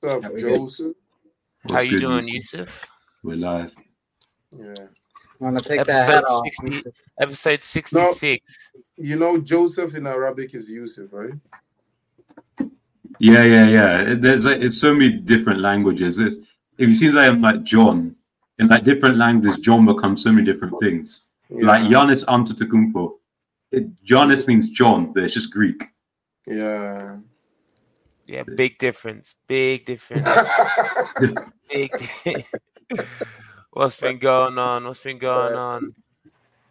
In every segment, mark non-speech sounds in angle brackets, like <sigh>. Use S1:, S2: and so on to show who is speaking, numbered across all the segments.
S1: What's up, Joseph?
S2: How you doing, Yusuf?
S3: We're live.
S1: Yeah.
S4: Want to take
S2: Episode
S4: that hat off?
S2: 60 Episode 66.
S1: You know, Joseph in Arabic is Yusuf, right?
S3: Yeah, yeah, yeah. There's like it's so many different languages. It's, if you see like like John in like different languages, John becomes so many different things. Like Giannis Antetokounmpo, it, Giannis means John, but it's just Greek.
S1: Yeah.
S2: Yeah, big difference. Big difference. <laughs> big. di- <laughs> What's been going on? What's been going
S1: Uh,
S2: on?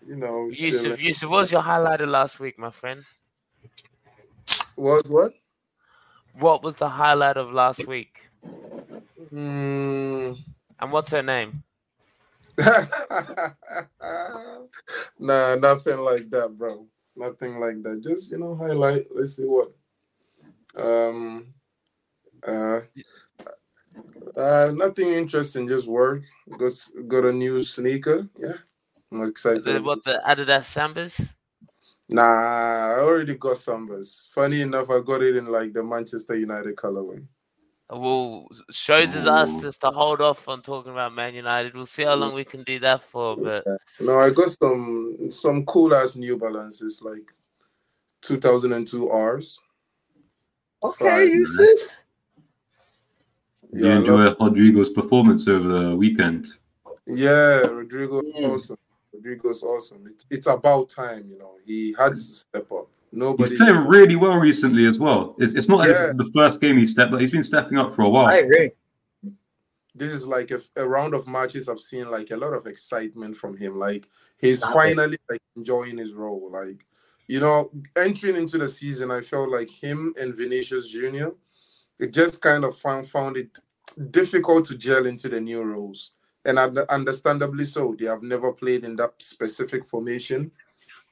S1: you know,
S2: Yusuf,
S1: chilling.
S2: Yusuf, what was your highlight of last week, my friend?
S1: What? What?
S2: What was the highlight of last week?
S1: Mm.
S2: And what's her name? <laughs>
S1: nah, nothing like that, bro. Nothing like that. Just you know, highlight. Let's see what. Um. Uh. Uh, nothing interesting. Just work. Got got a new sneaker. Yeah, I'm excited.
S2: The, what the Adidas Sambas?
S1: Nah, I already got Sambas. Funny enough, I got it in like the Manchester United colorway.
S2: Well, Showz has asked us to hold off on talking about Man United. We'll see how long we can do that for, but
S1: No, I got some some cool ass New Balances, like 2002 Rs.
S4: Okay,
S1: Fine.
S4: Yusuf.
S3: Did you
S1: Yeah,
S3: enjoy Rodrygo's performance over the weekend?
S1: Yeah, Rodrygo
S4: Mm.
S1: awesome. Rodrygo's awesome. It's it's about time, you know. He had to step up. Nobody.
S3: He's playing really well recently as well. It's, it's not
S1: Yeah.
S3: the first game he stepped, but he's been stepping up for a while.
S4: I agree.
S1: This is like a, a round of matches I've seen like a lot of excitement from him. Like he's
S4: Stop it.
S1: finally like enjoying his role. Like you know, entering into the season, I felt like him and Vinicius Junior. It just kind of found found it difficult to gel into the new roles, and un- understandably so. They have never played in that specific formation,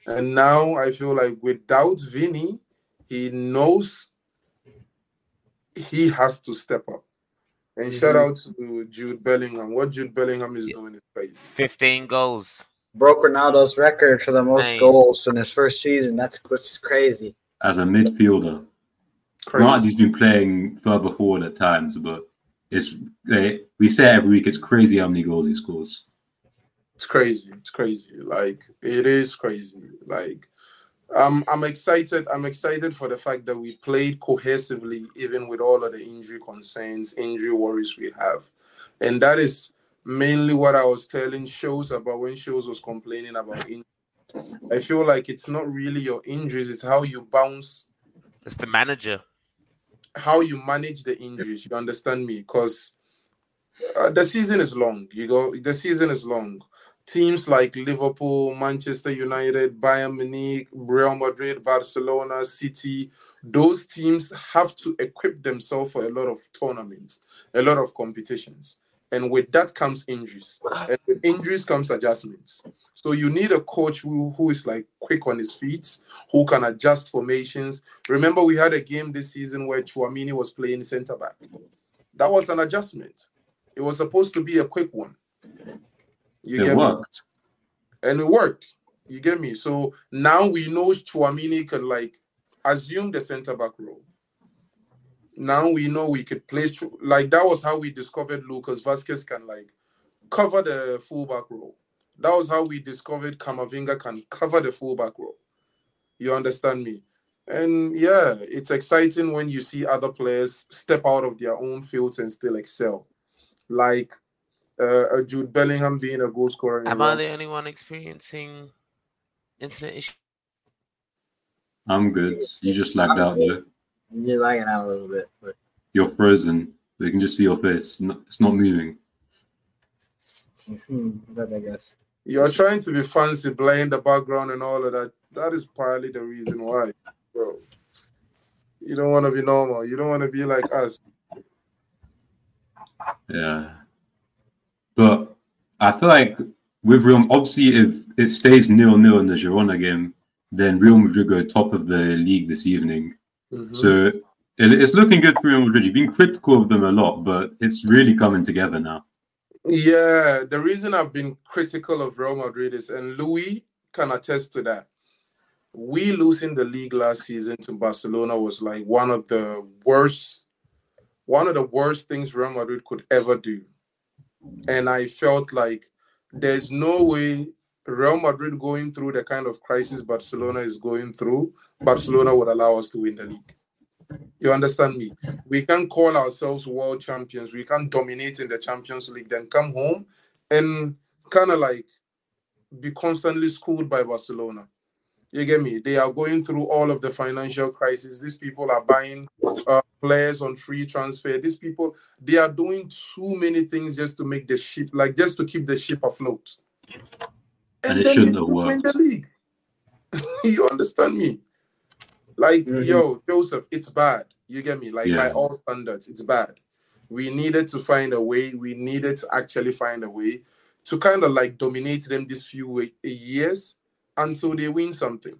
S1: and now I feel like without Vinny, he knows he has to step up. And shout mm-hmm. out to Jude Bellingham. What Jude Bellingham is doing is crazy.
S2: 15 goals.
S4: Broke Ronaldo's record for the most
S2: Dang.
S4: goals in his first season. That's what's crazy.
S3: As a midfielder,
S1: Crazy.
S3: granted he's been playing further forward at times, but it's eh, we say every week it's crazy how many goals he scores.
S1: It's crazy. It's crazy. Like it is crazy. Like um, I'm excited. I'm excited for the fact that we played cohesively, even with all of the injury concerns, injury worries we have, and that is mainly what I was telling Showz about when Showz was complaining about injury. I feel like it's not really your injuries; it's how you bounce
S2: It's the manager.
S1: how you manage the injuries. You understand me? Because uh, the season is long. You go. The season is long. Teams like Liverpool, Manchester United, Bayern Munich, Real Madrid, Barcelona, City, those teams have to equip themselves for a lot of tournaments, a lot of competitions. And with that comes injuries. And with injuries comes adjustments. So you need a coach who, who is like quick on his feet, who can adjust formations. Remember, we had a game this season where Tchouameni was playing center back. That was an adjustment. It was supposed to be a quick one. You
S3: it
S1: get me?
S3: worked.
S1: and it worked. You get me? So now we know Tchouameni can like assume the center back role. Now we know we could play Chou- like that was how we discovered Lucas Vázquez can like cover the fullback role. That was how we discovered Camavinga can cover the fullback role. You understand me? And yeah, it's exciting when you see other players step out of their own fields and still excel. Like uh, a Jude Bellingham being a goal scorer.
S2: Am I the only one experiencing internet issues?
S3: I'm good. You just lagged out though.
S4: You're lagging out a little bit, but
S3: You're frozen. We can just see your face. It's not, moving.
S4: I guess.
S1: You're trying to be fancy, playing the background and all of that. That is partly the reason why, bro. You don't want to be normal. You don't want to be like us.
S3: Yeah. But I feel like with Real, obviously, if it stays nil nil in the Girona game, then Real Madrid go top of the league this evening.
S1: Mhm.
S3: So it, it's looking good for Real Madrid. You've been critical of them a lot, but it's really coming together now.
S1: Yeah, the reason I've been critical of Real Madrid is, and Louis can attest to that. We losing the league last season to Barcelona was like one of the worst one of the worst things Real Madrid could ever do. And I felt like there's no way Real Madrid going through the kind of crisis Barcelona is going through, Barcelona would allow us to win the league. You understand me? We can call ourselves world champions. We can dominate in the Champions League, then come home and kind of like be constantly schooled by Barcelona. You get me? They are going through all of the financial crisis. These people are buying uh, players on free transfer. These people, they are doing too many things just to make the ship, like just to keep the ship afloat.
S3: And, and it shouldn't have worked.
S1: The league. <laughs> you understand me? Like, mm-hmm. yo, Joseph, it's bad. You get me? Like, yeah. by all standards, it's bad. We needed to find a way. We needed to actually find a way to kind of like dominate them these few years until they win something.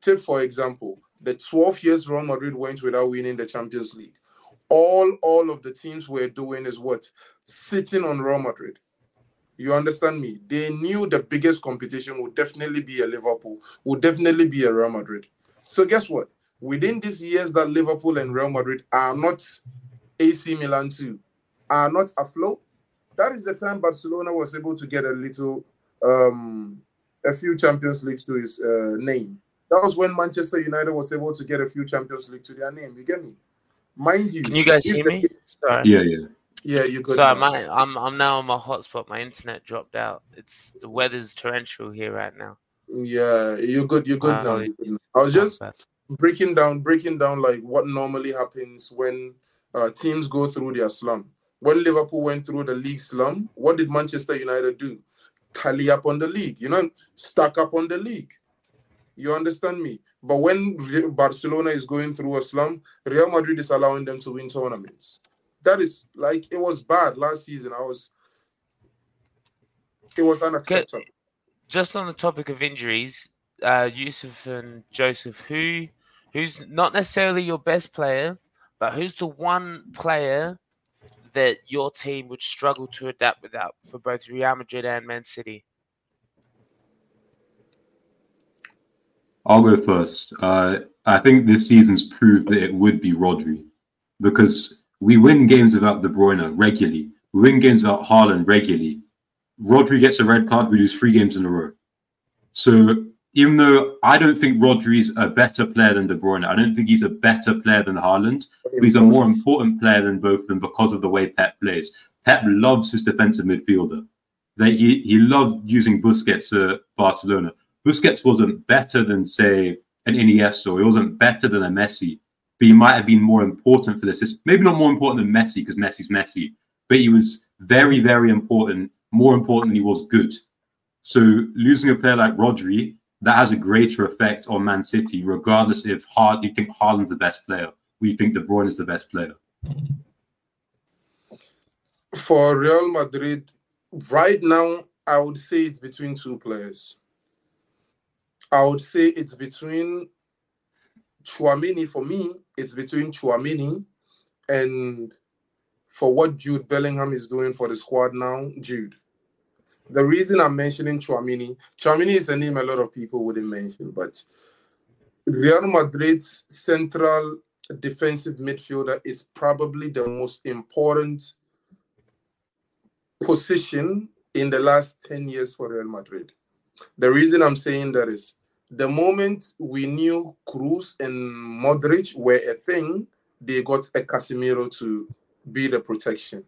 S1: Take, for example, the 12 years Real Madrid went without winning the Champions League. All all of the teams were doing is what? Sitting on Real Madrid. You understand me? They knew the biggest competition would definitely be a Liverpool, would definitely be a Real Madrid. So guess what? Within these years that Liverpool and Real Madrid are not AC Milan too, are not afloat, that is the time Barcelona was able to get a little um a few Champions Leagues to his uh, name. That was when Manchester United was able to get a few Champions League to their name. You get me? Mind you,
S2: can you guys hear me?
S3: Sorry. Yeah, yeah.
S1: Yeah, you good.
S2: Sorry, my, I'm I'm now on my hotspot. My internet dropped out. It's the weather's torrential here right now.
S1: Yeah, you're good. You're good uh, now. I was just breaking down, breaking down like what normally happens when uh, teams go through their slump. When Liverpool went through the league slump, what did Manchester United do? tally up on the league, you know, stack up on the league. You understand me? But when Barcelona is going through a slump, Real Madrid is allowing them to win tournaments. That is like it was bad last season. I was it was unacceptable.
S2: Just on the topic of injuries, uh Yusuf and Joseph, who who's not necessarily your best player, but who's the one player that your team would struggle to adapt without for both Real Madrid and Man City?
S3: I'll go first. Uh, I think this season's proved that it would be Rodri because we win games without De Bruyne regularly. We win games without Haaland regularly. Rodri gets a red card, we lose three games in a row. So even though I don't think Rodri's a better player than De Bruyne, I don't think he's a better player than Haaland. He's a more important player than both of them because of the way Pep plays. Pep loves his defensive midfielder. That he he loved using Busquets at Barcelona. Busquets wasn't better than say an Iniesta, or he wasn't better than a Messi, but he might have been more important for this. It's Maybe not more important than Messi because Messi's Messi, but he was very very important, more important than he was good. So losing a player like Rodri that has a greater effect on Man City, regardless if Hard you think Haaland's the best player, we think De Bruyne is the best player.
S1: For Real Madrid, right now, I would say it's between two players. I would say it's between Tchouameni. For me, it's between Tchouameni and for what Jude Bellingham is doing for the squad now, Jude the reason I'm mentioning Tchouameni, Tchouameni is a name a lot of people wouldn't mention, but Real Madrid's central defensive midfielder is probably the most important position in the last 10 years for Real Madrid. The reason I'm saying that is the moment we knew Kroos and Modric were a thing, they got a Casemiro to be the protection.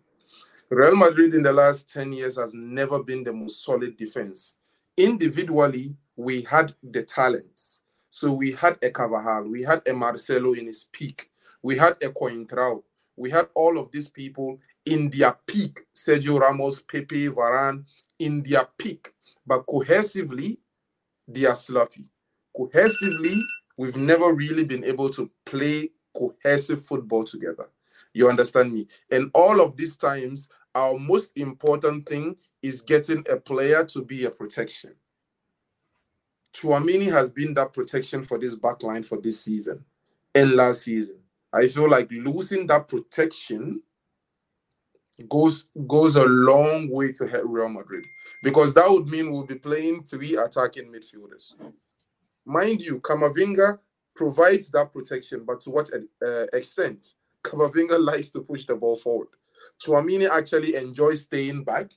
S1: Real Madrid in the last 10 years has never been the most solid defense. Individually, we had the talents. So we had a Carvajal, we had a Marcelo in his peak, we had a Coentrao, we had all of these people in their peak. Sergio Ramos, Pepe, Varane, in their peak. But cohesively, they are sloppy. Cohesively, we've never really been able to play cohesive football together. You understand me? And all of these times, our most important thing is getting a player to be a protection. Tchouameni has been that protection for this backline for this season and last season. I feel like losing that protection goes goes a long way to help Real Madrid because that would mean we'll be playing three attacking midfielders. Mind you, Camavinga provides that protection, but to what uh, extent? Camavinga <laughs> likes to push the ball forward. Tchouameni actually enjoys staying back,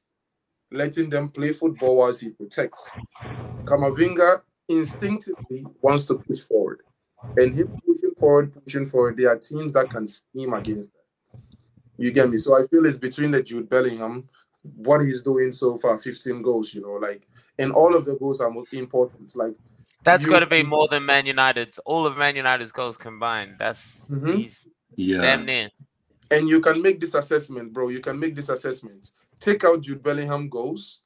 S1: letting them play football whilst he protects. Camavinga instinctively wants to push forward. And him pushing forward, pushing forward, there are teams that can scheme against that. You get me? So I feel it's between the Jude Bellingham, what he's doing so far, 15 goals, you know, like, and all of the goals are most important. Like,
S2: that's got to be more than Man United's. All of Man United's goals combined. That's
S1: Mhm.
S2: he's
S3: Yeah.
S2: damn near.
S1: And you can make this assessment, bro. You can make this assessment. Take out Jude Bellingham goals,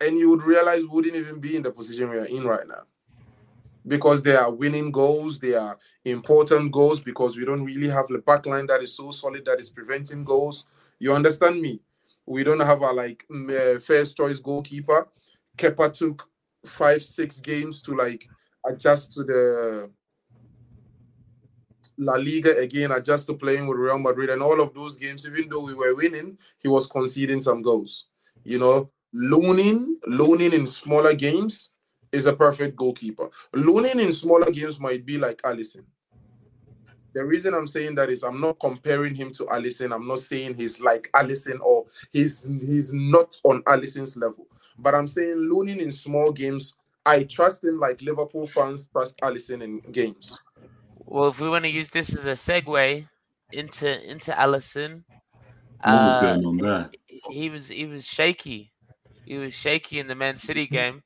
S1: and you would realize we wouldn't even be in the position we are in right now. Because they are winning goals, they are important goals, because we don't really have the back line that is so solid that is preventing goals. You understand me? We don't have a like uh, first choice goalkeeper. Kepa took five, six games to like adjust to the La Liga again, adjust to playing with Real Madrid, and all of those games, even though we were winning, he was conceding some goals. You know, Lunin, Lunin in smaller games is a perfect goalkeeper. Lunin in smaller games might be like Alisson. The reason I'm saying that is I'm not comparing him to Alisson. I'm not saying he's like Alisson or he's he's not on Alisson's level. But I'm saying Lunin in small games, I trust him like Liverpool fans trust Alisson in games.
S2: Well, if we want to use this as a segue into into Alisson,
S3: What was
S2: uh,
S3: going on there?
S2: he was he was shaky. He was shaky in the Man City game.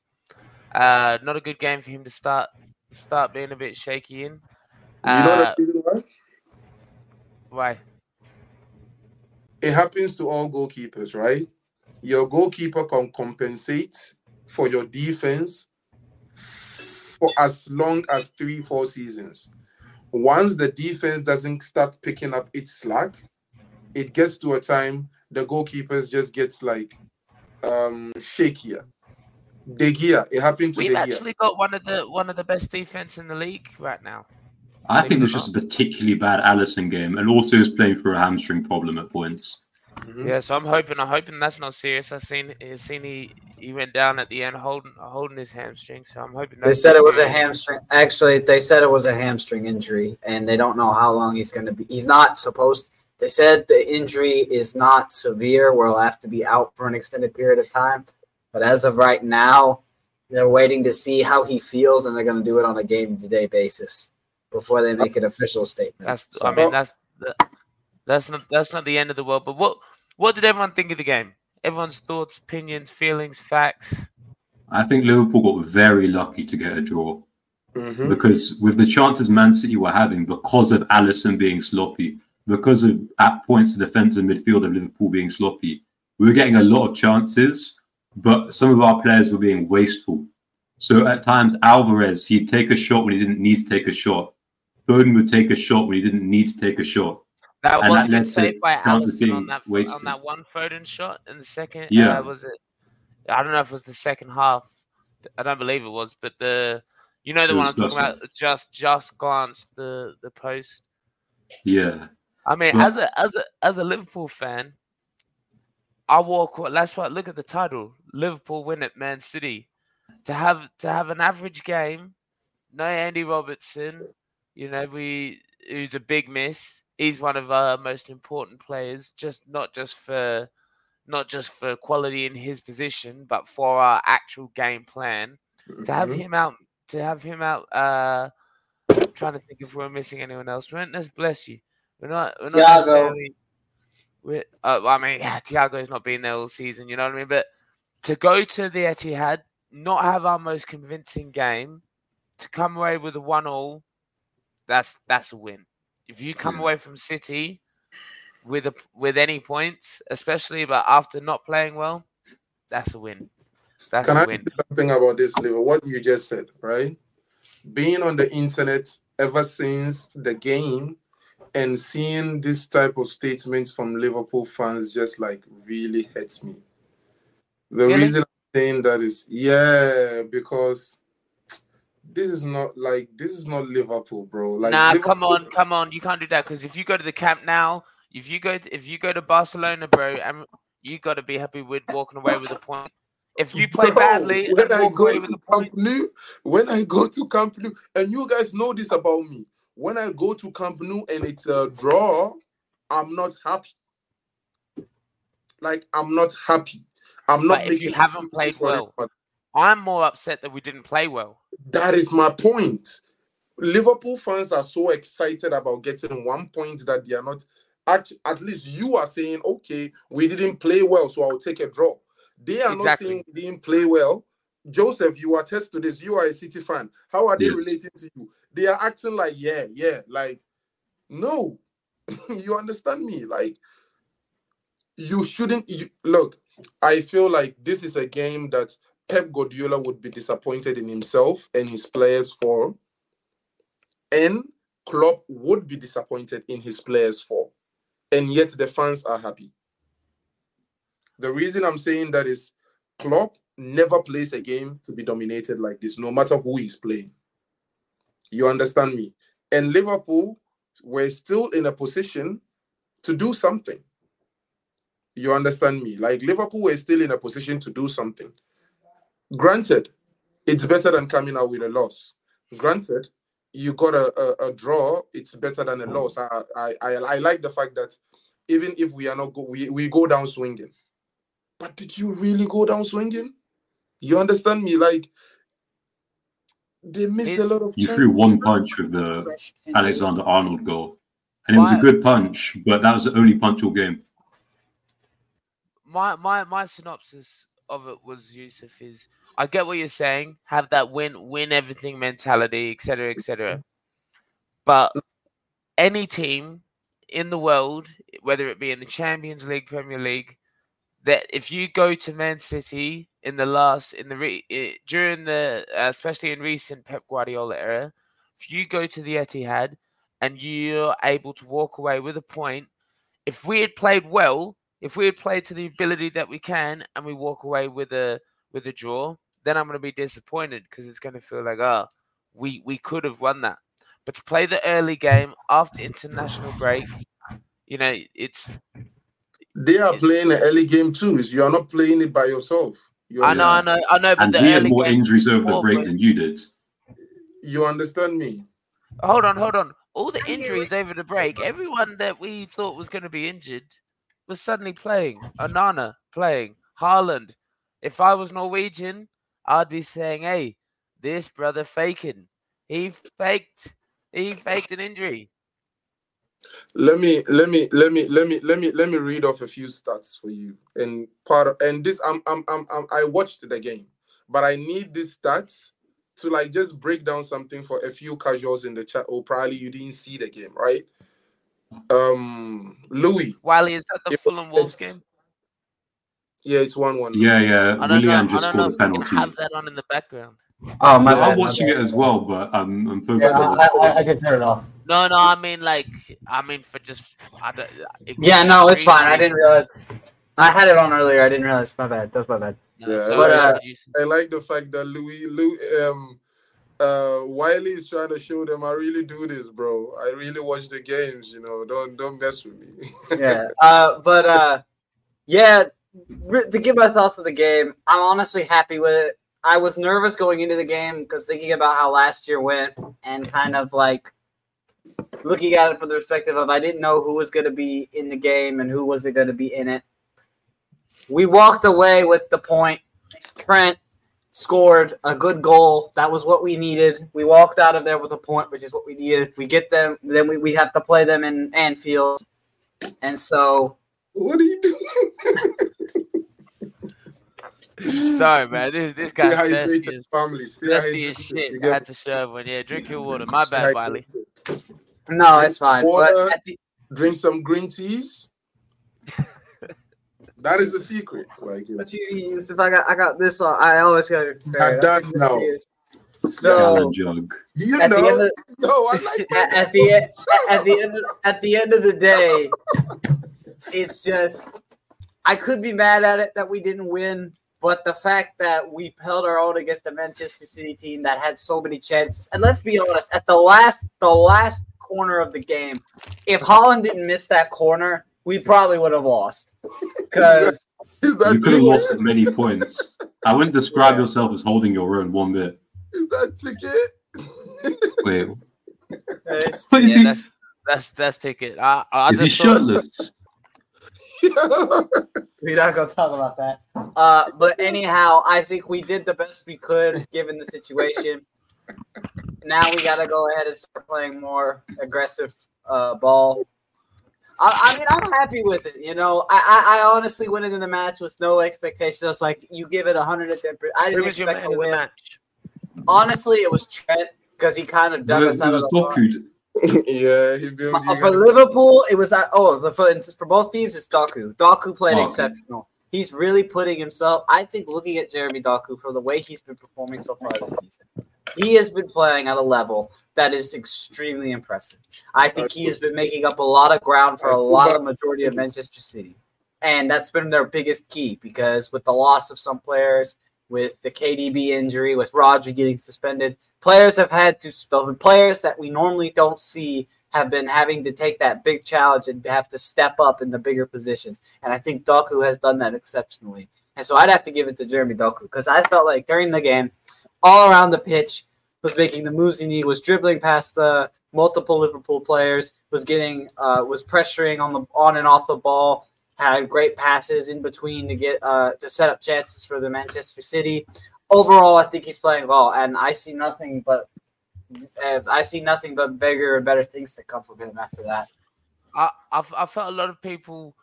S2: Uh, not a good game for him to start start being a bit shaky in.
S1: You know
S2: Uh,
S1: the reason why?
S2: why?
S1: It happens to all goalkeepers, right? Your goalkeeper can compensate for your defense for as long as three, four seasons. Once the defense doesn't start picking up its slack, it gets to a time the goalkeepers just gets like um shakier. De Gea, it happened to
S2: We've
S1: De Gea.
S2: actually got one of the one of the best defense in the league right now.
S3: I think it was
S2: Believe it or
S3: just a particularly bad Alisson game, and also he was playing for a hamstring problem at points.
S1: Mhm.
S2: Yeah, so I'm hoping I'm hoping that's not serious. I seen I seen he he went down at the end holding holding his hamstring. So I'm hoping
S4: They said it was a hamstring. Actually, they said it was a hamstring injury, and they don't know how long he's going to be. He's not supposed. They said the injury is not severe, where he'll have to be out for an extended period of time. But as of right now, they're waiting to see how he feels, and they're going to do it on a game-to-day basis before they make an official statement.
S2: That's
S4: So-
S2: I mean that's the, that's not that's not the end of the world. But what what did everyone think of the game? Everyone's thoughts, opinions, feelings, facts.
S3: I think Liverpool got very lucky to get a draw
S1: Mhm.
S3: because with the chances Man City were having, because of Alisson being sloppy, because of at points the defensive midfield of Liverpool being sloppy, we were getting a lot of chances, but some of our players were being wasteful. So at times, Alvarez he'd take a shot when he didn't need to take a shot. Foden would take a shot when he didn't need to take a shot.
S2: That
S3: And
S2: was
S3: that
S2: a good
S3: led to
S2: save by Alisson on that on
S3: wasted.
S2: that one Foden shot in the second.
S3: Yeah.
S2: uh, was it? I don't know if it was the second half. I don't believe it was, but the you know the
S3: It
S2: one I'm talking about. Just just glanced the the post.
S3: Yeah,
S2: I mean,
S3: Well-
S2: as a as a as a Liverpool fan, I walk. That's why look at the title: Liverpool win at Man City. To have to have an average game, no Andy Robertson. You know, we who's a big miss. He's one of our most important players, just not just for not just for quality in his position, but for our actual game plan. To have
S1: Mhm.
S2: him out, to have him out. Uh, trying to think if we're missing anyone else. We're not, bless you. We're not. We're not necessarily. We're, uh, I mean, yeah, Thiago's not been there all season. You know what I mean? But to go to the Etihad, not have our most convincing game, to come away with a one-all, that's that's a win. If you come
S3: Yeah.
S2: away from City with a with any points, especially but after not playing well, that's a win. That's
S1: Can
S2: a
S1: I
S2: win.
S1: say something about this, Liver? What you just said, right? Being on the internet ever since the game and seeing this type of statements from Liverpool fans just like really hurts me. The
S2: Really?
S1: reason I'm saying that is, yeah, because this is not like this is not Liverpool, bro. Like,
S2: nah,
S1: Liverpool-
S2: come on, come on. You can't do that because if you go to the camp now, if you go to, if you go to Barcelona, bro, and you got to be happy with walking away with a point. If you play
S1: Bro,
S2: badly
S1: when I go to
S2: with a
S1: Camp Nou, when I go to Camp Nou, and you guys know this about me. When I go to Camp Nou and it's a draw, I'm not happy. Like I'm not happy. I'm not.
S2: But if you haven't played well, I'm more upset that we didn't play well.
S1: That is my point. Liverpool fans are so excited about getting one point that they are not. At, at least you are saying, okay, we didn't play well, so I'll take a draw. They are exactly. not saying we didn't play well. Joseph, you attest to this. You are a City fan. How are they yeah. relating to you? They are acting like, yeah, yeah, like, no. <laughs> you understand me? Like, you shouldn't you, look. I feel like this is a game that Pep Guardiola would be disappointed in himself and his players for, and Klopp would be disappointed in his players for, and yet the fans are happy. The reason I'm saying that is Klopp never plays a game to be dominated like this, no matter who he's playing. You understand me? And Liverpool were still in a position to do something. You understand me? Like Liverpool were still in a position to do something. Granted, it's better than coming out with a loss. Granted, you got a, a, a draw, it's better than a mm. loss. I, I, I, I like the fact that even if we are not go, we, we go down swinging. But did you really go down swinging? You understand me? Like they missed a lot of.
S3: You threw one punch with the Alexander Arnold goal, and it was a good punch, but that was the only punch all game.
S2: My my my synopsis of it was Yusuf is I get what you're saying, have that win win everything mentality, etc. etc. But any team in the world, whether it be in the Champions League, Premier League, that if you go to Man City in the last in the re, during the uh, especially in recent Pep Guardiola era, if you go to the Etihad and you're able to walk away with a point, if we had played well, if we had played to the ability that we can, and we walk away with a with a draw, then I'm going to be disappointed because it's going to feel like, oh, we we could have won that. But to play the early game after international break, you know, it's
S1: they are playing an early game too. Is You are not playing it by yourself.
S2: You I know, I know, I know. But
S3: and
S2: the
S3: he had more injuries over the break than you did.
S1: You understand me?
S2: Hold on, hold on. All the injuries over the break, everyone that we thought was going to be injured was suddenly playing. Anana playing. Haaland. If I was Norwegian, I'd be saying, "Hey, this brother faking. He faked. He faked an injury."
S1: let me let me let me let me let me let me read off a few stats for you and part of, and this I'm, I'm I'm I'm I watched the game but I need these stats to like just break down something for a few casuals in the chat or probably you didn't see the game right um Louis
S2: Wiley is that the Fulham Wolves game
S1: yeah it's one one
S3: yeah yeah I don't Willian know, just I don't know if penalty.
S2: have that on in the background
S3: Oh, my yeah, I'm watching it as well, but I'm, I'm focused.
S5: Yeah, I, I, I, can turn it off.
S2: No, no, I mean like, I mean for just.
S4: I don't, it, yeah, no, it's fine. I didn't realize. I had it on earlier. I didn't realize. My bad. That's my bad.
S1: No, yeah, so but, uh, I like the fact that Louis, Louis, um, uh, Wiley is trying to show them I really do this, bro. I really watch the games. You know, don't don't mess with me.
S4: yeah, <laughs> uh, but uh, yeah. To give my thoughts of the game, I'm honestly happy with it. I was nervous going into the game because thinking about how last year went and kind of like looking at it from the perspective of I didn't know who was going to be in the game and who wasn't going to be in it. We walked away with the point. Trent scored a good goal. That was what we needed. We walked out of there with a point, which is what we needed. We get them, then we, we have to play them in Anfield. And so.
S1: What are you doing? <laughs>
S2: Sorry, man. This this guy's
S1: thirsty as,
S2: family. thirsty as shit. I had to serve one. Yeah, drink your water. My bad, Wiley.
S4: No, it's fine. Water,
S1: but the... drink some green teas. <laughs> that is the secret. Like, you know.
S4: but you, if I got I got this on, I always got it.
S1: I don't done now.
S4: So
S3: you
S1: know, of, <laughs> yo, I like
S4: at, <laughs> at the end, at the end, of, at the end of the day, it's just I could be mad at it that we didn't win, but the fact that we held our own against the Manchester City team that had so many chances, and let's be honest, at the last the last corner of the game, if Haaland didn't miss that corner, we probably would have lost. Because <laughs>
S3: you could have lost many points. I wouldn't describe yourself as holding your own one bit.
S1: Is that ticket? <laughs>
S3: Wait, <laughs> What is
S2: Yeah,
S3: he?
S2: that's that's that's ticket. I, I
S3: Is he
S2: just thought-
S3: shirtless?
S4: We're not gonna talk about that. Uh, but anyhow, I think we did the best we could given the situation. Now we gotta go ahead and start playing more aggressive uh, ball. I, I mean, I'm happy with it. You know, I, I, I honestly went into the match with no expectation. I was like, you give it 110. I didn't
S2: was your
S4: expect
S2: man
S4: a
S2: of the
S4: win.
S2: match?
S4: Honestly, it was Trent because he kind of dug
S3: No,
S4: us
S3: it
S4: out of the.
S3: Doku. <laughs>
S1: yeah, he built
S4: for
S1: guys.
S4: Liverpool, it was uh, oh for, for both teams, it's Doku. Doku played
S3: Okay.
S4: exceptional. He's really putting himself. I think looking at Jeremy Doku for the way he's been performing so far this season, he has been playing at a level that is extremely impressive. I think he has been making up a lot of ground for a lot of majority of Manchester City, and that's been their biggest key because with the loss of some players, with the KDB injury, with Roger getting suspended, players have had to players that we normally don't see have been having to take that big challenge and have to step up in the bigger positions. And I think Doku has done that exceptionally. And so I'd have to give it to Jeremy Doku because I felt like during the game, all around the pitch, was making the moves he needed, was dribbling past the multiple Liverpool players, was getting, uh, was pressuring on the on and off the ball, had great passes in between to get uh, to set up chances for the Manchester City. Overall, I think he's playing well, and I see nothing but I see nothing but bigger and better things to come from him after that.
S2: I I've, I felt a lot of people.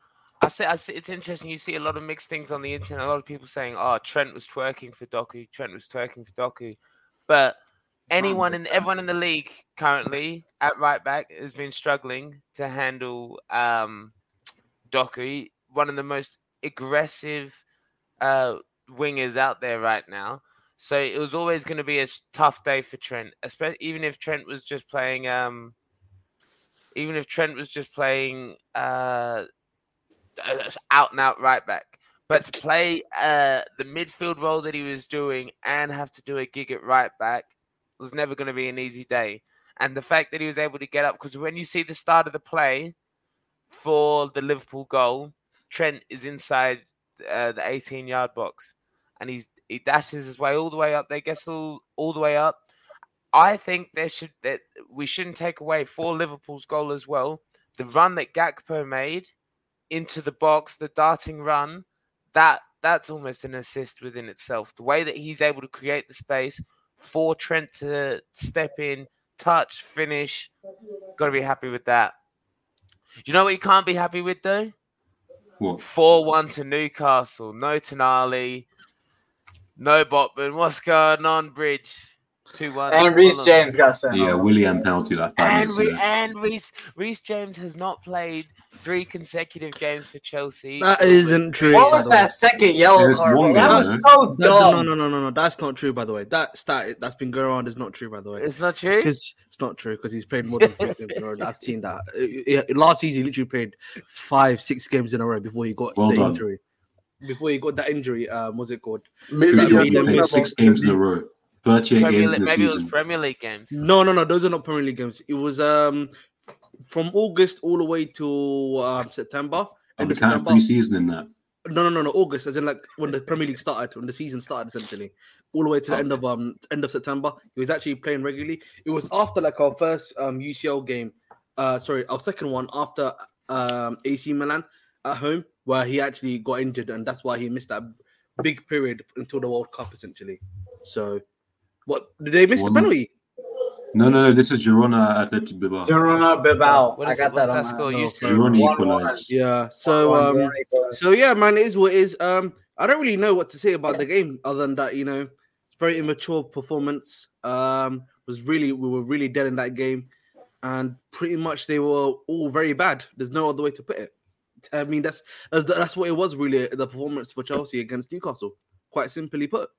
S2: I I see it's interesting. You see a lot of mixed things on the internet. A lot of people saying, "Oh, Trent was twerking for Doku. Trent was twerking for Doku," but anyone in everyone in the league currently at right back has been struggling to handle um, Doku, one of the most aggressive uh, wingers out there right now. So it was always going to be a tough day for Trent, especially even if Trent was just playing. Um, even if Trent was just playing uh, uh, out and out right back. But to play uh, the midfield role that he was doing and have to do a gig at right back was never going to be an easy day. And the fact that he was able to get up, because when you see the start of the play for the Liverpool goal, Trent is inside uh, the 18 yard box and he's he dashes his way all the way up there, gets all, all the way up. I think there should that we shouldn't take away for Liverpool's goal as well. The run that Gakpo made into the box, the darting run, that that's almost an assist within itself. The way that he's able to create the space for Trent to step in, touch, finish, got to be happy with that. You know what you can't be happy with though?
S3: What?
S2: 4 1 to Newcastle. No Tonali. No Botman. What's going on, Bridge? 2 1.
S4: And Reece James got sent.
S3: Yeah. Willian penalty like five
S2: And,
S3: minutes
S2: Re- and Reece, Reece James has not played three consecutive games for Chelsea.
S5: That isn't true.
S4: What was that second yellow
S3: There's
S4: card?
S3: one?
S4: That was so
S5: No, no,
S4: dumb.
S5: no, no, no, no, no. That's not true, by the way. That stat that's been going around is not true, by the way.
S2: It's not true.
S5: Because it's not true. Because he's played more than three games in a row. I've seen that. Uh, Last season, he literally played five, six games in a row before he got
S3: Well
S5: the
S3: done.
S5: injury. Before he got that injury, um, what's it called?
S1: Maybe
S5: he played
S3: played six games in a row. 38
S2: Premier
S3: games
S2: League-
S3: in the
S2: maybe it was. Premier League games.
S5: No, no, no. Those are not Premier League games. It was um from August all the way to um, September.
S3: I'm
S5: End of
S3: counting
S5: September.
S3: pre-season in that.
S5: No, no, no, no. August, as in like when the Premier League started, when the season started, essentially, all the way to the end of um end of September. He was actually playing regularly. It was after like our first um UCL game, uh, sorry, our second one after um AC Milan at home, where he actually got injured, and that's why he missed that big period until the World Cup, essentially. So, what did they miss
S3: One-
S5: the penalty?
S3: No, no, no. This is Girona Athletic Bilbao.
S4: Girona Bilbao.
S2: What
S4: I got
S2: it? What's
S4: that,
S2: that score?
S4: my-
S2: You
S3: Girona equalised.
S5: Yeah. So um. So yeah, man, it is what it is. Um, I don't really know what to say about the game other than that, you know, it's very immature performance. Um, was really we were really dead in that game, and pretty much they were all very bad. There's no other way to put it. I mean, that's that's, that's what it was really the performance for Chelsea against Newcastle. Quite simply put.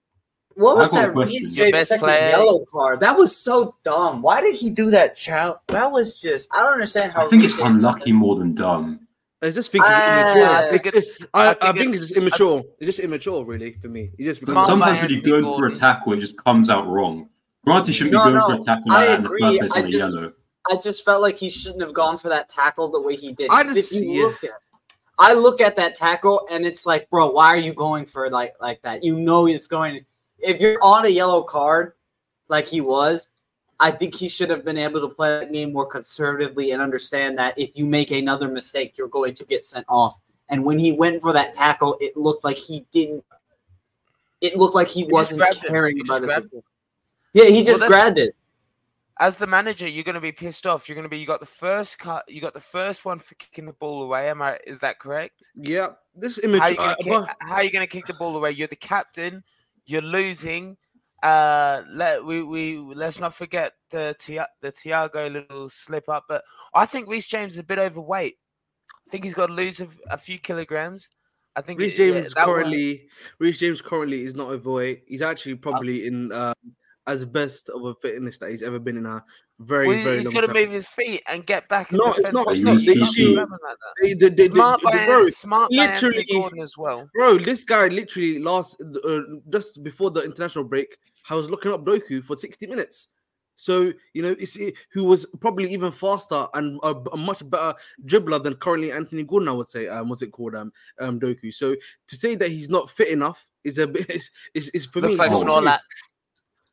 S4: What was
S3: I got a
S4: that
S3: question.
S4: Reece James second
S2: player-
S4: yellow card? That was so dumb. Why did he do that, Chow? That was just I don't understand how
S3: I think it's unlucky more than dumb.
S5: I just think it's
S4: Ah,
S5: immature.
S2: I think
S5: It's-
S2: it's.
S5: I,
S2: I
S5: I
S2: think
S5: think,
S2: it's-
S5: it's just immature. It's just immature, really, for me. It just
S2: Come
S3: Sometimes when you're
S2: Anthony
S3: going for a tackle, it just comes out wrong. Granted, shouldn't
S4: No,
S3: be going
S4: no,
S3: for a tackle
S4: I
S3: like that in the
S4: agree.
S3: first place
S4: I
S3: on a
S4: just-
S3: yellow.
S4: I just felt like he shouldn't have gone for that tackle the way he did.
S5: I
S4: 'Cause
S5: just-
S4: if you
S5: yeah.
S4: look at, I look at that tackle and it's like, bro, why are you going for like like that? You know it's going. If you're on a yellow card, like he was, I think he should have been able to play that game more conservatively and understand that if you make another mistake, you're going to get sent off. And when he went for that tackle, it looked like he didn't. It looked like he,
S2: just
S4: wasn't caring
S2: He
S4: about it. Yeah, he just
S2: that's-
S4: grabbed it.
S2: As the manager, you're going to be pissed off. You're going to be. You got the first cut. You got the first one for kicking the ball away. Am I? Is that correct?
S5: Yeah, this
S2: How
S5: image.
S2: are you going
S5: uh,
S2: to kick? How are you going to kick the ball away? You're the captain. You're losing. Uh, let we we let's not forget the Tia- the Thiago little slip up. But I think Reece James is a bit overweight. I think he's got to lose a, a few kilograms. I think
S5: Reece
S2: yeah,
S5: James
S2: one-
S5: currently, Reece James currently is not overweight. He's actually probably in uh, as best of a fitness that he's ever been in a very
S2: well,
S5: very
S2: he's
S5: long
S2: got to
S5: time.
S2: move his feet and get back.
S5: No, it's not-
S3: it's not.
S2: You
S3: The
S2: can't
S3: issue-
S2: grab him like that.
S5: They- they- they-
S2: Smart
S5: they-
S2: by
S5: bro,
S2: smart by
S5: literally-
S2: Gordon as well.
S5: Bro, this guy literally last uh, just before the international break, I was looking up Doku for 60 minutes. So you know, it's he who was probably even faster and a, a much better dribbler than currently Anthony Gordon. I would say, um, what's it called, um, um, Doku. So to say that he's not fit enough is a bit is is, is for
S2: Looks
S5: me.
S2: like
S5: it's.
S2: Snorlax.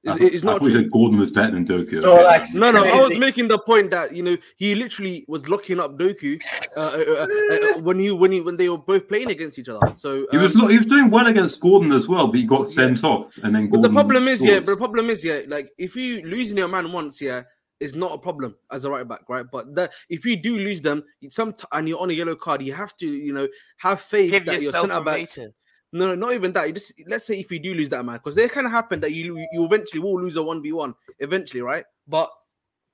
S3: I
S5: It's,
S3: thought-
S5: it's
S3: I
S5: not
S3: thought you
S5: true.
S3: Gordon was better than Doku.
S4: Snorlax.
S5: No, no, I was making the point that you know he literally was locking up Doku uh, uh, uh, uh, when he when he when they were both playing against each other. So
S3: He was
S5: um,
S3: lo- he was doing well against Gordon as well, but he got sent off, and then
S5: But the problem is, yeah, but the problem is, yeah, like if you losing your man once, yeah, is not a problem as a right back, right? But that if you do lose them, some and you're on a yellow card, you have to, you know, have faith
S2: Give
S5: that your
S2: yourself
S5: centre
S2: a
S5: backs.
S2: meter.
S5: No, no, not even that. You just let's say if you do lose that man, because it can happen that you you eventually will lose a one v one eventually, right? But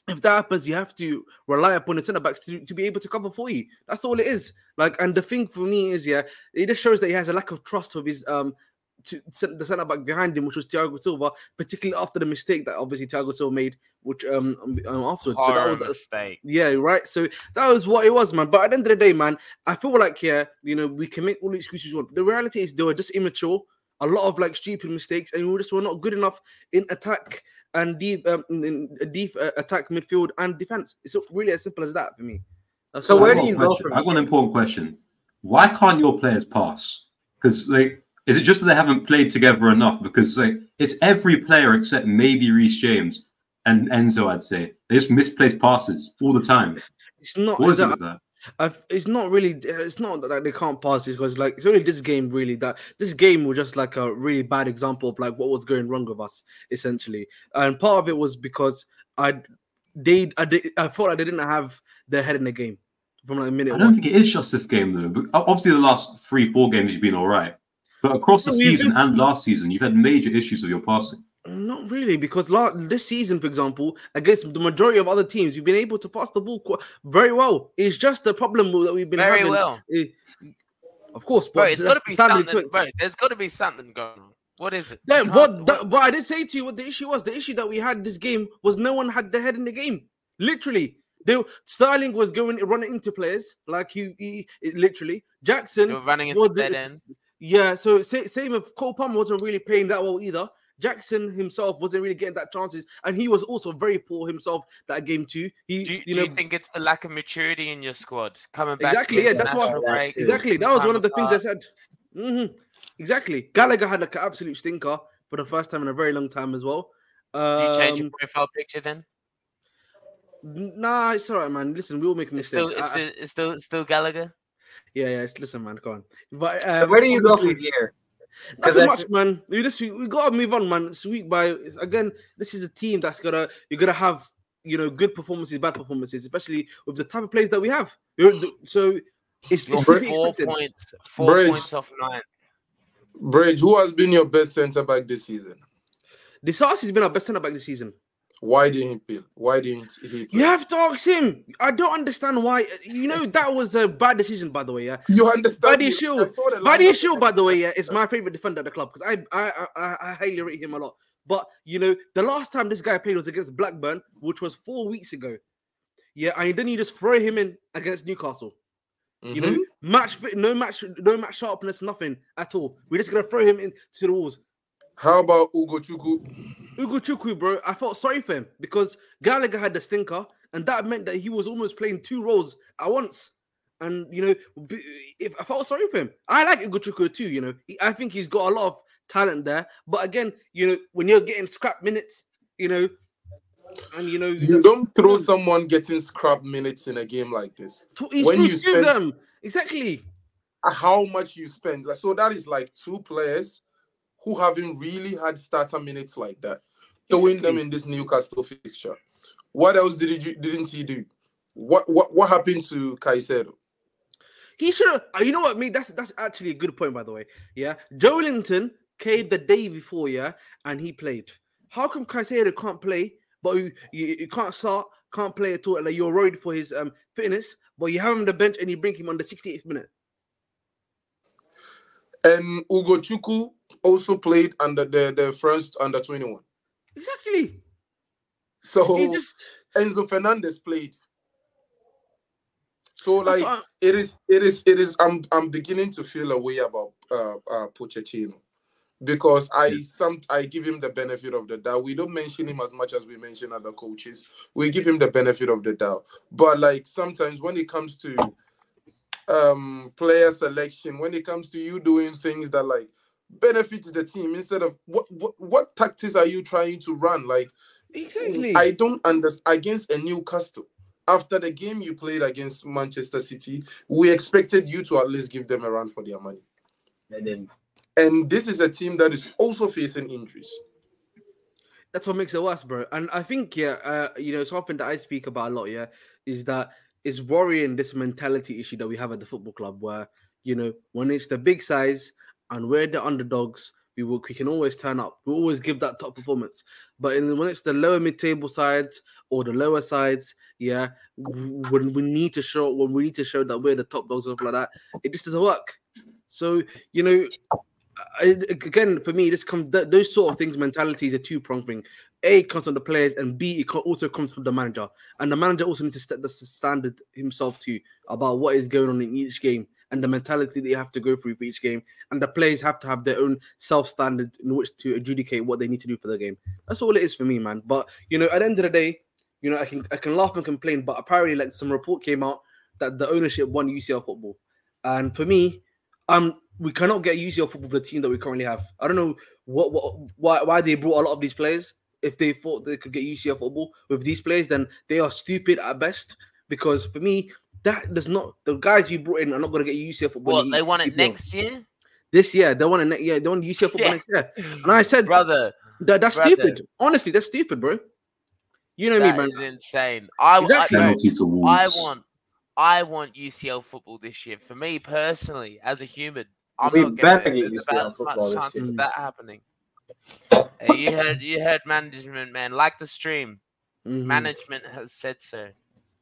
S5: if that happens, you have to rely upon the centre backs to, to be able to cover for you. That's all it is. Like, and the thing for me is, yeah, it just shows that he has a lack of trust of his um to cen- the centre back behind him, which was Thiago Silva, particularly after the mistake that obviously Thiago Silva made, which um, um um, afterwards. So that
S2: Horror
S5: was
S2: mistake.
S5: yeah, right. So that was what it was, man. But at the end of the day, man, I feel like yeah, you know, we can make all the excuses we want. The reality is they were just immature, a lot of like stupid mistakes, and we just were not good enough in attack and deep um in, in deep uh, attack, midfield, and defense. It's really as simple as that for me. That's
S4: So where
S3: I
S4: do
S3: got
S5: is.
S3: a
S4: you go from
S3: I got an important question. Why can't your players pass? Because like, is it just that they haven't played together enough? Because like, it's every player except maybe Reece James and Enzo. I'd say they just misplaced passes all the time.
S5: It's not.
S3: What is it
S5: that-
S3: with that?
S5: I, it's not really. It's not that they can't pass this because like it's only this game really that this game was just like a really bad example of like what was going wrong with us essentially, and part of it was because I they I thought I didn't have their head in the game from like a minute
S3: I don't
S5: one.
S3: think it is just this game though. But obviously, the last three, four games you've been all right. But across the season and last season, you've had major issues with your passing.
S5: Not really, because la- this season, for example, against the majority of other teams, you've been able to pass the ball qu- very well. It's just the problem that we've been
S2: Very
S5: having.
S2: well.
S5: eh, of course,
S2: Bro,
S5: but
S2: it's
S5: that's
S2: got to be something.
S5: to it.
S2: Bro, there's got to be something going on. What is it?
S5: Then
S2: You
S5: what,
S2: can't-
S5: but I did say to you what the issue was. The issue that we had this game was no one had their head in the game. Literally, they Sterling was going running into players like he, he it- literally Jackson.
S2: You're running into
S5: the-
S2: dead ends.
S5: Yeah, so sa- same with Cole Palmer wasn't really playing that well either. Jackson himself wasn't really getting that chances, and he was also very poor himself that game too. He,
S2: Do you,
S5: you
S2: do
S5: know,
S2: you think it's the lack of maturity in your squad coming back?
S5: Exactly, yeah, that's what-
S2: break,
S5: exactly that was one of the things I said. hmm Exactly, Gallagher had like an absolute stinker for the first time in a very long time as well.
S2: Do you change your
S5: Um,
S2: profile picture then?
S5: Nah, it's all right, man. Listen, we all make
S2: It's
S5: mistakes.
S2: still, it's
S5: I- I-
S2: still, it's still, it's still Gallagher.
S5: Yeah, yeah. It's, listen, man, go on. But
S4: So
S5: um,
S4: where do you go
S5: obviously-
S4: from here?
S5: Nothing
S4: I
S5: much, man. We just we, we gotta move on, man. It's week by it's- again. This is a team that's gonna you're gonna have you know good performances, bad performances, especially with the type of players that we have. So it's, it's to
S2: four
S5: expected.
S2: points, four
S1: Bridge.
S2: points off nine.
S1: Bridge, who has been your best centre back this season?
S5: Disasi has been our best centre back this season.
S1: Why didn't he play? Why didn't he play?
S5: You have to ask him. I don't understand why. You know that was a bad decision, by the way. Yeah,
S1: You understand?
S5: Buddy? Shield. Buddy. Shield, by the way, yeah, is my favorite defender at the club because I, I I I highly rate him a lot. But you know, the last time this guy played was against Blackburn, which was four weeks ago. Yeah, and then you just throw him in against Newcastle. You know,
S1: Mhm.
S5: match fit, no match, no match sharpness, nothing at all. We're just gonna throw him into the walls.
S1: How about Ugochukwu?
S5: Ugo Chukwu, bro, I felt sorry for him because Gallagher had the stinker, and that meant that he was almost playing two roles at once. And you know, if I felt sorry for him, I like Ugochukwu too. You know, I think he's got a lot of talent there. But again, you know, when you're getting scrap minutes, you know, And you know,
S1: You don't throw someone getting scrap minutes in a game like this. When you spend-
S5: them exactly.
S1: How much you spend? So that is like two players who haven't really had starter minutes like that. Throwing them in this Newcastle fixture. What else did you didn't he do? What what what happened to Caicedo?
S5: He should have. You know what, me? That's that's actually a good point, by the way. Yeah, Joelinton came the day before, yeah, and he played. How come Caicedo can't play, but you, you, you can't start, can't play at all? Like you're worried for his um fitness, but you have him on the bench and you bring him on the 68th minute.
S1: And Ugochukwu also played under the, the first under 21.
S5: Exactly.
S1: So
S5: He just
S1: Enzo Fernandez played. So like
S5: what
S1: it is it is it is I'm I'm beginning to feel a way about uh uh Pochettino because I some I give him the benefit of the doubt. We don't mention him as much as we mention other coaches. We give him the benefit of the doubt. But like sometimes when it comes to um player selection, when it comes to you doing things that like benefits the team instead of what what, what tactics are you trying to run? Like
S5: exactly.
S1: I don't understand against a Newcastle. After the game you played against Manchester City, we expected you to at least give them a run for their money.
S4: They didn't.
S1: And this is a team that is also facing injuries.
S5: That's what makes it worse, bro. And I think, yeah, uh, you know, something that I speak about a lot, yeah, is that is worrying this mentality issue that we have at the football club, where you know, when it's the big size and we're the underdogs, we will we can always turn up. We always give that top performance. But in, when it's the lower mid-table sides or the lower sides, yeah, when we need to show when we need to show that we're the top dogs and stuff like that, it just doesn't work. So you know, I, again, for me, this comes th- those sort of things. Mentalities are two pronged thing. A comes from the players, and B it also comes from the manager. And the manager also needs to set the standard himself too about what is going on in each game and the mentality they have to go through for each game. And the players have to have their own self standard in which to adjudicate what they need to do for the game. That's all it is for me, man. But you know, at the end of the day, you know, I can I can laugh and complain, but apparently, like some report came out that the ownership won UCL football, and for me, um, we cannot get UCL football with the team that we currently have. I don't know what, what why why they brought a lot of these players. If they thought they could get UCL football with these players, then they are stupid at best. Because for me, that does not the guys you brought in are not going to get UCL football.
S2: What they want it next year,
S5: this year. They want it next year. They want UCL football
S2: Yeah.
S5: next year. And I said,
S2: brother.
S5: that, that's
S2: brother.
S5: stupid. Honestly, that's stupid, bro. You know
S2: That
S5: me, man.
S2: is insane. I,
S5: Exactly.
S2: I, no,
S3: Penalty to Wolves.
S2: I want, I want UCL football this year. For me personally, as a human, I'm
S4: We
S2: not
S4: better
S2: getting
S4: get
S2: there's
S4: UCL
S2: about as much
S4: this
S2: chance of that happening. You heard, you heard, management man, like the stream.
S5: Mhm.
S2: Management has said so.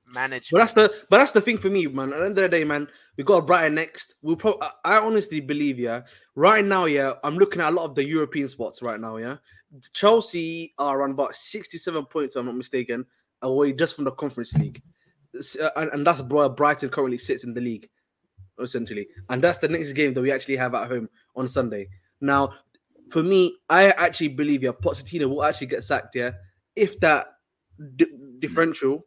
S2: Management.
S5: But that's the but that's the thing for me, man. At the end of the day, man, we got Brighton next. We'll probably I honestly believe, yeah. Right now, yeah, I'm looking at a lot of the European spots right now, yeah. Chelsea are on about 67 points, if I'm not mistaken, away just from the conference league. Uh, And, and that's where Brighton currently sits in the league, essentially. And that's the next game that we actually have at home on Sunday. Now, for me, I actually believe yeah, Pochettino will actually get sacked, yeah, if that di- differential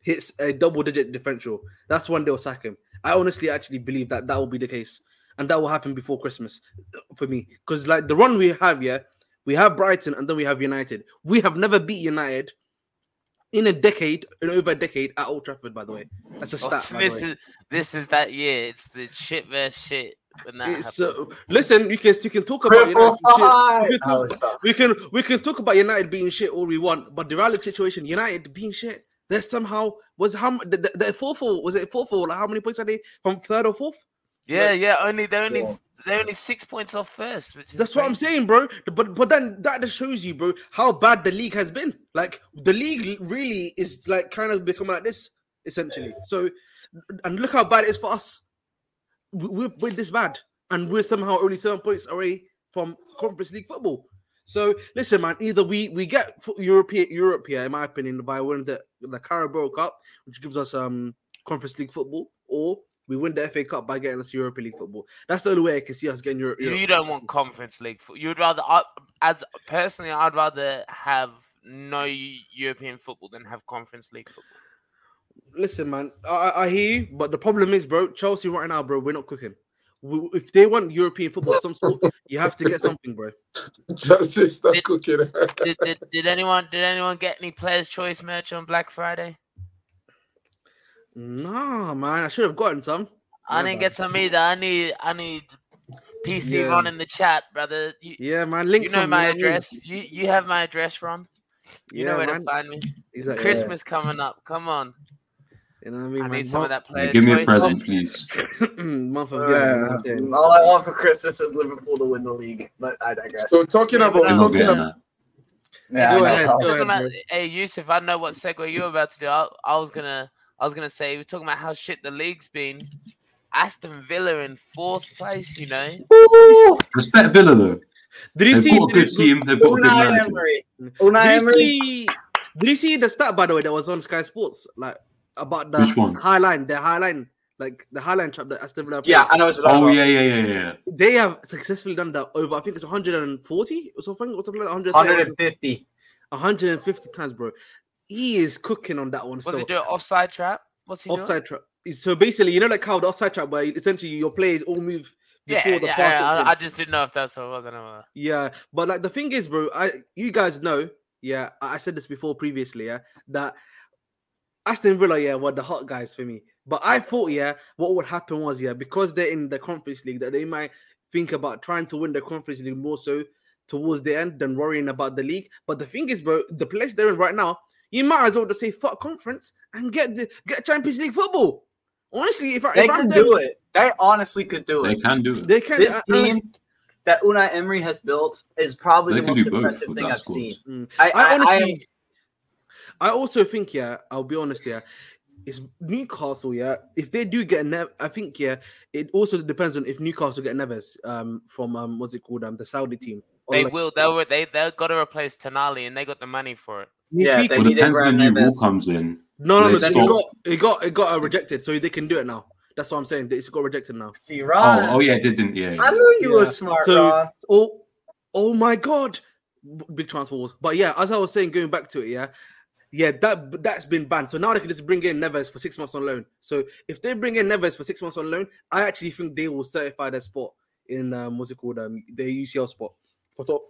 S5: hits a double digit differential, that's when they'll sack him. I honestly actually believe that that will be the case, and that will happen before Christmas uh, for me. Because like the run we have, yeah, we have Brighton and then we have United. We have never beat United in a decade, in over a decade at Old Trafford. By the way, that's a
S2: Oh,
S5: stat. the
S2: this is this is that year. It's the shit versus shit. When that happens.
S5: uh, listen, you can you can talk about
S4: Triple
S5: United. shit. We can talk-
S4: it's
S5: we can we can talk about United being shit all we want, but the reality situation, United being shit, there's somehow was how m- the, the, the fourth or was it fourth or like how many points are they from third or fourth?
S2: yeah, yeah. Only they're only
S4: Yeah.
S2: they're only six points off first, which is
S5: That's what I'm saying, bro. But but then that just shows you, bro, how bad the league has been. Like the league really is like kind of become like this essentially. So and look how bad it is for us. We- We're, we're this bad, and we're somehow only seven points away from Conference League football. So listen, man. Either we we get European Europe here, in my opinion, by winning the the Carabao Cup, which gives us um Conference League football, or we win the FA Cup by getting us European League football. That's the only way I can see us getting Europe.
S2: You don't want conference league. fo- You'd rather, I, as personally, I'd rather have no European football than have conference league football.
S5: Listen, man, I, I- I hear you, but the problem is, bro, Chelsea right now, bro, we're not cooking. w- if they want European football of some sort, you have to get something, bro.
S1: Justice, stop
S2: Did-
S1: cooking.
S2: Did, did, did anyone did anyone get any players' choice merch on Black Friday?
S5: Nah, man, I should have gotten some.
S2: I
S5: Yeah,
S2: didn't
S5: man.
S2: get some either. I need I need PC
S5: Yeah.
S2: Ron in the chat, brother. You,
S5: Yeah, man. Link
S2: you know my
S5: you what I
S2: address. You you have my address, Ron. You
S5: yeah,
S2: know where
S5: man.
S2: to find me.
S5: Exactly.
S2: Christmas coming up. Come on.
S5: You know what I mean?
S2: I
S5: man?
S2: need some of that player
S3: Give me a
S2: choice.
S3: present, <laughs> please. <clears throat>
S5: Month of giving, I'm saying.
S4: all I want for Christmas is Liverpool to win the league, but I digress.
S1: So talking about
S2: but
S3: I'm
S1: talking about
S4: yeah,
S5: Go
S4: I
S5: ahead, go
S2: Talking about,
S5: bro.
S2: hey Yusuf, I know what segue you're about to do. I, I was gonna I was gonna say we're talking about how shit the league's been. Aston Villa in fourth place, you know.
S3: Respect Villa though.
S5: Did you
S3: They've
S5: see?
S3: got a good
S5: you,
S3: team. They've got a good
S4: Unai
S3: manager.
S4: Emery.
S5: did
S4: Unai
S5: you
S4: Emery.
S5: see? Did you see the stat by the way that was on Sky Sports, like about the
S3: Which one?
S5: high line, the high line, like the high line trap that Aston Villa.
S4: Yeah. I know what you're
S3: Oh yeah, yeah, yeah, yeah.
S5: they have successfully done that over. I think it's 140 or something, or something like
S4: 150.
S5: 150 times, bro. He is cooking on that one
S2: Was
S5: still.
S2: he doing offside trap? What's he doing?
S5: offside trap. So basically, you know, like how the offside trap, where essentially your players all move
S2: Yeah,
S5: before the
S2: yeah,
S5: pass.
S2: yeah,
S5: is
S2: I. I just didn't know if that's what it was. I don't know.
S5: Yeah, but like the thing is, bro, I you guys know, yeah, I I said this before previously, yeah, that Aston Villa, yeah, were the hot guys for me. But I thought, yeah, what would happen was, yeah, because they're in the conference league, that they might think about trying to win the conference league more so towards the end than worrying about the league. But the thing is, bro, the place they're in right now, you might as well just say fuck conference and get the get Champions League football. Honestly, if, I,
S4: They
S5: if I'm
S4: can
S5: them,
S4: do it. They honestly could do it.
S3: They
S4: it.
S3: can do it.
S5: They can.
S4: This
S5: I- I-
S4: team that Unai Emery has built is probably
S3: They
S4: the most impressive thing I've
S3: squad.
S4: seen.
S5: Mm.
S4: I,
S5: I
S4: I,
S5: honestly, I, also think, yeah, I'll be honest, yeah, it's Newcastle, yeah. If they do get Nev, I think, yeah, it also depends on if Newcastle get Neves um from um what's it called um the Saudi team.
S2: They
S5: like-
S2: will. They were. They they got to replace Tonali, and they got the money for it.
S4: Yeah,
S5: If he-
S4: they
S3: Well, depends when the new rule comes in.
S5: no, no, no.
S3: they
S5: It got it got it got uh, rejected, so they can do it now. That's what I'm saying. It's got rejected now.
S4: See,
S3: Oh,
S4: Ron.
S3: oh yeah, it didn't. Yeah, yeah.
S4: I knew you were smart,
S5: So-
S4: Ron.
S5: Oh, oh my god, big transfer wars. But yeah, as I was saying, going back to it, yeah, yeah, that that's been banned. So now they can just bring in Neves for six months on loan. So if they bring in Neves for six months on loan, I actually think they will certify their spot in um, what's it called, um, the UCL spot for top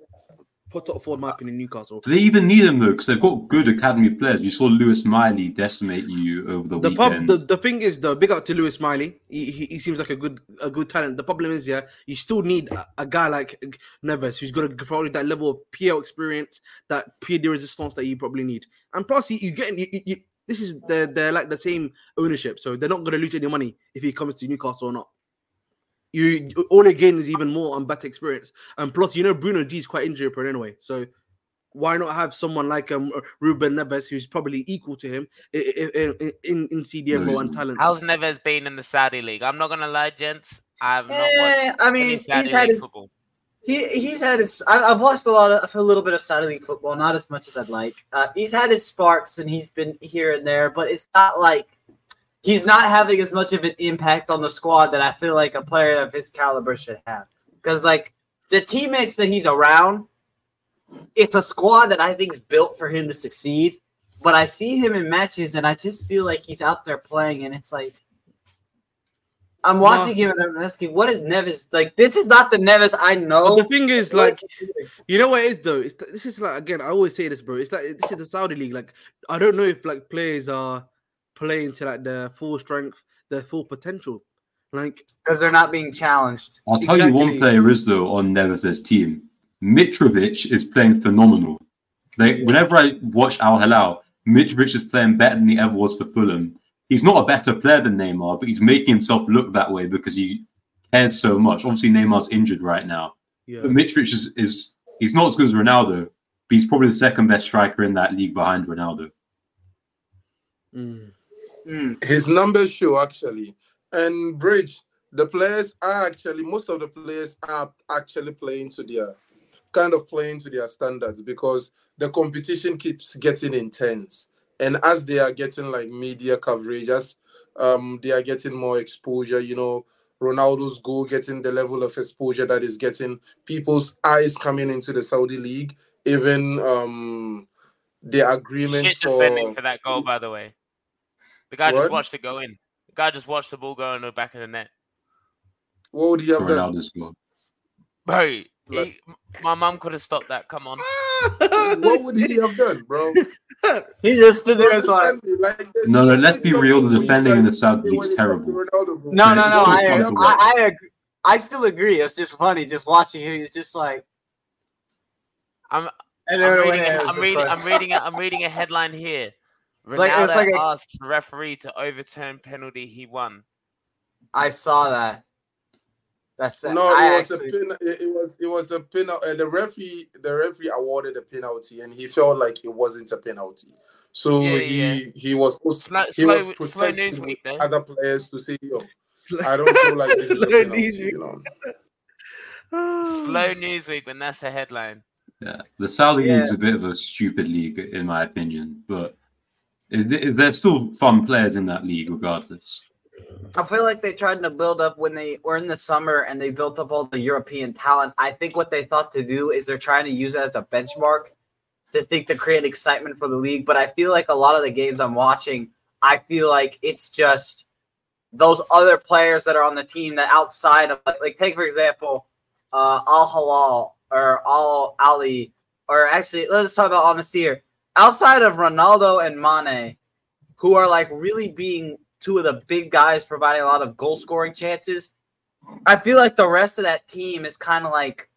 S5: for top four, in my opinion, Newcastle.
S3: Do they even need him though? Because they've got good academy players. You saw Lewis Miley decimate you over the,
S5: The, pub,
S3: weekend.
S5: the the thing is though, big up to Lewis Miley. He, he, he seems like a good a good talent. The problem is, yeah, you still need a, a guy like Neves who's got a, probably that level of PL experience, that peer de resistance that you probably need. And plus, you, you getting you, you, you- this is they're, they're like the same ownership, so they're not going to lose any money if he comes to Newcastle or not. You all again is even more on better experience, and plus, you know Bruno G is quite injury prone anyway, so why not have someone like um Ruben Neves who's probably equal to him i- i- i- in in CDM
S3: No,
S5: role and
S3: he's
S5: talent?
S2: How's Neves been in the Saudi league? I'm not gonna lie, gents. I've not
S4: Eh,
S2: watched
S4: I mean,
S2: any
S4: he's had his
S2: football.
S4: he he's had his. I, I've watched a lot of a little bit of Saudi League football, not as much as I'd like. Uh, he's had his sparks and he's been here and there, but it's not like he's not having as much of an impact on the squad that I feel like a player of his caliber should have. Because like the teammates that he's around, it's a squad that I think is built for him to succeed. But I see him in matches and I just feel like he's out there playing, and it's like. I'm
S5: No.
S4: watching him and I'm asking, what is Neves like? This is not the Neves I know.
S5: But the thing is, like,
S4: is he doing?
S5: you know what it is though? It's this is like again, I always say this, bro. It's like this is the Saudi league. Like, I don't know if like players are playing to like their full strength, their full potential. Like,
S4: because they're not being challenged.
S3: I'll tell you one player is though on Neves' team. Mitrovic is playing phenomenal. Like whenever I watch Al Hilal, Mitrovic is playing better than he ever was for Fulham. He's not a better player than Neymar, but he's making himself look that way because he cares so much. Obviously, Neymar's injured right now,
S5: yeah,
S3: but Mitrovic is, is he's not as good as Ronaldo, but he's probably the second best striker in that league behind Ronaldo.
S5: Mm.
S4: Mm.
S1: His numbers show actually. And Bridge, the players are actually most of the players are actually playing to their kind of playing to their standards because the competition keeps getting intense. And as they are getting like media coverage, as um they are getting more exposure, you know, Ronaldo's goal getting the level of exposure that is getting people's eyes coming into the Saudi league, even um the agreement
S2: Shit
S1: for
S2: defending for that goal, by the way. The guy just watched it go in. The guy just watched the ball go in the back of the net.
S1: What would he have done?
S3: Ronaldo scored.
S2: Bro, he-
S1: Like-
S2: my mum could have stopped that. Come on. <laughs>
S1: What would he have done, bro? <laughs>
S4: He just stood there as like,
S1: Like,
S3: No, no, let's be real, the defending in the
S1: Saudi
S3: League's
S1: when it comes to
S3: terrible.
S4: No, no, no. I. I, I agree. I still agree. It's just funny just watching him. It's just like,
S2: I'm. I'm reading, a, I'm, reading,
S4: like...
S2: I'm reading. A, I'm reading a headline here. Ronaldo
S4: It's like- it's like a-
S2: asks referee to overturn penalty he won.
S4: I saw that. That's
S1: No,
S4: I
S1: it was
S4: actually,
S1: a pin. It, it was it was a penalty. Uh, the referee the referee awarded a penalty, and he felt like it wasn't a penalty. So
S2: Yeah,
S1: he he was
S2: Slow,
S1: he
S2: slow,
S1: was
S2: slow news week
S1: with
S2: though.
S1: other players to say, "Yo, I don't feel like this <laughs> is a
S5: Slow
S1: penalty."
S5: news
S1: You know,
S2: Slow <sighs> news week when that's the headline.
S3: Yeah, the Saudi
S4: Yeah.
S3: League's a bit of a stupid league, in my opinion, but there's still fun players in that league, regardless.
S4: I feel like they tried to build up when they were in the summer and they built up all the European talent. I think what they thought to do is they're trying to use it as a benchmark to think to create excitement for the league. But I feel like a lot of the games I'm watching, I feel like it's just those other players that are on the team that outside of like, like take for example, uh, Al Hilal or Al Ahli, or actually let's talk about Al Nassr. Outside of Ronaldo and Mane, who are like really being two of the big guys providing a lot of goal scoring chances. I feel like the rest of that team is kind of like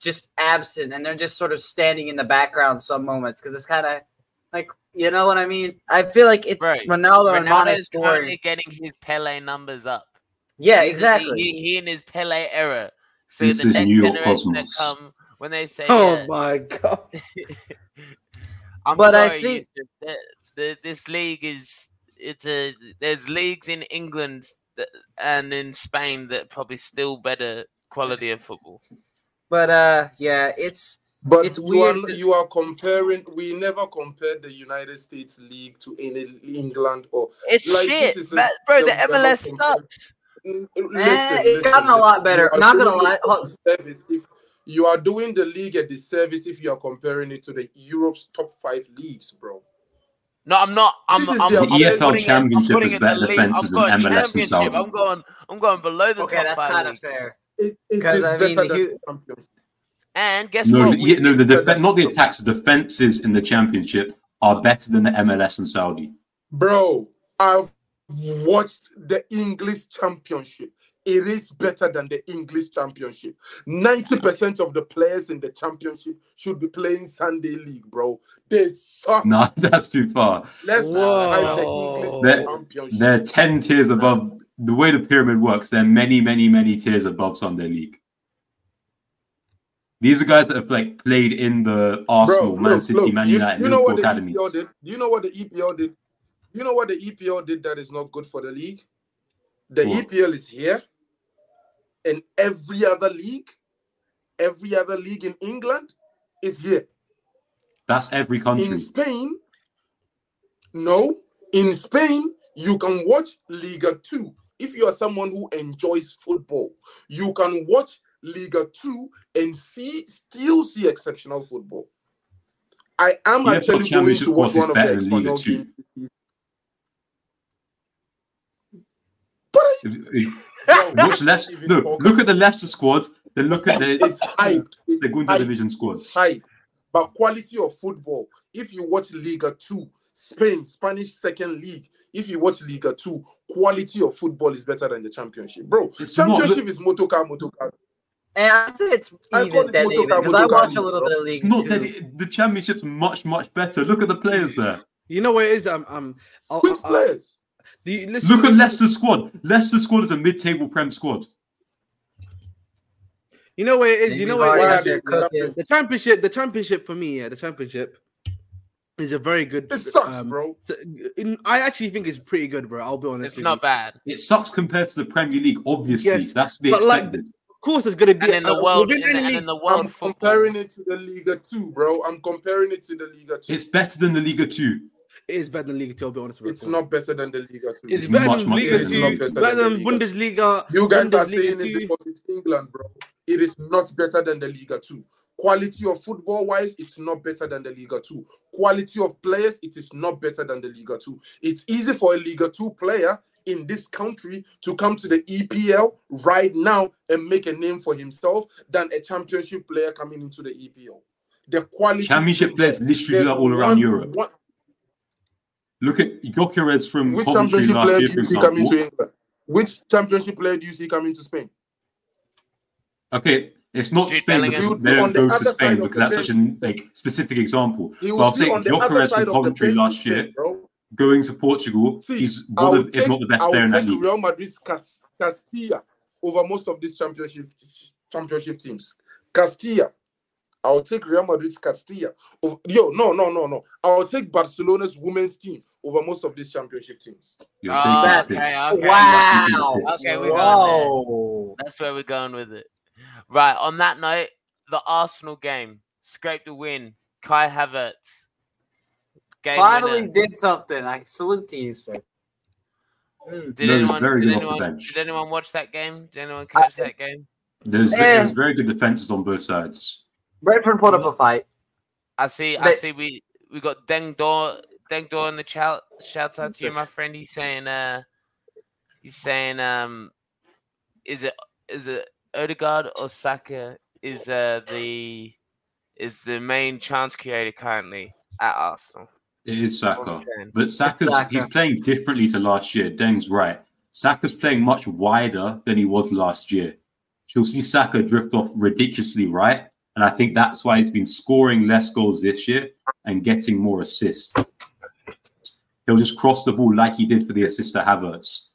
S4: just absent and they're just sort of standing in the background some moments because it's kind of like you know what I mean. I feel like it's
S2: Right.
S4: Ronaldo and Mane
S2: Ronaldo's
S4: scoring.
S2: getting his Pele numbers up.
S4: Yeah,
S2: He's-
S4: exactly.
S2: He, he in his Pele era. So
S3: This
S2: the
S3: is
S2: next
S3: New York
S2: generation that
S3: Cosmos.
S2: come when they say,
S5: Oh
S2: yeah,
S5: my god! <laughs>
S2: I'm
S4: But I think-
S2: Yusuf, that- the, this league is it's a there's leagues in England that, and in Spain that probably still better quality of football.
S4: But uh, yeah, it's
S1: but
S4: It's
S1: you
S4: weird
S1: are you are comparing. We never compared the United States League to any England or
S2: It's
S1: Like,
S2: shit,
S1: this is a-
S2: man, bro. The
S1: they're- they're not
S2: MLS sucks.
S1: Mm,
S4: Eh, it's gotten a lot better.
S1: You are
S4: Not gonna lie.
S1: it
S4: Hold-
S1: a disservice if you are doing the league a disservice if you are comparing it to the Europe's top five leagues, bro.
S2: No, I'm not. I'm.
S1: This is
S2: I'm,
S1: the
S2: I'm
S1: EFL
S2: putting it- I'm
S3: Championship
S2: putting
S3: is better
S2: the league.
S3: defenses
S2: I've got
S3: than
S2: a
S3: MLS and
S2: championship.
S3: Saudi.
S2: I'm going. I'm going below the
S4: okay.
S2: top
S4: That's
S2: five
S4: kind of fair.
S1: It, it
S4: 'Cause,
S1: is
S4: I
S1: better
S4: mean,
S1: than
S4: you-
S1: the champion.
S2: And guess
S3: No,
S2: what?
S3: the, yeah, no, the def- not the attacks. The defenses in the championship are better than the MLS and Saudi.
S1: Bro, I've watched the English championship. It is better than the English championship. 90% of the players in the championship should be playing Sunday league, bro. They suck.
S3: No, <laughs> that's too far.
S1: Let's
S2: Whoa.
S1: type the English
S3: They're-
S1: championship.
S3: They're ten tiers above. The way the pyramid works, they're many, many, many tiers above Sunday League. These are guys that have like played in the Arsenal,
S1: Bro,
S3: Man
S1: look,
S3: City,
S1: look,
S3: Man United,
S1: you know what
S3: Liverpool
S1: the
S3: academies.
S1: EPL did? You know what the EPL did? You know what the EPL did that is not good for the league? The
S3: What?
S1: EPL is here, and every other league, every other league in England is here.
S3: That's every country. In.
S1: Spain, no. In Spain, you can watch Liga 2. If you are someone who enjoys football, you can watch Liga 2 and see still see exceptional football. I am
S3: EFL
S1: actually going to watch one of the
S3: better than Liga
S1: Espanyol
S3: 2.
S1: games. But I-
S3: If- if-
S1: bro,
S3: Watch Leicester.
S1: even
S3: No,
S1: talk-
S3: look at the Leicester squad. Then look at the
S1: it's hyped. It's
S3: Segunda
S1: hyped.
S3: Division
S1: It's
S3: squads.
S1: hype. But quality of football, if you watch Liga 2, Spain, Spanish second league, if you watch Liga 2, quality of football is better than the championship. Bro,
S3: It's not.
S1: championship
S3: Look-
S1: is motocar, motocar.
S4: And I say it's
S1: I call
S4: even
S1: it
S4: dead
S1: Motoka
S4: even because I watch a little
S1: bro.
S4: bit of
S3: It's
S4: league
S3: not
S4: too.
S3: that the championship's much, much better. Look at the players there.
S5: You know what it is? Um, um, I'll,
S1: Which
S5: I'll-
S1: players?
S5: Do you, listen,
S3: Look at Leicester's squad. Leicester's squad is a mid-table Prem squad.
S5: You know what it is? You know what
S1: Why
S5: it
S1: are
S5: is?
S1: they
S4: They're cooking.
S1: champions?
S5: The championship, the championship for me, yeah, the championship is a very good.
S1: It sucks,
S5: um,
S1: bro.
S5: so- I actually think it's pretty good, bro. I'll be honest.
S2: It's
S5: with
S2: not
S5: you.
S2: bad.
S3: It sucks compared to the Premier League, obviously.
S5: Yes,
S3: That's the. be
S5: but like-
S3: expected.
S5: Of course, there's gonna be
S2: And in the world,
S5: within
S2: in the, and
S5: league-
S2: in the world
S1: I'm
S2: football,
S1: comparing it to the Liga 2, bro. I'm comparing it to the Liga 2.
S3: It's better than the Liga 2.
S5: It is better than Liga Two. I'll be honest with you.
S1: It's not better than the Liga 2.
S5: It's
S3: It's
S5: better
S3: much,
S5: than
S3: much
S5: Liga Two.
S3: than
S5: Better
S1: the Liga.
S5: than Bundesliga.
S1: You guys are
S5: Bundesliga
S1: saying
S5: two.
S1: it because it's England, bro. It is not better than the Liga 2. Quality of football wise, it's not better than the Liga 2. Quality of players, it is not better than the Liga 2. It's easy for a Liga 2 player in this country to come to the EPL right now and make a name for himself than a championship player coming into the EPL. The quality
S3: Championship players literally do that all around
S1: one-
S3: Europe.
S1: one-
S3: Look at Gyökeres from
S1: which
S3: Coventry
S1: championship player do you see coming to England? Which championship player do you see coming to Spain?
S3: Okay, it's not
S2: Jude
S3: Spain
S2: Bellingham.
S3: because they don't
S1: on the
S3: go to Spain because
S1: the
S3: that's such a like specific example.
S1: He
S3: But
S1: will
S3: I'll
S1: be
S3: say
S1: on
S3: Gyökeres from
S1: side of the
S3: Coventry last
S1: in
S3: year,
S1: bro.
S3: going to Portugal,
S1: See,
S3: he's one
S1: would
S3: of, if not the best player
S1: would
S3: in that league.
S1: Real Madrid's Cas- Castilla over most of these championship championship teams. Castilla. I will take Real Madrid's Castilla. Over, yo, no, no, no, no. I will take Barcelona's women's team over most of these championship teams.
S3: You're
S2: Oh,
S4: That's-
S2: okay, okay.
S4: wow.
S2: Okay, we're going there. That's where we're going with it. Right. On that note, the Arsenal game scraped a win. Kai Havertz. Game
S4: Finally
S2: winner.
S4: did something. I salute to you, sir. Mm.
S2: Did
S3: No,
S2: anyone,
S3: very
S2: did,
S3: good off the
S2: anyone, did anyone watch that game? Did anyone catch that game?
S3: There's, there's very good defenses on both sides.
S4: Brentford put up a fight.
S2: I see. I see. We we got Deng Dor Deng Dor in the chat. Shouts out to you, my friend. He's saying. Uh, he's saying. Um, is it is it Odegaard or Saka is uh the is the main chance creator currently at Arsenal?
S3: It is Saka. But Saka's
S4: Saka.
S3: he's playing differently to last year. Deng's right. Saka's playing much wider than he was last year. You'll see Saka drift off ridiculously right. And I think that's why he's been scoring less goals this year and getting more assists. He'll just cross the ball like he did for the assist to Havertz.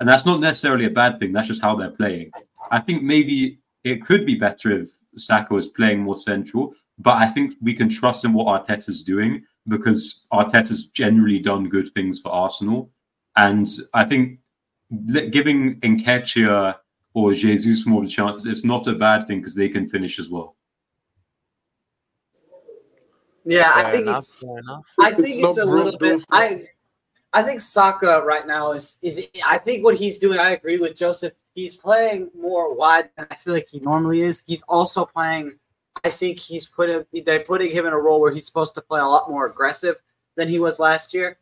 S3: And that's not necessarily a bad thing. That's just how they're playing. I think maybe it could be better if Saka was playing more central, but I think we can trust in what Arteta's doing because Arteta's generally done good things for Arsenal. And I think giving Nketiah or Jesus more chances, it's not a bad thing because they can finish as well.
S4: Yeah, I think
S2: enough,
S4: it's
S2: fair enough.
S4: I think
S1: not
S4: it's a
S1: broke,
S4: little bit. I I think Saka right now is is. I think what he's doing. I agree with Joseph. He's playing more wide than I feel like he normally is. He's also playing. I think he's put him. They're putting him in a role where he's supposed to play a lot more aggressive than he was last year,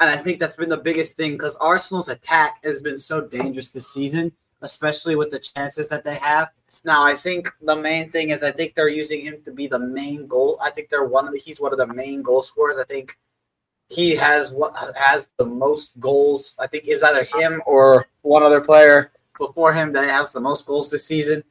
S4: and I think that's been the biggest thing because Arsenal's attack has been so dangerous this season, especially with the chances that they have. Now, I think the main thing is I think they're using him to be the main goal. I think they're one of the, he's one of the main goal scorers. I think he has what has the most goals. I think it was either him or one other player before him that has the most goals this season.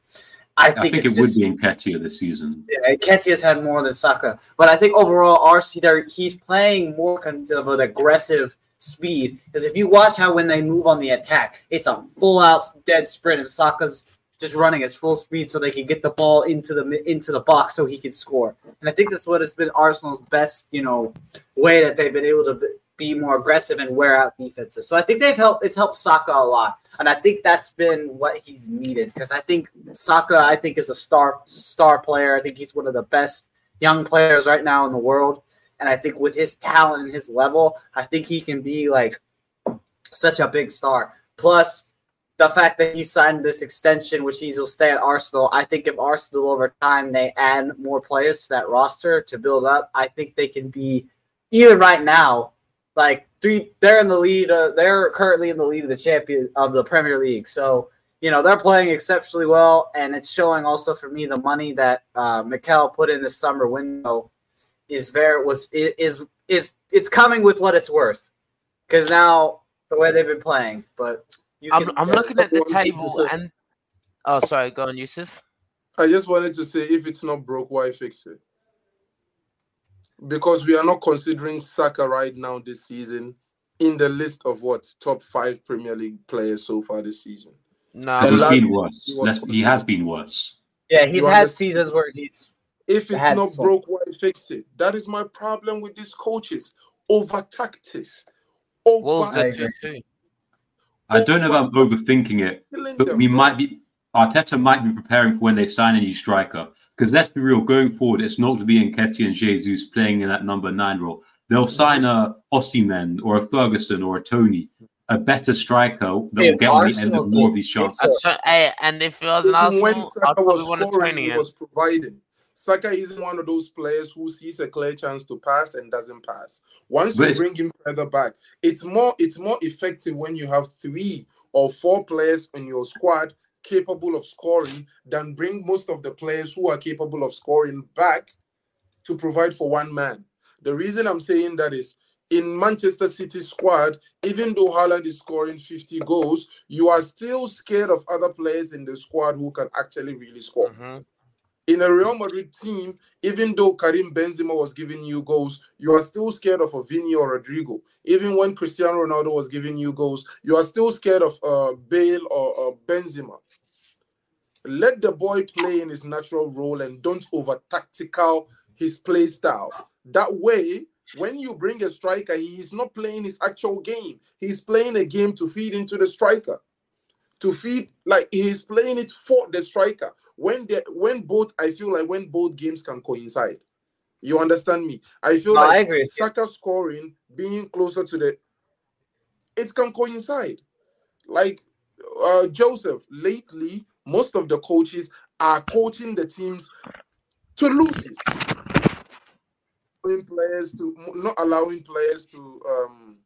S4: I
S3: I
S4: think,
S3: think,
S4: it's
S3: it would
S4: just,
S3: be Nketiah this season.
S4: yeah, Ketia's had more than Saka, but I think overall, RC there he's playing more kind of an aggressive speed. Because if you watch how when they move on the attack, it's a full out dead sprint, and Saka's just running at full speed so they can get the ball into the into the box so he can score. And I think that's what has been Arsenal's best, you know, way that they've been able to be more aggressive and wear out defenses. So I think they've helped. It's helped Saka a lot, and I think that's been what he's needed because I think Saka, I think, is a star star player. I think he's one of the best young players right now in the world, and I think with his talent and his level, I think he can be like such a big star. Plus. The fact that he signed this extension, which he'll stay at Arsenal, I think if Arsenal over time they add more players to that roster to build up, I think they can be even right now like three they're in the lead uh, they're currently in the lead of the champion of the premier league. So you know they're playing exceptionally well and it's showing also for me the money that uh Mikel put in this summer window is very was is is it's coming with what it's worth because now the way they've been playing but
S2: I'm, I'm looking at the table and oh, sorry, go on, Yusuf.
S1: I just wanted to say if it's not broke, why fix it? Because we are not considering Saka right now this season in the list of what top five Premier League players so far this season.
S2: No,
S3: Because it's been worse.
S1: he was-
S3: Let's- he has been worse.
S4: yeah he's
S1: you
S4: had
S1: understand-
S4: seasons where he's
S1: If it's not
S4: some.
S1: broke, why fix it? That is my problem with these coaches. Over tactics. Over
S2: Wolves
S4: I
S2: are
S4: agree.
S2: Two two.
S3: I don't know if I'm overthinking it, but we might be. Arteta might be preparing for when they sign a new striker. Because let's be real, going forward, it's not going to be Nketiah and Jesus playing in that number nine role. They'll mm. sign a Osimhen or a Ferguson or a Toney, a better striker that will get on the end of more of these chances.
S2: Hey, and if it was an
S1: Even when
S2: Arsenal, I'd
S1: Saka
S2: probably
S1: was
S2: want to
S1: scoring,
S2: training
S1: was providing. Saka isn't one of those players who sees a clear chance to pass and doesn't pass. Once you bring him further back, it's more it's more effective when you have three or four players in your squad capable of scoring than bring most of the players who are capable of scoring back to provide for one man. The reason I'm saying that is in Manchester City squad, even though Haaland is scoring 50 goals, you are still scared of other players in the squad who can actually really score.
S2: Mhm.
S1: In a Real Madrid team, even though Karim Benzema was giving you goals, you are still scared of a Vini or Rodrygo. Even when Cristiano Ronaldo was giving you goals, you are still scared of uh, Bale or uh, Benzema. Let the boy play in his natural role and don't over tactical his play style. That way, when you bring a striker, he is not playing his actual game. He's playing a game to feed into the striker. To feed, like he's playing it for the striker. When the when both, I feel like when both games can coincide. You understand me? I feel
S4: No, I
S1: like
S4: agree. with.
S1: Saka scoring, being closer to the, it can coincide. Like uh, Joseph, lately, most of the coaches are coaching the teams to lose. Allowing players to not allowing players to um,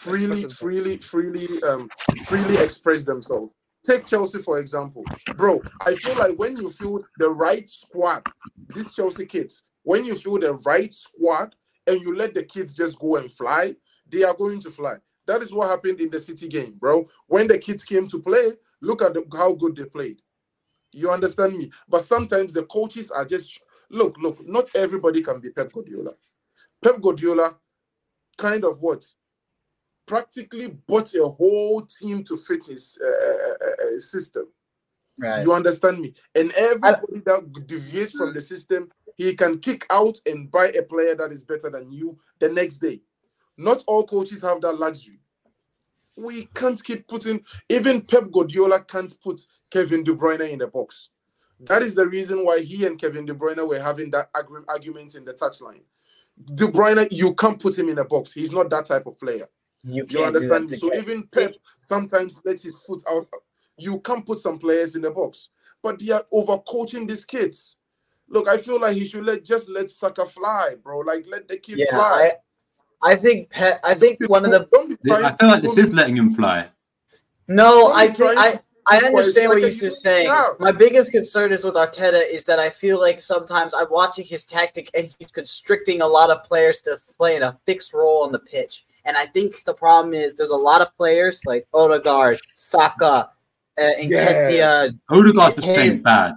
S1: freely, freely, freely, um, freely express themselves. Take Chelsea for example, bro. I feel like when you feel the right squad, these Chelsea kids, when you feel the right squad and you let the kids just go and fly, they are going to fly. That is what happened in the City game, bro. When the kids came to play, look at the, how good they played. You understand me? But sometimes the coaches are just look, look. Not everybody can be Pep Guardiola. Pep Guardiola, kind of what, practically bought a whole team to fit his uh, uh, uh, system.
S4: Right.
S1: You understand me? And everybody that deviates from the system, he can kick out and buy a player that is better than you the next day. Not all coaches have that luxury. We can't keep putting, even Pep Guardiola can't put Kevin De Bruyne in the box. That is the reason why he and Kevin De Bruyne were having that argu- argument in the touchline. De Bruyne, you can't put him in a box. He's not that type of player.
S4: You,
S1: You understand me? So
S4: Ke-
S1: even Pep sometimes lets his foot out. You can put some players in the box, but they are overcoaching these kids. Look, I feel like he should let just let Saka fly, bro. Like let the kid
S4: yeah,
S1: fly.
S4: I, I think Pe- I think one of the
S1: Don't be trying-
S3: I feel like this
S1: don't
S3: is letting him fly.
S4: no, I
S1: be
S4: think I
S1: to
S4: I understand what you're saying. My biggest concern is with Arteta is that I feel like sometimes I'm watching his tactic and he's constricting a lot of players to play in a fixed role on the pitch. And I think the problem is there's a lot of players like Odegaard, Saka, uh, and
S1: Yeah.
S4: Ketia,
S3: Odegaard's just playing bad.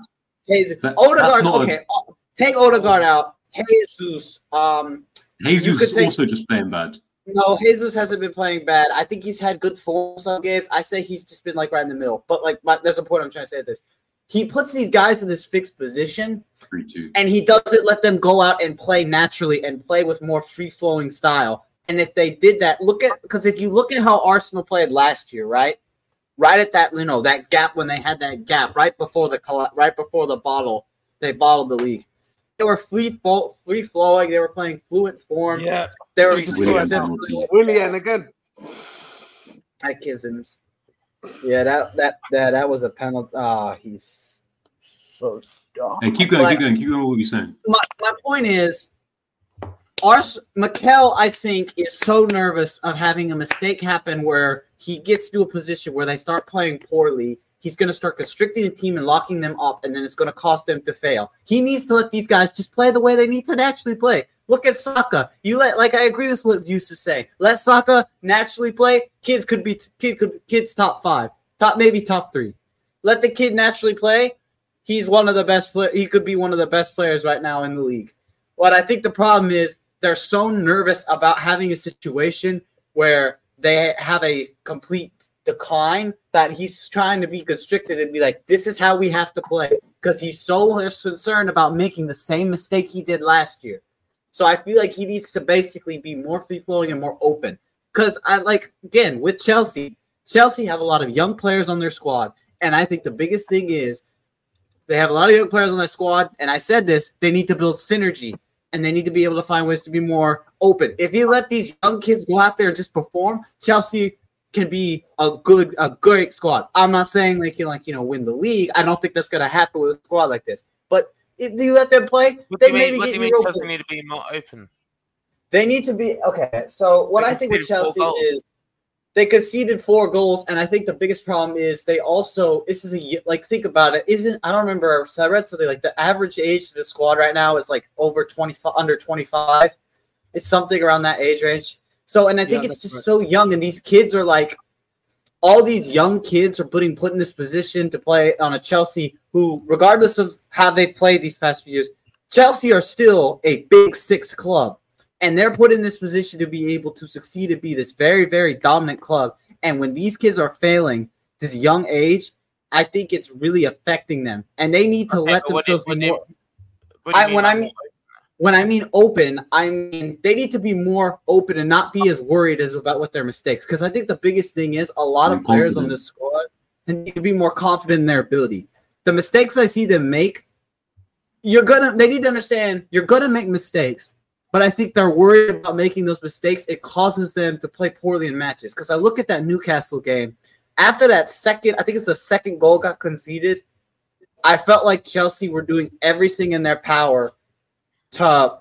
S4: Jesus.
S3: That-
S4: Odegaard,
S3: that's not a-
S4: okay. Take Odegaard out. Jesus. Um,
S3: Jesus is
S4: take-
S3: also just playing bad.
S4: no, Jesus hasn't been playing bad. I think he's had good form some games. I say he's just been like right in the middle. But like, my, there's a point I'm trying to say. at This he puts these guys in this fixed position,
S3: Three two.
S4: and he doesn't let them go out and play naturally and play with more free flowing style. And if they did that, look at because if you look at how Arsenal played last year, right, right at that you know that gap when they had that gap right before the colla- right before the bottle, they bottled the league. They were free flow, free flowing. They were playing fluent form.
S2: Yeah.
S4: They were
S2: We just
S3: Willian
S4: specific-
S5: Willian again.
S4: I kiss him. Yeah, that that that that was a penalty. Ah, he's so dumb.
S3: Hey, keep going,
S4: But-
S3: keep going, keep going. What you're saying?
S4: my, my point is, Ars Mikel, I think, is so nervous of having a mistake happen where he gets to a position where they start playing poorly. He's going to start constricting the team and locking them up, and then it's going to cause them to fail. He needs to let these guys just play the way they need to naturally play. Look at Saka. You let like I agree with what you used to say. Let Saka naturally play. Kids could be kid could kids top five, top maybe top three. Let the kid naturally play. He's one of the best. Play- he could be one of the best players right now in the league. What I think the problem is they're so nervous about having a situation where they have a complete decline that he's trying to be constricted and be like, this is how we have to play because he's so concerned about making the same mistake he did last year. So I feel like he needs to basically be more free flowing and more open. Because I like again with Chelsea, Chelsea have a lot of young players on their squad, and I think the biggest thing is they have a lot of young players on their squad. And I said this: they need to build synergy, and they need to be able to find ways to be more open. If you let these young kids go out there and just perform, Chelsea can be a good, a great squad. I'm not saying they can like you know win the league. I don't think that's gonna happen with a squad like this. But if you let them play,
S2: What
S4: they maybe?
S2: What
S4: get
S2: do you mean? Chelsea need to be more open.
S4: They need to be okay. So what
S2: They
S4: I think with Chelsea is they conceded four goals, and I think the biggest problem is they also this is a like think about it. Isn't I don't remember. So I read something like the average age of the squad right now is like over twenty five, under twenty five. It's something around that age range. So and I think
S5: Yeah,
S4: it's just so young, and these kids are like all these young kids are putting put in this position to play on a Chelsea who, regardless of how they've played these past few years, Chelsea are still a big six club. And they're put in this position to be able to succeed and be this very, very dominant club. And when these kids are failing this young age, I think it's really affecting them. And they need to
S2: Okay,
S4: let
S2: but what do you-
S4: themselves be more
S2: What do
S4: I- when I mean- when I mean open, I mean they need to be more open and not be as worried as about what their mistakes. Because I think the biggest thing is a lot of
S3: And
S4: players on this squad need to be more confident in their ability. The mistakes I see them make, you're gonna they need to understand you're gonna make mistakes, but I think they're worried about making those mistakes. It causes them to play poorly in matches. Because I look at that Newcastle game, after that second, I think it's the second goal got conceded. I felt like Chelsea were doing everything in their power to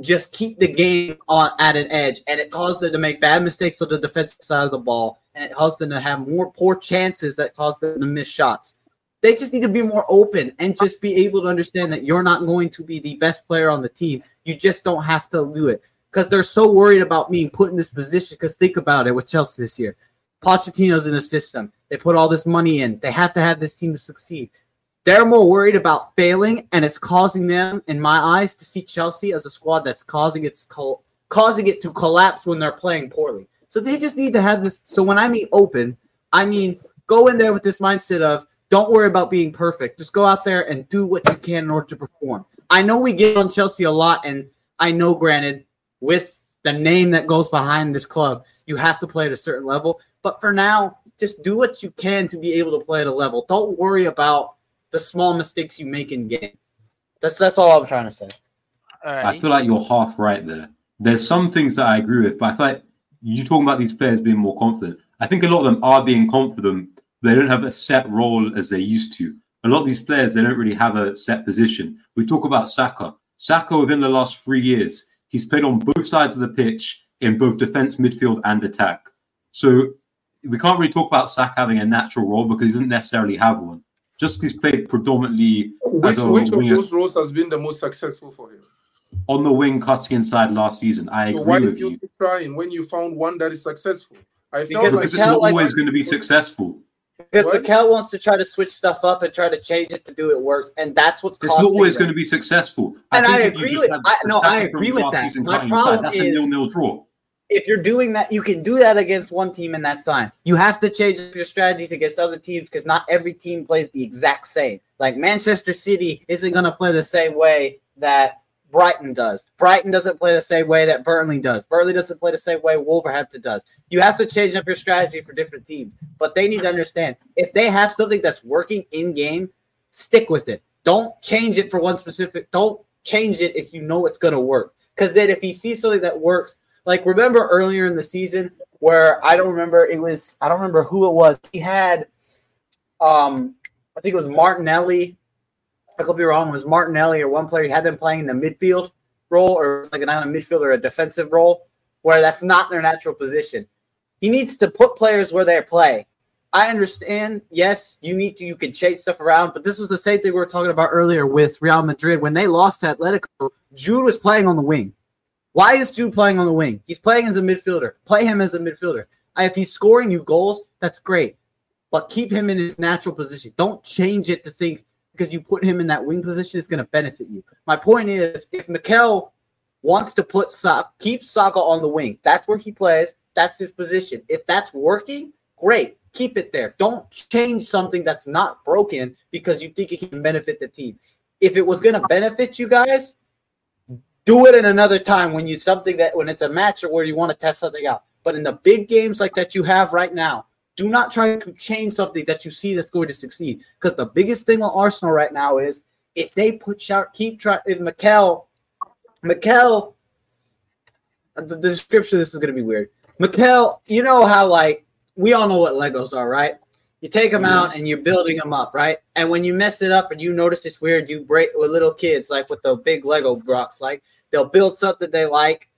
S4: just keep the game on at an edge, and it caused them to make bad mistakes on the defensive side of the ball, and it caused them to have more poor chances that caused them to miss shots. They just need to be more open and just be able to understand that you're not going to be the best player on the team. You just don't have to do it because they're so worried about being put in this position. Because think about it with Chelsea this year, Pochettino's in the system. They put all this money in. They have to have this team to succeed. They're more worried about failing, and it's causing them, in my eyes, to see Chelsea as a squad that's causing its causing it to collapse when they're playing poorly. So they just need to have this. So when I mean open, I mean go in there with this mindset of don't worry about being perfect. Just go out there and do what you can in order to perform. I know we get on Chelsea a lot, and I know, granted, with the name that goes behind this club, you have to play at a certain level. But for now, just do what you can to be able to play at a level. Don't worry about the small mistakes you make in game. That's that's all I'm trying to say.
S3: I feel like you're half right there. There's some things that I agree with, but I feel like you talking about these players being more confident. I think a lot of them are being confident. They don't have a set role as they used to. A lot of these players, they don't really have a set position. We talk about Saka. Saka, within the last three years, he's played on both sides of the pitch in both defense, midfield, and attack. So we can't really talk about Saka having a natural role because he doesn't necessarily have one. Just he's played predominantly
S1: Which
S3: as a
S1: which of those roles has been the most successful for him?
S3: on the wing, cutting inside last season. I
S1: So
S3: agree
S1: why
S3: with
S1: did you
S3: you.
S1: keep trying when you found one that is successful? I felt
S4: Because
S1: like
S3: it's
S4: Mikel,
S3: not
S4: like-
S3: always going to be successful.
S4: Because
S1: What?
S4: Mikel wants to try to switch stuff up and try to change it to do it works, and that's what's
S3: It's not always
S4: them.
S3: going to be successful.
S4: And I
S3: think if
S4: agree with- I- no, I agree with that. My problem
S3: That's a
S4: is-
S3: nil-nil draw.
S4: if you're doing that, you can do that against one team and that's fine. You have to change your strategies against other teams because not every team plays the exact same. Like Manchester City isn't going to play the same way that Brighton does. Brighton doesn't play the same way that Burnley does. Burnley doesn't play the same way Wolverhampton does. You have to change up your strategy for different teams. But they need to understand if they have something that's working in game, stick with it. Don't change it for one specific. Don't change it if you know it's going to work. Because then if he sees something that works, like remember earlier in the season where I don't remember it was I don't remember who it was. He had um I think it was Martinelli. I could be wrong. Was Martinelli or one player. He had them playing in the midfield role, or it's like not a midfielder, a defensive role, where that's not their natural position. He needs to put players where they play. I understand. Yes, you need to. You can change stuff around, but this was the same thing we were talking about earlier with Real Madrid when they lost to Atletico. Jude was playing on the wing. Why is Jude playing on the wing? He's playing as a midfielder. Play him as a midfielder. If he's scoring you goals, that's great. But keep him in his natural position. Don't change it to think because you put him in that wing position, it's going to benefit you. My point is, if Mikel wants to put Sa- keep Saka on the wing, that's where he plays. That's his position. If that's working, great. Keep it there. Don't change something that's not broken because you think it can benefit the team. If it was going to benefit you guys, do it in another time when you something that when it's a match or where you want to test something out. But in the big games like that you have right now, do not try to change something that you see that's going to succeed. Because the biggest thing on Arsenal right now is if they put shot, keep trying. If Mikel, Mikel, the, the description of this is going to be weird. Mikel, you know how like we all know what Legos are, right? You take them out and you're building them up, right? And when you mess it up and you notice it's weird, you break with little kids, like with the big Lego blocks, like they'll build something they like,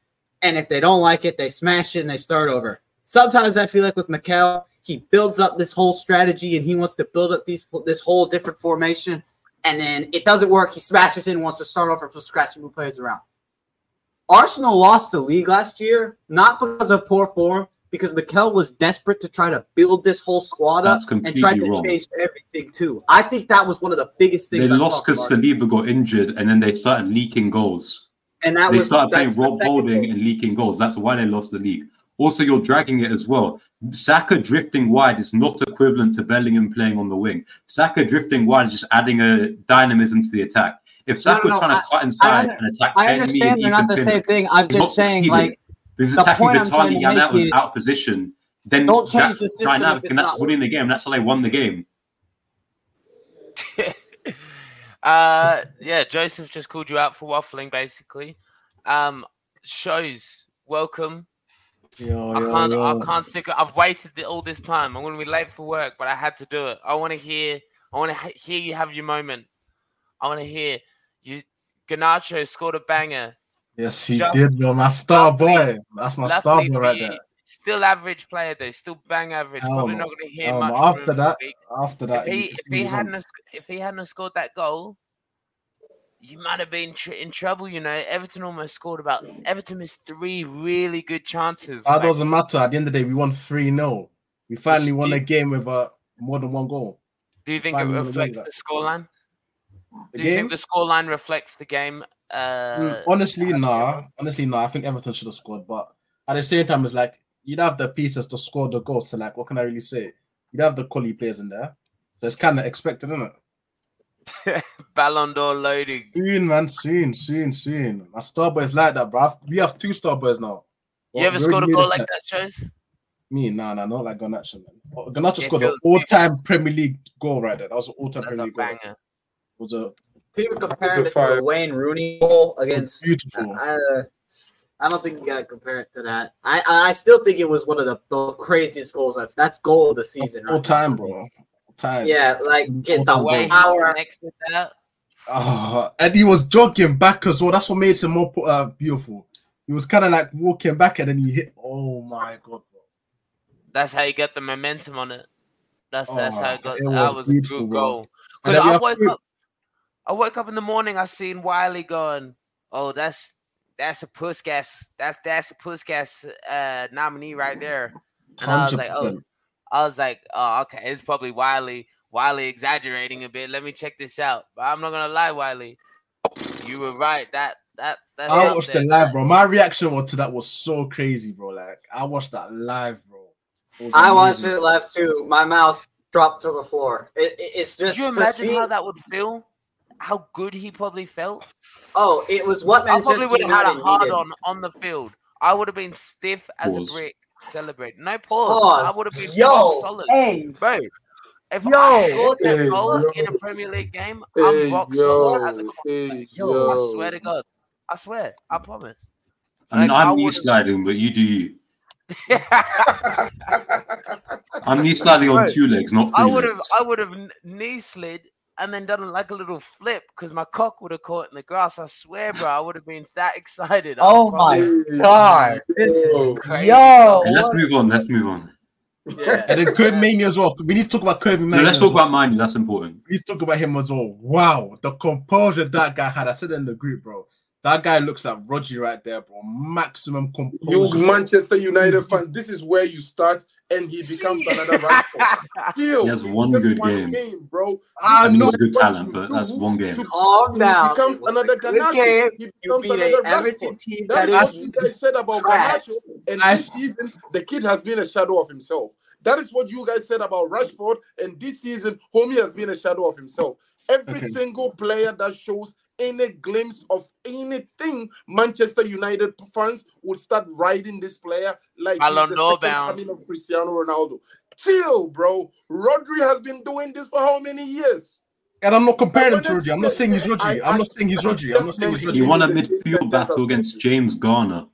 S4: and if they don't like it, they smash it and they start over. Sometimes I feel like with Mikel, he builds up this whole strategy and he wants to build up these this whole different formation, and then it doesn't work. He smashes it and wants to start over from scratch and move players around. Arsenal lost the league last year, not because of poor form, because Mikel was desperate to try to build this whole squad up and tried to
S3: wrong.
S4: change everything too. I think that was one of the biggest
S3: They
S4: things. I
S3: lost because Saliba got injured, and then they started leaking goals.
S4: and that
S3: they
S4: was
S3: started playing Rob Holding and leaking goals. That's why they lost the league. Also, you're dragging it as well. Saka drifting wide is not equivalent to Bellingham playing on the wing. Saka drifting wide is just adding a dynamism to the attack. If
S4: No,
S3: Saka's
S4: no, no,
S3: trying to cut inside and attack
S4: I
S3: Ben Mee
S4: understand
S3: and
S4: they're not the
S3: Pinnock,
S4: same thing. I'm
S3: not
S4: just saying, like,
S3: If he's
S4: the
S3: attacking
S4: point I'm trying
S3: Vitali
S4: to
S3: Yanat
S4: make
S3: was
S4: is-
S3: out of position, then
S4: Don't change
S3: that's
S4: the system
S3: dynamic, and that's
S4: not
S3: winning the game. That's how they won the game. <laughs>
S2: uh, yeah, Joseph just called you out for waffling, basically. Um, shows welcome.
S6: Yo,
S2: I can't.
S6: yo.
S2: I can't stick. I've waited all this time. I'm going to be late for work, but I had to do it. I want to hear. I want to hear you have your moment. I want to hear you. Garnacho scored a banger.
S6: Yes, he
S2: Just
S6: did, bro. My star boy. That's my star boy right there.
S2: Still average player though. Still bang average. Probably
S6: no.
S2: not going to hear much.
S6: After that. After that,
S2: if he if he hadn't if he hadn't scored that goal, you might have been tr- in trouble. You know, Everton almost scored about. Everton missed three really good chances.
S6: That
S2: like,
S6: doesn't matter. At the end of the day, we won 3 0. We finally won
S2: do
S6: a game with uh, more than one goal.
S2: do you think it
S6: finally the
S2: reflects the scoreline?
S6: The
S2: Do you think the scoreline reflects the game? Uh,
S6: Mm, honestly, nah.
S2: it?
S6: Honestly, nah. I think Everton should have scored, but at the same time, it's like you'd have the pieces to score the goals. So, like, what can I really say? You'd have the quality players in there, so it's kind of expected, isn't it? <laughs>
S2: Ballon d'Or loading.
S6: Soon, man. Soon, soon, soon. My star boys like that, bro. We have two star boys now.
S2: You
S6: Well,
S2: ever scored a goal like that, shows?
S6: Me, nah, nah, not like Garnacho, man. Garnacho
S2: Yeah,
S6: scored an all-time Premier League goal right there. That was an all-time
S2: That's
S6: Premier League goal.
S2: banger.
S6: It was a
S4: People
S1: That's
S4: comparing
S1: a
S4: it to the Wayne Rooney goal against.
S6: beautiful.
S4: I, uh, I don't think you gotta compare it to that. I I still think it was one of the, the craziest goals. I've, that's goal of the season.
S6: all
S4: right
S6: time,
S4: now.
S6: bro. All time.
S4: Yeah, like get the
S2: Way
S6: goal.
S2: he
S4: power.
S2: connects with that.
S6: Ah, and he was jogging back as well. That's what makes him more uh, beautiful. He was kind of like walking back and then he hit. Oh my god.
S2: That's how you get the momentum on it. That's that's how
S6: Oh,
S2: it got.
S6: it
S2: that
S6: was
S2: was a
S6: beautiful,
S2: good
S6: bro.
S2: goal. Because I woke
S6: two-
S2: up, I woke up in the morning. I seen Wiley going, "Oh, that's that's a Puskás. That's that's a Puskás uh, nominee right there." And I was like, "Oh,
S6: 100%.
S2: I was like, oh, okay, it's probably Wiley. Wiley exaggerating a bit. Let me check this out. But I'm not gonna lie, Wiley. You were right. That that that's
S6: I watched
S2: there.
S6: the live, bro. My reaction to that was so crazy, bro. Like I watched that live, bro. Was
S4: I watched it live too. My mouth dropped to the floor. It, it- it's
S2: Could
S4: just
S2: you
S4: to
S2: imagine
S4: see.
S2: how that would feel? How good he probably felt.
S4: oh, it was what
S2: I
S4: Manchester
S2: probably would have had a hard
S4: needed.
S2: on on the field. I would have been stiff as
S3: Pause.
S2: a brick, celebrating. No pause. I would have been
S4: Yo,
S2: rock solid,
S4: hey,
S2: bro. If
S4: Yo.
S2: I scored that
S1: Hey,
S2: goal
S1: yo.
S2: in a Premier League game,
S1: Hey,
S2: I'm rock solid at the
S1: yo,
S2: corner.
S1: hey,
S2: Yo,
S1: yo.
S2: I swear to God. I swear. I promise.
S3: I mean,
S2: Like, I
S3: I'm knee
S2: would've-
S3: sliding, but you do you. <laughs> I'm knee sliding on two legs, not
S2: I would have
S3: legs.
S2: I would have knee slid and then done like a little flip because my cock would have caught in the grass. I swear, bro, I would have been that <laughs> excited. I
S4: Oh my
S2: promise.
S4: God. This
S1: yo.
S2: Crazy.
S4: yo,
S3: Okay, let's move on. Let's move on.
S2: Yeah.
S6: And then Kobbie Mainoo as well. We need to talk about Kobbie
S3: No, let's talk
S6: well.
S3: about mine. That's important.
S6: We need to talk about him as well. Wow, the composure that guy had. I said it in the group, bro. That guy looks like Rodri right there, bro. Maximum
S1: You. Manchester United fans, this is where you start, and he becomes another Rashford. <laughs> Still,
S3: He has one
S1: just
S3: good
S1: one
S3: game.
S1: bro.
S6: I
S3: I mean,
S6: know.
S3: he's a good talent, but that's one game.
S1: to-
S4: calm
S1: He
S4: down.
S1: becomes another
S4: a good
S1: Garnacho.
S4: game.
S1: He
S4: You
S1: becomes another
S4: a Everton
S1: Rashford.
S4: team
S1: That
S4: that
S1: is what
S4: is
S1: you guys said about
S4: trash.
S1: Garnacho. And
S6: I
S1: this season, the kid has been a shadow of himself. That is what you guys said about Rashford. And this season, Homie has been a shadow of himself. Every
S6: Okay.
S1: single player that shows any glimpse of anything, Manchester United fans would start riding this player like he's
S2: Ballon
S1: the
S2: d'Or
S1: second coming of Cristiano Ronaldo. Chill, bro. Rodri has been doing this for how many years?
S6: And I'm not comparing him to
S1: wanted
S6: Rodri. I'm not saying he's Rodri.
S1: I-
S6: I'm not saying he's
S1: I
S6: Rodri. I'm not saying he's
S1: mentioned
S3: He
S6: Rodri.
S3: won a
S1: in
S3: midfield battle against James Garner.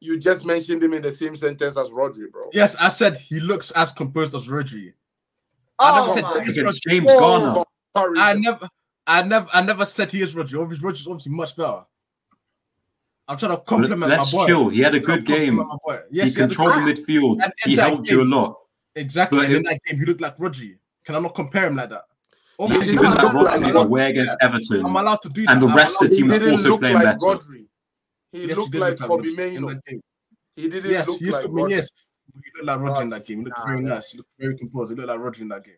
S1: You just mentioned him in the same sentence as Rodri, bro.
S6: Yes, I said he looks as composed as Rodri. I oh never
S4: Oh
S6: said
S4: my
S6: he is
S3: Against James Garner.
S1: Oh,
S6: I never, I never, I never said he is Rodri. Obviously, Rodri's obviously much better. I'm trying to compliment
S3: Let's
S6: my boy.
S3: chill. He had a
S6: I'm trying
S3: good game.
S6: compliment my boy. Yes,
S3: he
S6: he
S3: controlled the midfield. He
S6: that
S3: helped you a lot.
S6: Exactly.
S3: But
S6: and in
S3: it-
S6: that game, he looked like Rodri. Can I not compare him like that?
S3: Yes,
S6: Obviously,
S3: he
S1: did
S6: I'm
S3: looked like
S1: look
S6: allowed-
S1: like
S3: Rodri,
S6: I'm
S3: but against Everton?
S6: I'm allowed to do that.
S3: And the rest of the team was
S1: didn't
S3: also
S1: look
S3: playing
S1: like
S3: better.
S1: Rodri. He
S6: Yes,
S1: looked
S6: did
S1: like
S6: look
S1: Kobbie
S6: Rodri in Mainoo.
S1: He didn't
S6: Yes,
S1: look
S6: he used
S1: like
S6: to
S1: Rodri.
S6: yes. He looked like Rodri in that game. He looked very nice. He looked very composed. He looked like Rodri in that game.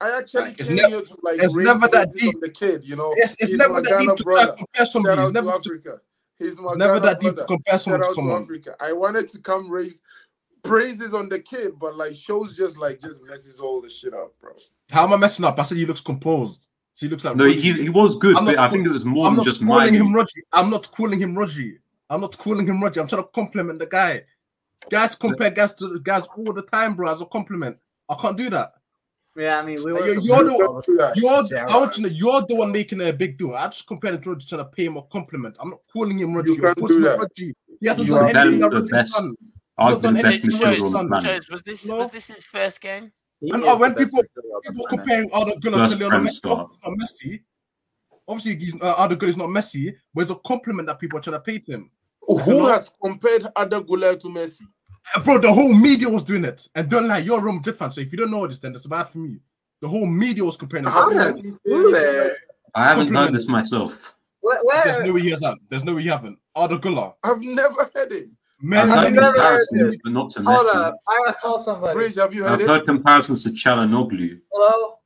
S1: I actually
S6: Like, it's
S1: came
S6: nev-
S1: here to like
S6: it's never that deep.
S1: on the kid, you know.
S6: Yes, it's never that deep to
S1: brother.
S6: to compare somebody. It's
S1: out
S6: never
S1: to
S6: to-
S1: Africa. He's my
S6: never
S1: Ghana
S6: that deep to compare
S1: Shout
S6: someone to someone.
S1: Africa. I wanted to come raise praises on the kid, but like shows just like just messes all the shit up, bro.
S6: How am I messing up? I said he looks composed. So he looks like
S3: No,
S6: Rodri.
S3: he, he was good,
S6: I'm not
S3: but I think it was more
S6: I'm
S3: than
S6: not
S3: just
S6: calling him
S3: mine.
S6: Rodri. I'm not calling him Rodri. I'm not calling him Rodri. I'm trying to compliment the guy. Guys compare guys to the guys all the time, bro, as a compliment. I can't do that.
S4: Yeah, I mean, we
S6: You're- you're the-
S4: comparing
S6: You're,
S4: Yeah,
S6: I want you to know, you're the one making a big deal. I just compared to Rodri trying to pay him a compliment. I'm not calling him Rodri.
S1: You can't do that.
S6: Rodri. He hasn't
S1: You
S6: done anything that
S3: the
S6: Rodri's done.
S3: Arguably the
S6: done anything
S2: Shows,
S3: midfielder
S6: Rodri's
S3: on the
S6: done.
S2: was this
S6: No.
S2: was this his first game?
S4: He
S6: And,
S4: is
S6: oh, when people-
S4: midfielder on the
S6: People comparing Arda Güler to Lionel Messi. Obviously not Messi. Obviously, he's, uh, Arda Güler is not Messi, but it's a compliment that people are trying to pay to him.
S1: Who has compared Arda Güler to Messi?
S6: Bro, the whole media was doing it. And don't lie, you're a Real Madrid fan. So if you don't know this, then that's bad for me. The whole media was comparing him.
S1: How
S6: to
S1: can
S6: him.
S1: he say
S4: Who
S1: anything
S4: there?
S1: like-
S3: I haven't
S6: Compliment.
S3: heard this myself.
S4: Where,
S6: There's no way he hasn't. There's no way he haven't. Arda Güler.
S1: I've never heard it.
S6: Man,
S3: I've
S4: Have
S3: heard
S4: you heard
S3: comparisons, but not to
S4: hold
S3: Messi.
S4: up. I gotta call somebody.
S1: Bridge, have you heard
S3: I've
S1: it?
S3: heard comparisons to Çalhanoğlu.
S4: Hello?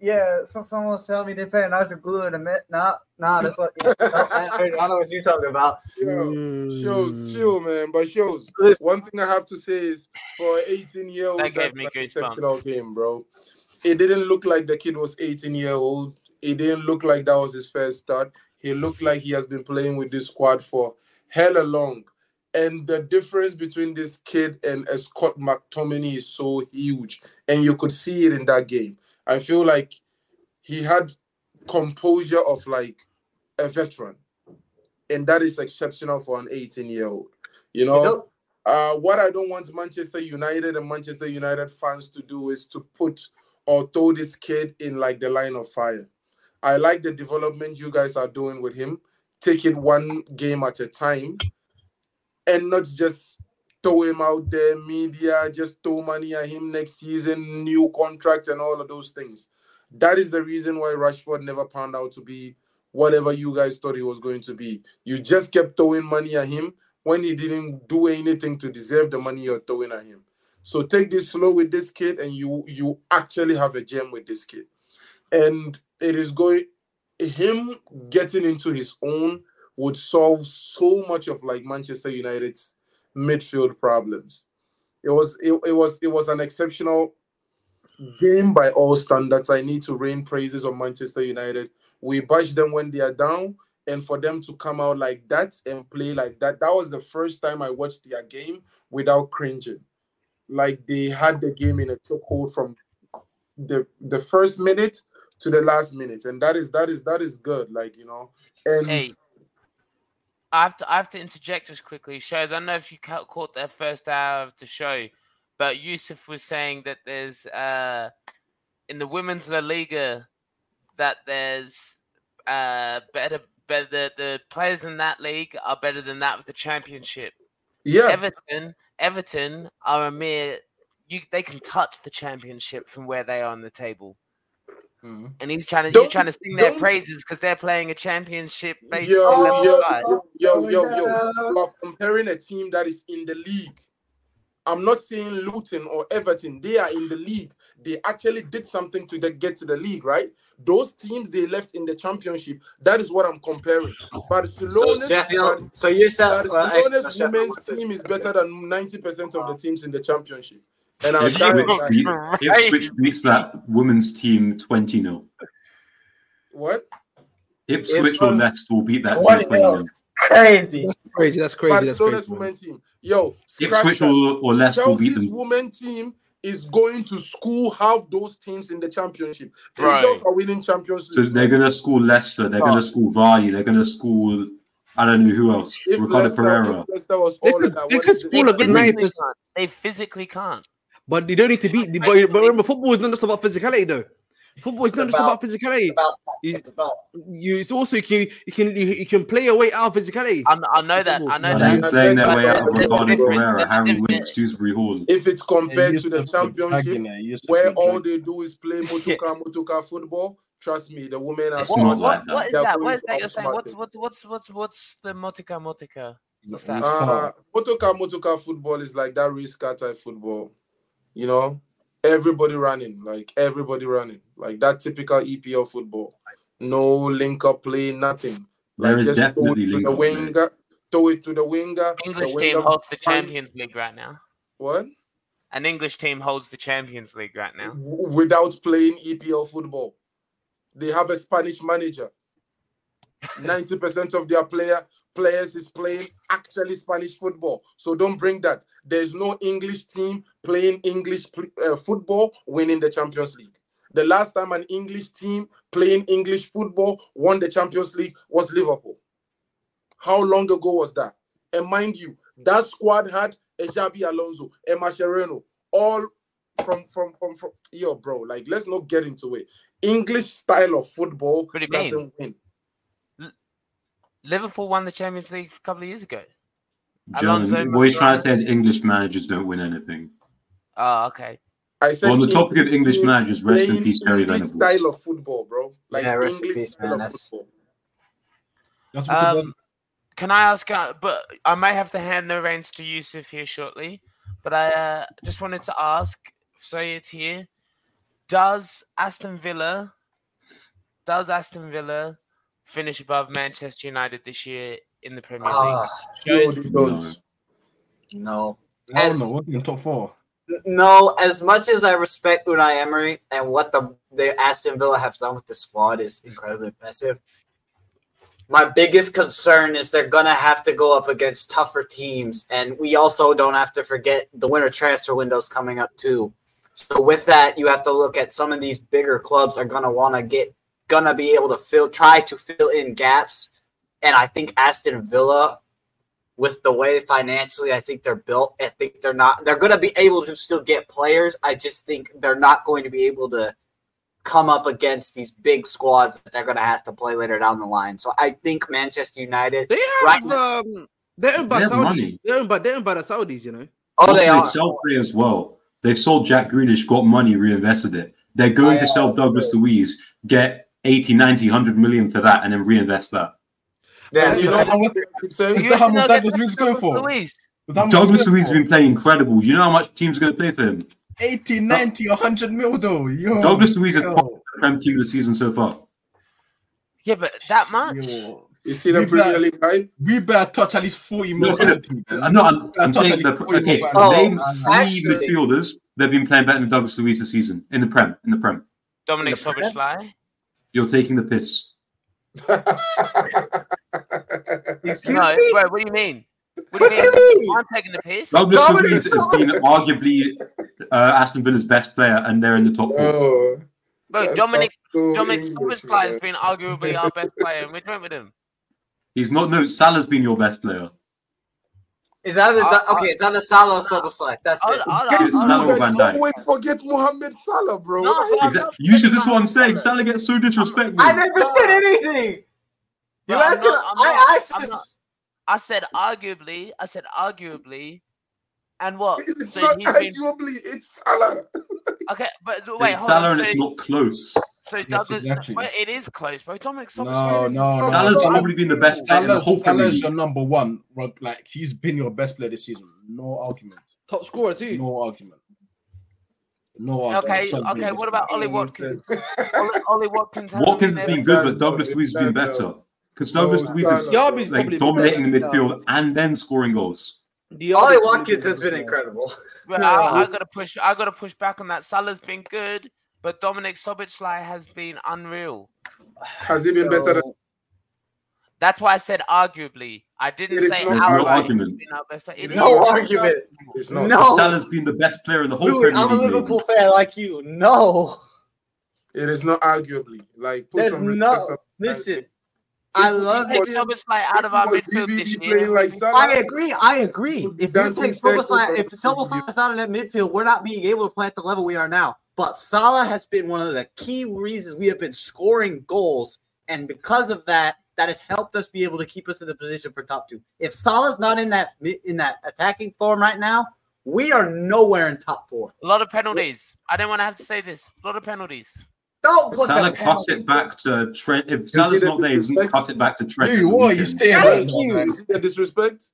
S4: Yeah, some, someone was telling me they're paying Dr. Glue to admit. Nah, nah, that's what. Yeah, no, <laughs> I, I know what you're talking about.
S1: Yo,
S6: Mm.
S1: shows, chill, man. But shows,
S4: Listen.
S1: one thing I have to say is for 18 year old,
S2: That gave me goosebumps.
S1: exceptional game, bro. It didn't look like the kid was 18 year old. It didn't look like that was his first start. He looked like he has been playing with this squad for hella long. And the difference between this kid and Scott McTominay is so huge. And you could see it in that game. I feel like he had composure of like a veteran. And that is exceptional for an 18 year old. You know,
S4: You know,
S1: uh, what I don't want Manchester United and Manchester United fans to do is to put or throw this kid in like the line of fire. I like the development you guys are doing with him. Take it one game at a time and not just throw him out there, media, just throw money at him next season, new contract, and all of those things. That is the reason why Rashford never panned out to be whatever you guys thought he was going to be. You just kept throwing money at him when he didn't do anything to deserve the money you're throwing at him. So take this slow with this kid, and you you actually have a gem with this kid. And it is going him getting into his own would solve so much of like Manchester United's midfield problems. It was it, it was it was an exceptional game by all standards. I need to rain praises on Manchester United. We bash them when they are down, and for them to come out like that and play like that, that was the first time I watched their game without cringing. Like they had the game in a chokehold from the the first minute to the last minute, and that is that is that is good. Like you know, and
S2: Hey, I have to I have to interject just quickly. Shows I don't know if you ca- caught that first hour of the show, but Yusuf was saying that there's uh in the women's La Liga that there's uh better better the, the players in that league are better than that of the championship.
S1: yeah,
S2: Everton Everton are a mere you they can touch the championship from where they are on the table.
S6: Mhm.
S2: And he's trying to
S1: Don't-
S2: you're trying to sing their praises because they're playing a championship based
S1: yo,
S2: level
S1: yo, yo, yo, yo, yo, you are comparing a team that is in the league. I'm not saying Luton or Everton. They are in the league. They actually did something to the, get to the league, right? Those teams they left in the championship. That is what I'm comparing.
S4: So
S1: Barcelona's,
S4: Sheffield. So you're saying well, actually, no,
S1: Barcelona's
S4: Sheffield
S1: women's team is better than 90% of the teams in the championship. And I'll
S3: If
S1: stand
S3: Ipswich,
S1: on that.
S3: beat,
S2: Right.
S3: Ipswich beats that women's team 20 0.
S1: What?
S3: Ipswich or Leicester will beat that team
S4: What
S3: 20 0.
S4: else? Crazy.
S5: Crazy. That's crazy. That's
S1: Barcelona's
S5: crazy. man.
S1: women team. Yo, scratch
S3: Ipswich
S1: that.
S3: or, or Leicester will beat
S1: Chelsea's
S3: them.
S1: women team is going to school half those teams in the championship. These
S2: Right.
S1: girls are winning champions
S3: So
S1: league.
S3: they're going to school Leicester, they're going to oh. school Vardy, they're going to school, I don't know who else,
S1: if
S3: Ricardo
S1: Leicester,
S3: Pereira.
S1: if Leicester was
S5: They
S1: all
S5: could-
S1: of that,
S5: they
S1: what
S5: could
S1: is it?
S5: school a
S2: They
S5: good
S2: physically
S5: night.
S2: can't. They physically can't.
S5: But you don't need to beat. But, but remember, football is not just about physicality, though. Football is
S4: It's
S5: not just about
S4: about-
S5: physicality.
S4: About,
S5: You-
S4: it's about
S5: You, it's also you can you can you, you can play your way out of physicality.
S2: I, I know that. I know
S3: And
S2: that.
S3: he's playing their
S2: But
S3: way out of
S2: there's a
S3: Ricardo Pereira, Harry
S2: difference.
S3: Winks, Dewsbury Hall.
S1: If it's compared to the
S6: Yusuf
S1: championship,
S6: dragging it, Yusuf
S1: where all they do is play <laughs> motoka motoka football, trust me, the women are
S3: It's
S2: What,
S3: not
S1: smart.
S3: like
S2: what, what is that? What is that you're saying? What's
S1: outsmart
S2: what's what's what's what's the motica motica? What's that?
S6: It's
S1: Uh, motoka motoka football is like that race car type football. You know, everybody running, like everybody running, like that typical EPL football. No link up play, nothing.
S3: There
S1: Like
S3: is
S1: just throw it to the
S3: link-up play.
S1: winger, throw it to the winger.
S2: English
S1: the
S2: team holds the
S1: find-
S2: Champions League right now.
S1: What?
S2: An English team holds the Champions League right now.
S1: W- without playing EPL football. They have a Spanish manager. <laughs> 90% of their player players is playing actually Spanish football. So don't bring that. There's no English team playing English uh, football winning the Champions League. The last time an English team playing English football won the Champions League was Liverpool. How long ago was that? And mind you, that squad had a Xabi Alonso, a Mascherano, all from from from from yo, bro. Like, let's not get into it. English style of football
S2: What do you mean?
S1: doesn't win.
S2: Liverpool won the Champions League a couple of years ago.
S3: John,
S2: Alonso,
S3: what he's trying to say is English managers don't win anything.
S2: Oh, okay.
S1: I said
S3: On the topic of English
S1: team
S3: managers, rest in
S1: playing
S3: peace, Terry
S1: English
S3: Venables.
S1: style of football, bro. Like
S4: Yeah, rest in
S1: English
S4: peace,
S1: style
S4: man.
S1: of
S4: That's-
S1: football.
S6: That's because
S2: Um,
S6: there's-
S2: Can I ask? Uh, but I may have to hand the reins to Yusuf here shortly. But I uh, just wanted to ask, so it's here. Does Aston Villa, does Aston Villa finish above Manchester United this year in the Premier League?
S4: Ah,
S1: No,
S2: Shows-
S1: they don't.
S4: no.
S6: I don't
S4: as-
S6: know. What's in top four?
S4: No, as much as I respect Unai Emery and what the the Aston Villa have done with the squad is incredibly impressive. My biggest concern is they're gonna have to go up against tougher teams, and we also don't have to forget the winter transfer windows coming up too. So with that, you have to look at some of these bigger clubs are gonna want to get gonna be able to fill try to fill in gaps, and I think Aston Villa with the way financially I think they're built, I think they're not they're going to be able to still get players. I just think they're not going to be able to come up against these big squads that they're going to have to play later down the line. So I think Manchester United.
S5: They
S4: Right
S5: have um, they're owned by
S3: They
S5: Saudis.
S3: money.
S5: They're owned by they're owned by the Saudis. You know.
S4: Oh,
S3: also,
S4: they
S3: they
S4: are.
S3: sell players well. They sold Jack Grealish, got money, reinvested it. They're going
S4: Oh,
S3: to sell Douglas Luiz, get 80, 90, 100 million for that, and then reinvest that.
S4: Yeah,
S1: And you know
S6: how much-
S1: I could?
S6: Is
S2: You
S6: that how much Douglas Luiz going for?
S2: Luiz?
S6: With how much
S3: Douglas
S6: he's going
S3: Luiz has been playing incredible. You know how much teams are going to pay for him?
S6: 80, 90, 100 mil though. Yo,
S3: Douglas Luiz is
S6: yo,
S3: probably the Prem team of the season so far.
S2: Yeah, but that much.
S6: yo.
S1: You see the
S6: We
S1: Premier
S6: bet-
S1: League hype?
S6: We better touch at least 40 mil.
S3: No,
S6: for that team, man.
S3: I'm not. I'm, I'm saying the
S6: least 40
S3: okay.
S6: mil.
S4: Oh,
S3: Name three
S4: actually-
S3: midfielders that have been playing better than Douglas Luiz this season in the Prem. In the Prem,
S2: Dominic
S4: In the
S2: Szoboszlai.
S3: You're taking the piss. <laughs>
S6: Excuse
S2: No,
S6: me?
S2: wait, what do you mean? What
S4: What
S2: do
S4: do
S2: you
S4: you
S2: mean?
S4: mean?
S2: I'm taking the piss.
S3: Douglas
S4: Dominic
S3: Luiz has been arguably uh, Aston Villa's best player, and they're in the top four.
S1: Oh,
S2: Bro, Dominic
S1: so
S2: Dominic
S1: English,
S2: Szoboszlai has been arguably our best player, and we're joint with him.
S3: He's not. No, Salah's been your best player.
S4: It's either
S2: I'll-
S4: the, okay. It's either Salah or Szoboszlai. That's
S2: I'll,
S4: it.
S2: I'll,
S1: Get
S2: I'll,
S3: It's
S1: you
S3: Salah or
S1: guys
S3: Van Dijk.
S1: always forget Mohamed Salah, bro.
S2: No, but
S3: Exactly. You should. This is what I'm saying.
S2: Salah.
S3: Salah gets so disrespected.
S4: I never said anything. You
S2: Bro, I'm not- I'm not-
S4: I
S2: I'm
S4: said.
S2: not. I said arguably. I said arguably. And what?
S1: It's
S2: So
S1: not
S2: he's been
S1: arguably, it's Salah. <laughs>
S2: okay, but wait,
S3: it's
S2: hold
S3: Salah
S2: on.
S3: and
S2: So,
S3: it's not close.
S2: So Douglas,
S6: exactly.
S2: well, it is close, bro. Dominic
S6: No,
S2: Szoboszlai. is-
S6: no, no.
S3: Salah's
S6: Salah-
S3: probably been the best player in the
S6: Salah's,
S3: whole
S6: Salah's
S3: League.
S6: your number one. Rug- Like he's been your best player this season. No argument.
S5: Top scorer too.
S6: No argument. No argument.
S2: Okay, okay. What about Ollie Watkins? Ollie, Ollie Watkins.
S3: Watkins
S2: been
S3: has been good, but Douglas Luiz has been better. Because Douglas Luiz is like dominating the midfield and then scoring goals.
S5: Diaby's
S4: Ollie Watkins has been incredible.
S2: But I, I gotta push. I gotta push back on that. Salah's been good, but Dominic Szoboszlai has been unreal.
S1: Has he been better than
S2: That's why I said arguably. I didn't say
S1: not
S3: There's no argument.
S2: been our best. It
S4: No argument.
S1: It's not.
S4: No.
S3: Salah's been the best player in the whole
S4: Dude,
S3: Premier
S4: I'm a Liverpool
S3: maybe.
S4: fan like you. No.
S1: It is not arguably. Like, put
S4: There's
S1: some
S4: no-
S1: respect on that.
S4: Listen, I love
S1: we
S2: Take
S1: was-
S4: it.
S2: Szoboszlai out of our midfield this year.
S1: like
S4: I agree. I agree. If you
S1: dancing
S4: take
S1: circles
S4: if
S1: the
S4: Szoboszlai is not in that midfield, we're not being able to play at the level we are now. But Salah has been one of the key reasons we have been scoring goals, and because of that, that has helped us be able to keep us in the position for top two. If Salah's not in that in that attacking form right now, we are nowhere in top four.
S2: A lot of penalties. I don't want to have to say this. A lot of penalties.
S4: Don't put
S3: Salah
S4: the
S3: cuts it back to Trent. If
S1: see
S3: Salah's not there, he's going to
S1: disrespect?
S3: cut it back to Trent.
S6: Dude,
S3: at the
S6: what are you
S3: weekend.
S6: saying
S4: Thank
S6: right
S4: you.
S6: now?
S1: you see the disrespect?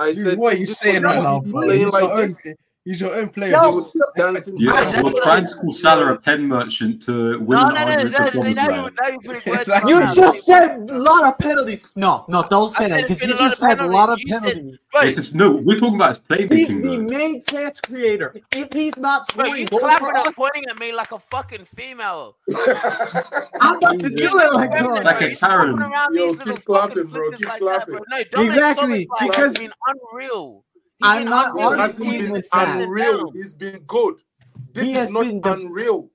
S1: I
S6: Dude,
S1: said,
S6: what are you saying right now,
S1: playing like this,
S6: he's your own player.
S4: Yo,
S6: bro.
S3: Yeah,
S2: Right, that's
S3: you're trying to call Salah a pen merchant to win
S2: No,
S3: an
S2: no, no. no, no, you, now you're putting words
S6: Exactly.
S2: in
S4: You
S2: my mouth.
S4: just said a lot of penalties. No, no, don't say that because you just said a lot of
S2: penalties. You said-
S3: It's just, no, we're talking about his
S4: He's the main chance creator. If he's not
S2: bro,
S4: scoring
S2: you
S4: goals
S2: clapping and pointing at me like a fucking female. <laughs>
S4: I'm about to do it like
S3: Like a Karen.
S2: around
S1: Yo,
S2: these
S1: keep clapping, bro, keep
S2: like
S1: clapping.
S2: that, bro. No, Dominic
S4: Exactly, because-
S2: has been unreal. He's
S4: I'm not
S2: unreal.
S4: on
S2: He's
S1: hasn't
S4: team
S2: been
S1: been
S4: with that.
S2: up and
S1: unreal.
S2: down.
S1: He's been good. This
S4: He
S1: is
S4: has
S1: not
S4: been the-
S1: unreal.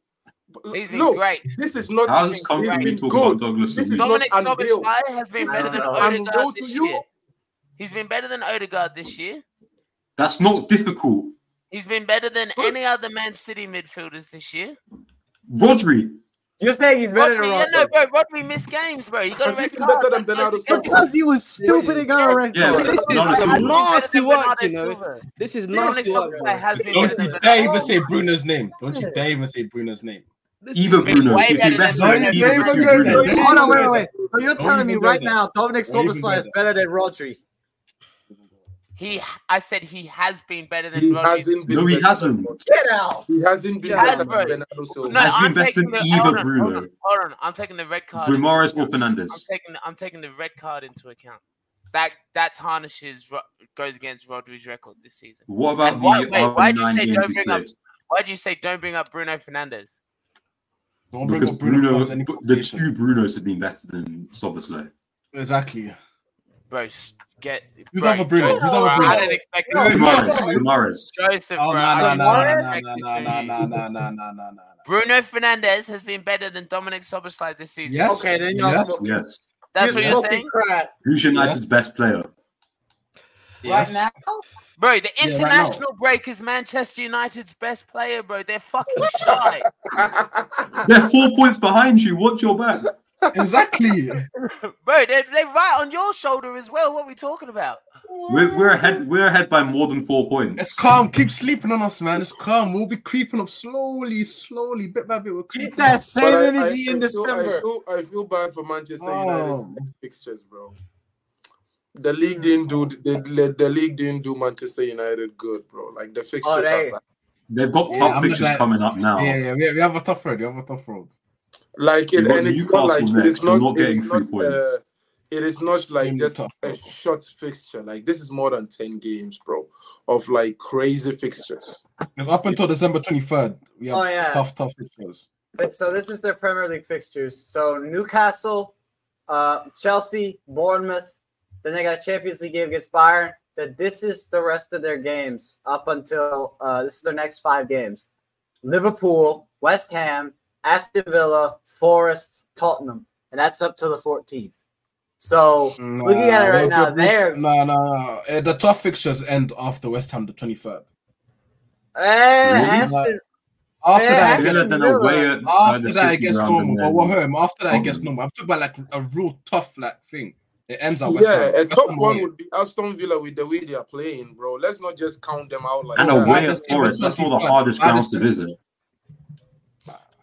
S2: He's been
S1: no,
S2: great.
S1: this is not.
S3: How's
S1: he's
S3: this coming from
S1: been good.
S3: Douglas
S1: This is
S3: Luiz?
S1: not
S2: Dominic
S1: unreal.
S2: Szoboszlai has been better than
S1: is unreal
S2: Odegaard
S1: to
S2: this
S1: you.
S2: year. He's been better than Odegaard this year.
S3: That's not difficult.
S2: He's been better than any other Man City midfielders this year.
S3: Rodri,
S4: You're saying he's better
S2: Rodri,
S4: than
S2: yeah, no,
S4: Rodri.
S2: bro, Rodri missed games, bro. You got
S1: to
S2: a
S1: he
S2: red card.
S1: better than Bernardo Silva?
S4: Because he was stupid and got a red card.
S3: but
S5: This is
S3: Bernardo
S5: nasty
S2: Better
S5: work, you know. This is
S2: Dominic
S5: nasty work.
S2: Szoboszlai
S5: bro.
S2: has been
S6: Don't you dare even say Bruno's name. Don't you dare even say Bruno's name.
S5: This
S3: Even Bruno.
S2: way better than
S3: better
S6: you
S3: either
S6: dare
S3: of the
S6: even
S3: two
S6: go there.
S3: Brunos.
S6: Don't
S4: Hold on,
S6: even
S4: wait,
S6: go
S4: wait, wait.
S6: there.
S4: So you're telling me right now Dominic
S6: Don't Szoboszlai
S4: is better than Rodri?
S2: He, I said he has been better than
S1: He
S2: Rodri.
S1: hasn't been.
S3: No, he hasn't.
S1: than-
S4: Get out.
S1: He hasn't been
S2: He has,
S1: better
S2: bro.
S1: than Bernardo Silva.
S2: No,
S3: Has been
S2: I'm
S3: better
S2: taking
S3: than
S2: the
S3: either
S2: hold on,
S3: Bruno.
S2: Hold on, hold on, I'm taking the red card. into
S3: Guimaraes or
S2: account. I'm taking, I'm taking the red card into account. That that tarnishes goes against Rodri's record this season.
S3: What about
S2: And why-
S3: the
S2: wait, why'd you say don't bring up- Why'd you say don't bring up Bruno Fernandes?
S6: Don't bring
S3: Because
S6: up Bruno,
S3: Bruno, the two Brunos have been better than Szoboszlai.
S6: Exactly.
S2: Bro, get.
S6: Who's
S2: bro,
S6: other Bruno? Who's other
S2: bro,
S6: Bruno?
S2: I didn't expect
S6: No,
S2: this.
S6: no,
S3: Guimaraes,
S2: Joseph,
S6: Oh,
S2: bro.
S6: no,
S2: I
S6: no,
S2: did
S6: no,
S2: not
S6: no, no,
S2: expect
S6: no,
S2: this
S6: no,
S2: from
S6: no, no, no, no, no, no, no.
S2: Bruno Fernandes has been better than Dominic Szoboszlai this season.
S6: Yes.
S4: Okay, then you're
S6: Yes.
S4: smoking-
S3: Yes.
S2: That's what
S4: you're
S2: you're saying.
S3: Who's United's best player?
S6: Yes.
S4: Right now,
S2: bro. The
S6: Yeah, right
S2: international break is Manchester United's best player, bro. They're fucking shy, <laughs>
S3: They're four points behind you. Watch your back.
S6: Exactly. <laughs>
S2: bro. They're, they're right on your shoulder as well. What are we talking about?
S3: We're, we're ahead. We're ahead by more than four points.
S6: It's calm. Keep sleeping on us, man. It's calm. We'll be creeping up slowly, slowly, bit by bit. We're
S4: keep that same
S1: But
S4: energy
S1: I-
S4: in
S1: I feel-
S4: December.
S1: I feel, I feel bad for Manchester
S6: Oh.
S1: United's fixtures, bro. The league didn't do the, the, the league didn't do Manchester United good, bro. Like the fixtures
S4: Oh, they-
S1: are bad.
S3: They've got
S6: Yeah,
S3: tough
S6: I'm
S3: fixtures
S6: like-
S3: coming up now.
S6: Yeah, yeah, we, we have a tough road. We have a tough road.
S1: Like it, and it's not like it
S3: next.
S1: is
S3: You're
S1: not,
S3: not
S1: it is not
S3: three
S1: uh, it is not like just a short fixture. Like this is more than ten games, bro, of like crazy fixtures.
S6: Because up until December 23rd, we have
S4: Oh, yeah.
S6: tough, tough fixtures.
S4: But- So this is their Premier League fixtures. So Newcastle, uh, Chelsea, Bournemouth. Then they got a Champions League game against Bayern. That this is the rest of their games up until uh, this is their next five games: Liverpool, West Ham, Aston Villa, Forest, Tottenham, and that's up to the 14th. So looking at it right now, they're
S6: No, no, no. The tough fixtures end after West Ham the 23rd.
S4: eh,
S3: Really?
S4: Aston,
S6: After
S4: Yeah,
S6: that, it
S3: They're
S6: gets,
S4: Aston
S3: then
S4: Villa.
S3: away at uh,
S6: after that, it
S3: City
S6: gets
S3: ground
S6: normal. But
S3: then-
S6: what home? After that, it gets
S3: Tottenham.
S6: normal. I'm talking about like a real tough like thing. It ends up. West
S1: Yeah,
S6: Ham.
S1: a
S6: West
S1: tough
S6: Ham
S1: one
S6: away.
S1: would be Aston Villa with the way they are playing, bro. Let's not just count them out like
S3: And
S1: that.
S3: away
S6: I
S3: at Forest. That's one of the hardest
S6: I
S3: grounds to visit.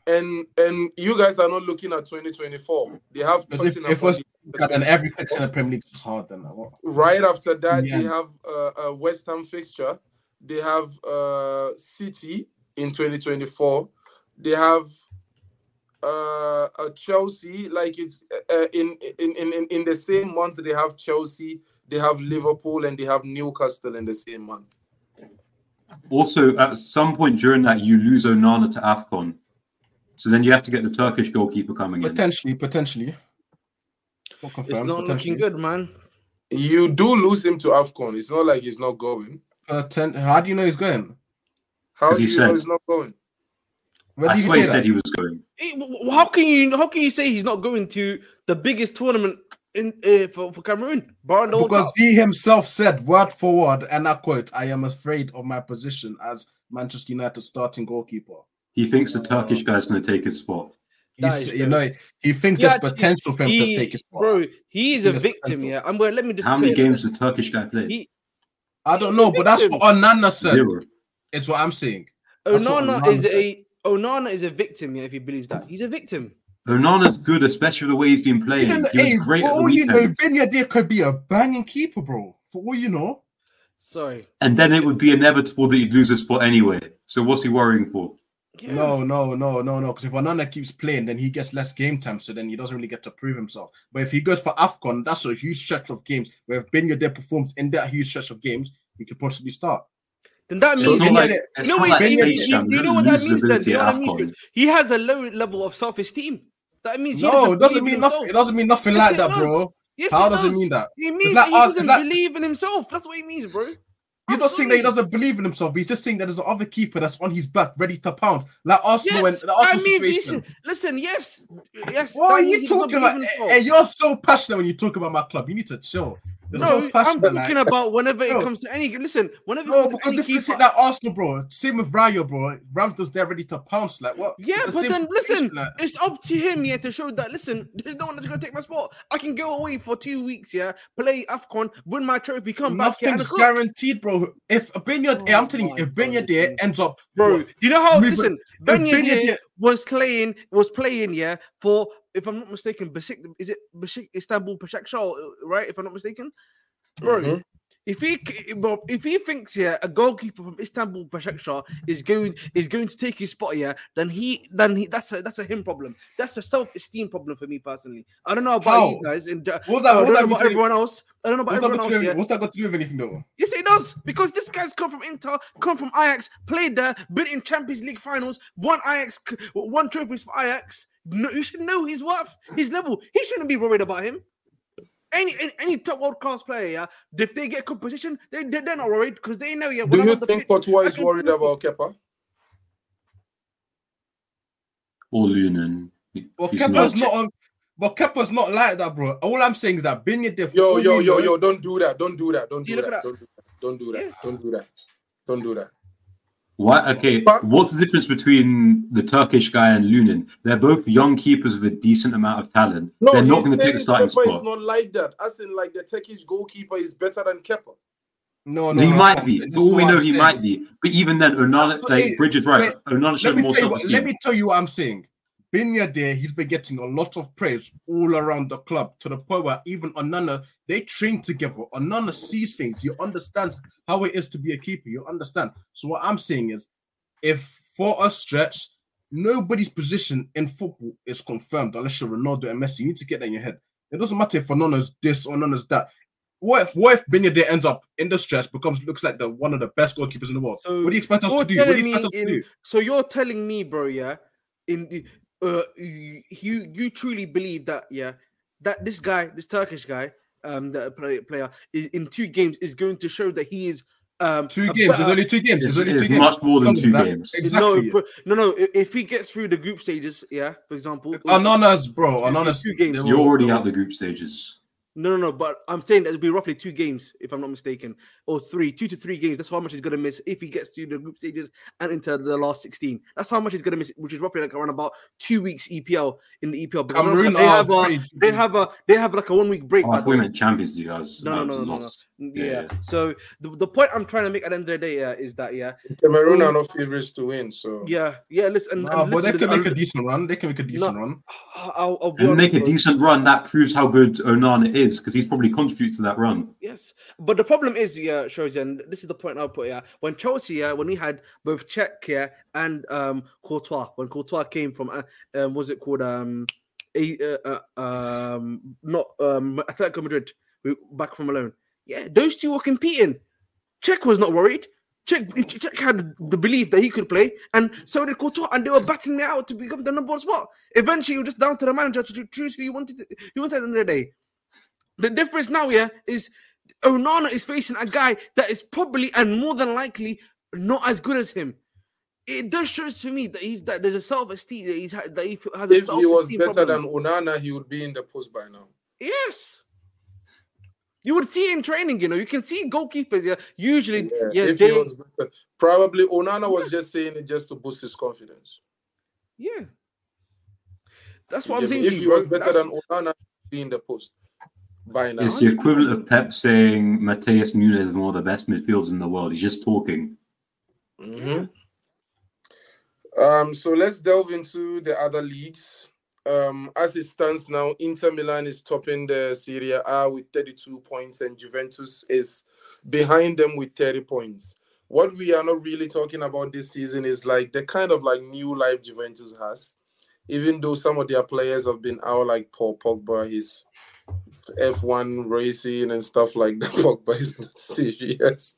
S1: And and you guys are not looking at 2024. They have
S6: Because if, if
S1: on
S6: us, every fixture in the Premier League is hard. Then
S1: right after that
S6: Yeah.
S1: they have uh, a West Ham fixture. They have uh, City in 2024. They have uh, a Chelsea. Like it's uh, in, in in in in the same month they have Chelsea. They have Liverpool and they have Newcastle in the same month.
S3: Also, at some point during that, you lose Onana to AFCON. So then you have to get the Turkish goalkeeper coming in.
S6: Potentially, potentially.
S5: It's not looking good, man.
S1: You do lose him to Afcon. It's not like he's not going.
S6: Poten- how do you know he's going?
S1: How
S3: 'Cause
S1: do
S3: he
S1: you know he's not going?
S6: Where
S3: I
S6: did he
S3: swear
S6: say
S3: he
S6: that?
S3: said he was going.
S5: W- w- How can you how can you say he's not going to the biggest tournament in uh, for, for Cameroon. Bar the
S6: Because he himself said word for word, and I quote, I am afraid of my position as Manchester United starting goalkeeper.
S3: He thinks the Turkish guy's going to take his spot.
S6: He's, you know, he thinks
S5: He
S6: there's
S5: actually-
S6: potential for him
S5: He-
S6: to take his spot.
S5: bro, he is
S6: He
S5: a victim.
S6: potential.
S5: Yeah, I'm gonna let me just
S3: How many
S5: put it like
S3: games the Turkish guy played?
S5: He
S6: I don't know, but that's what Onana said.
S3: Zero.
S6: It's what I'm saying.
S5: Onana
S6: Onana
S5: is
S6: said.
S5: a Onana is a victim. Yeah, if he believes that he's a victim.
S3: Onana's good, especially the way he's been playing.
S6: You know,
S3: He was
S6: hey,
S3: great
S6: for
S3: at the
S6: all you know,
S3: weekend.
S6: Ben could be a banging keeper, bro. For all you know.
S5: Sorry.
S3: And then it would be inevitable that he'd lose a spot anyway. So what's he worrying for?
S5: Yeah.
S6: No, no, no, no, no. Because if Onana keeps playing, then he gets less game time, so then he doesn't really get to prove himself. But if he goes for AFCON, that's a huge stretch of games where if Bayındır performs in that huge stretch of games, he could possibly start.
S5: Then that means
S3: it's not like,
S6: Yedder-
S3: it's
S5: you know what,
S3: like
S5: you,
S6: Ben
S5: you-
S3: He
S5: know what that means then? You know what that means? He has a low level of self-esteem. That means he
S6: No,
S5: doesn't
S6: it doesn't mean nothing. It doesn't mean nothing
S5: Yes,
S6: like that,
S5: does.
S6: bro.
S5: Yes,
S6: How
S5: it
S6: does it mean that?
S5: It means
S6: like
S5: that he uh,
S6: us-
S5: doesn't
S6: it's like-
S5: believe in himself. That's what it means, bro. I'm
S6: not saying that he doesn't believe in himself. He's just saying that there's another keeper that's on his back, ready to pounce, like Arsenal
S5: Yes,
S6: and the Arsenal
S5: I mean,
S6: situation.
S5: listen, listen, yes, yes.
S6: What are you talking about?
S5: And. Eh,
S6: hey, eh, you're so passionate when you talk about my club. You need to chill. You're
S5: no,
S6: so
S5: I'm talking
S6: like-
S5: about whenever it
S6: No.
S5: comes to any. Listen, whenever it
S6: No,
S5: comes to any
S6: this is
S5: keeper,
S6: that Arsenal, bro. Same with Raya, bro. Ramsdale's there ready to pounce. Like what?
S5: Yeah,
S6: the
S5: but then listen,
S6: like-
S5: it's up to him, yeah, to show that listen, there's no one that's gonna take my spot. I can go away for two weeks, yeah, play AFCON, win my trophy, come back here and
S6: Nothing's guaranteed, bro. If Bayındır,
S5: Oh
S6: I'm telling you, if Ben
S5: God,
S6: ends up,
S5: Bro,
S6: what,
S5: you know how listen, Ben
S6: Bayındır
S5: Yedder- was playing was playing, yeah, for if I'm not mistaken, Beşik, is it Beşik, Istanbul Başakşehir, right? If I'm not mistaken, bro.
S1: Mhm.
S5: If he well, if he thinks yeah a goalkeeper from Istanbul Başakşehir is going is going to take his spot yeah then he then he that's a that's a him problem that's a self esteem problem for me personally I don't know about you guys and uh,
S6: what's that?
S5: I don't know about
S6: mean to you?
S5: everyone else I don't know about everyone else yeah
S6: what's that got to do with anything, though?
S5: Yes, it does because this guy's come from Inter, come from Ajax, played there, been in Champions League finals, won Ajax, won trophies for Ajax. No, you should know his worth, his level. He shouldn't be worried about him. Any any, any top world class player, yeah, if they get competition, they they- they're not worried because they know. Yeah,
S1: Do you
S5: on
S1: think
S5: pitch,
S1: Courtois is worried
S5: prove-
S1: about Kepa?
S3: Or Lunin. He-
S6: Well,
S3: he's
S6: Kepa's
S3: not.
S6: not on. But Kepa's not like that, bro. All I'm saying is that Bayındır.
S1: Yo, yo, yo, yo! Don't do that! Don't do that! Don't do that! Don't do that! Don't do that! Don't do that! Don't do that!
S3: Why? Okay,
S1: But-
S3: what's the difference between the Turkish guy and Lunin? They're both young keepers with a decent amount of talent.
S1: No,
S3: They're not going to take the starting
S1: Kepa is
S3: spot.
S1: not like that. As in, like the Turkish goalkeeper is better than Kepa.
S6: No, no,
S3: he
S6: no,
S3: might
S6: no,
S3: be. For all we know,
S6: I'm
S3: he
S6: saying.
S3: might be. But even then, Onana,
S6: That's-
S3: like
S6: hey,
S3: Bridge is right.
S6: wait,
S3: Onana
S6: Let
S3: showed
S6: me,
S3: more
S6: tell what, let me tell you what I'm saying. Bayındır, he's been getting a lot of praise all around the club to the point where even Onana, they train together. Onana sees things. He understands how it is to be a keeper. You understand. So what I'm saying is, if for a stretch, nobody's position in football is confirmed unless you're Ronaldo and Messi. You need to get that in your head. It doesn't matter if Onana's this or Onana's that. What if what if Bayındır ends up in the stretch, becomes looks like the one of the best goalkeepers in the world?
S5: So
S6: what do you expect us to do? What do you expect us
S5: me
S6: to do?
S5: So you're telling me, bro, yeah, in the uh, you you you truly believe that, yeah, that this guy, this Turkish guy, um, the play, player, is in two games is going to show that he is um
S6: Two games.
S5: better-
S6: There's only two games. There's only
S3: it's
S6: two games.
S3: much more than two
S6: that.
S3: games.
S6: Exactly.
S5: No, bro, no, no. If he gets through the group stages, yeah, for example,
S6: Onana's bro.
S5: Two-
S6: Onana's
S5: two games.
S3: You're already out the group stages.
S5: No, no, no. But I'm saying that it'll be roughly two games, if I'm not mistaken, or three, two to three games. That's how much he's gonna miss if he gets to the group stages and into the last 16. That's how much he's gonna miss, which is roughly like around about two weeks EPL in the EPL.
S6: Cameroon
S5: they
S6: are
S5: have a, they have a they have like a one week break.
S3: Oh, I thought we meant Champions League. I was,
S5: No, no, no, no, no, no.
S3: lost.
S5: Yeah.
S3: Yeah.
S5: So the, the point I'm trying to make at the end of the day yeah, is that yeah,
S1: Cameroon are not favorites to win, so
S5: yeah, yeah. Listen,
S6: Nah,
S5: and
S6: but they can make a
S5: I'll-
S6: decent run. They can make a decent run.
S5: I'll, I'll be
S3: And make a decent run. That proves how good Onana is because he's probably contributed to that run.
S5: Yes, but the problem is, yeah, shows and this is the point I'll put. Yeah, when Chelsea, yeah, when we had both Čech, yeah, and um Courtois, when Courtois came from, uh, um, was it called um, a uh, uh, um, not um, Atletico Madrid, we- back from alone. Yeah, those two were competing. Čech was not worried. Čech, Čech had the belief that he could play, and so did Courtois, and they were battling it out to become the number one spot. Eventually, it was just down to the manager to choose who you wanted. To, who wanted at the end of the day. The difference now, yeah, is Onana is facing a guy that is probably and more than likely not as good as him. It does shows to me that he's that there's a self-esteem that he's ha- that he has a
S1: if he was better
S5: problem.
S1: than Onana, he would be in the post by now.
S5: Yes. You would see in training, you know, you can see goalkeepers. Yeah, usually,
S1: Yeah,
S5: yeah,
S1: if
S5: they,
S1: he was better. Probably Onana was just saying it just to boost his confidence.
S5: yeah. That's
S1: You
S5: what I'm
S1: get
S5: saying.
S1: If he
S5: you,
S1: was better
S5: That's-
S1: than Onana, he'd be in the post by now.
S3: It's the equivalent of Pep saying Matheus Nunes is one of the best midfielders in the world. He's just talking.
S1: hmm Um, so let's delve into the other leagues. Um, as it stands now, Inter Milan is topping the Serie A with 32 points, and Juventus is behind them with 30 points. What we are not really talking about this season is like the kind of like new life Juventus has, even though some of their players have been out, like Paul Pogba, his F1 racing and stuff like that. <laughs> Pogba is not <laughs> serious.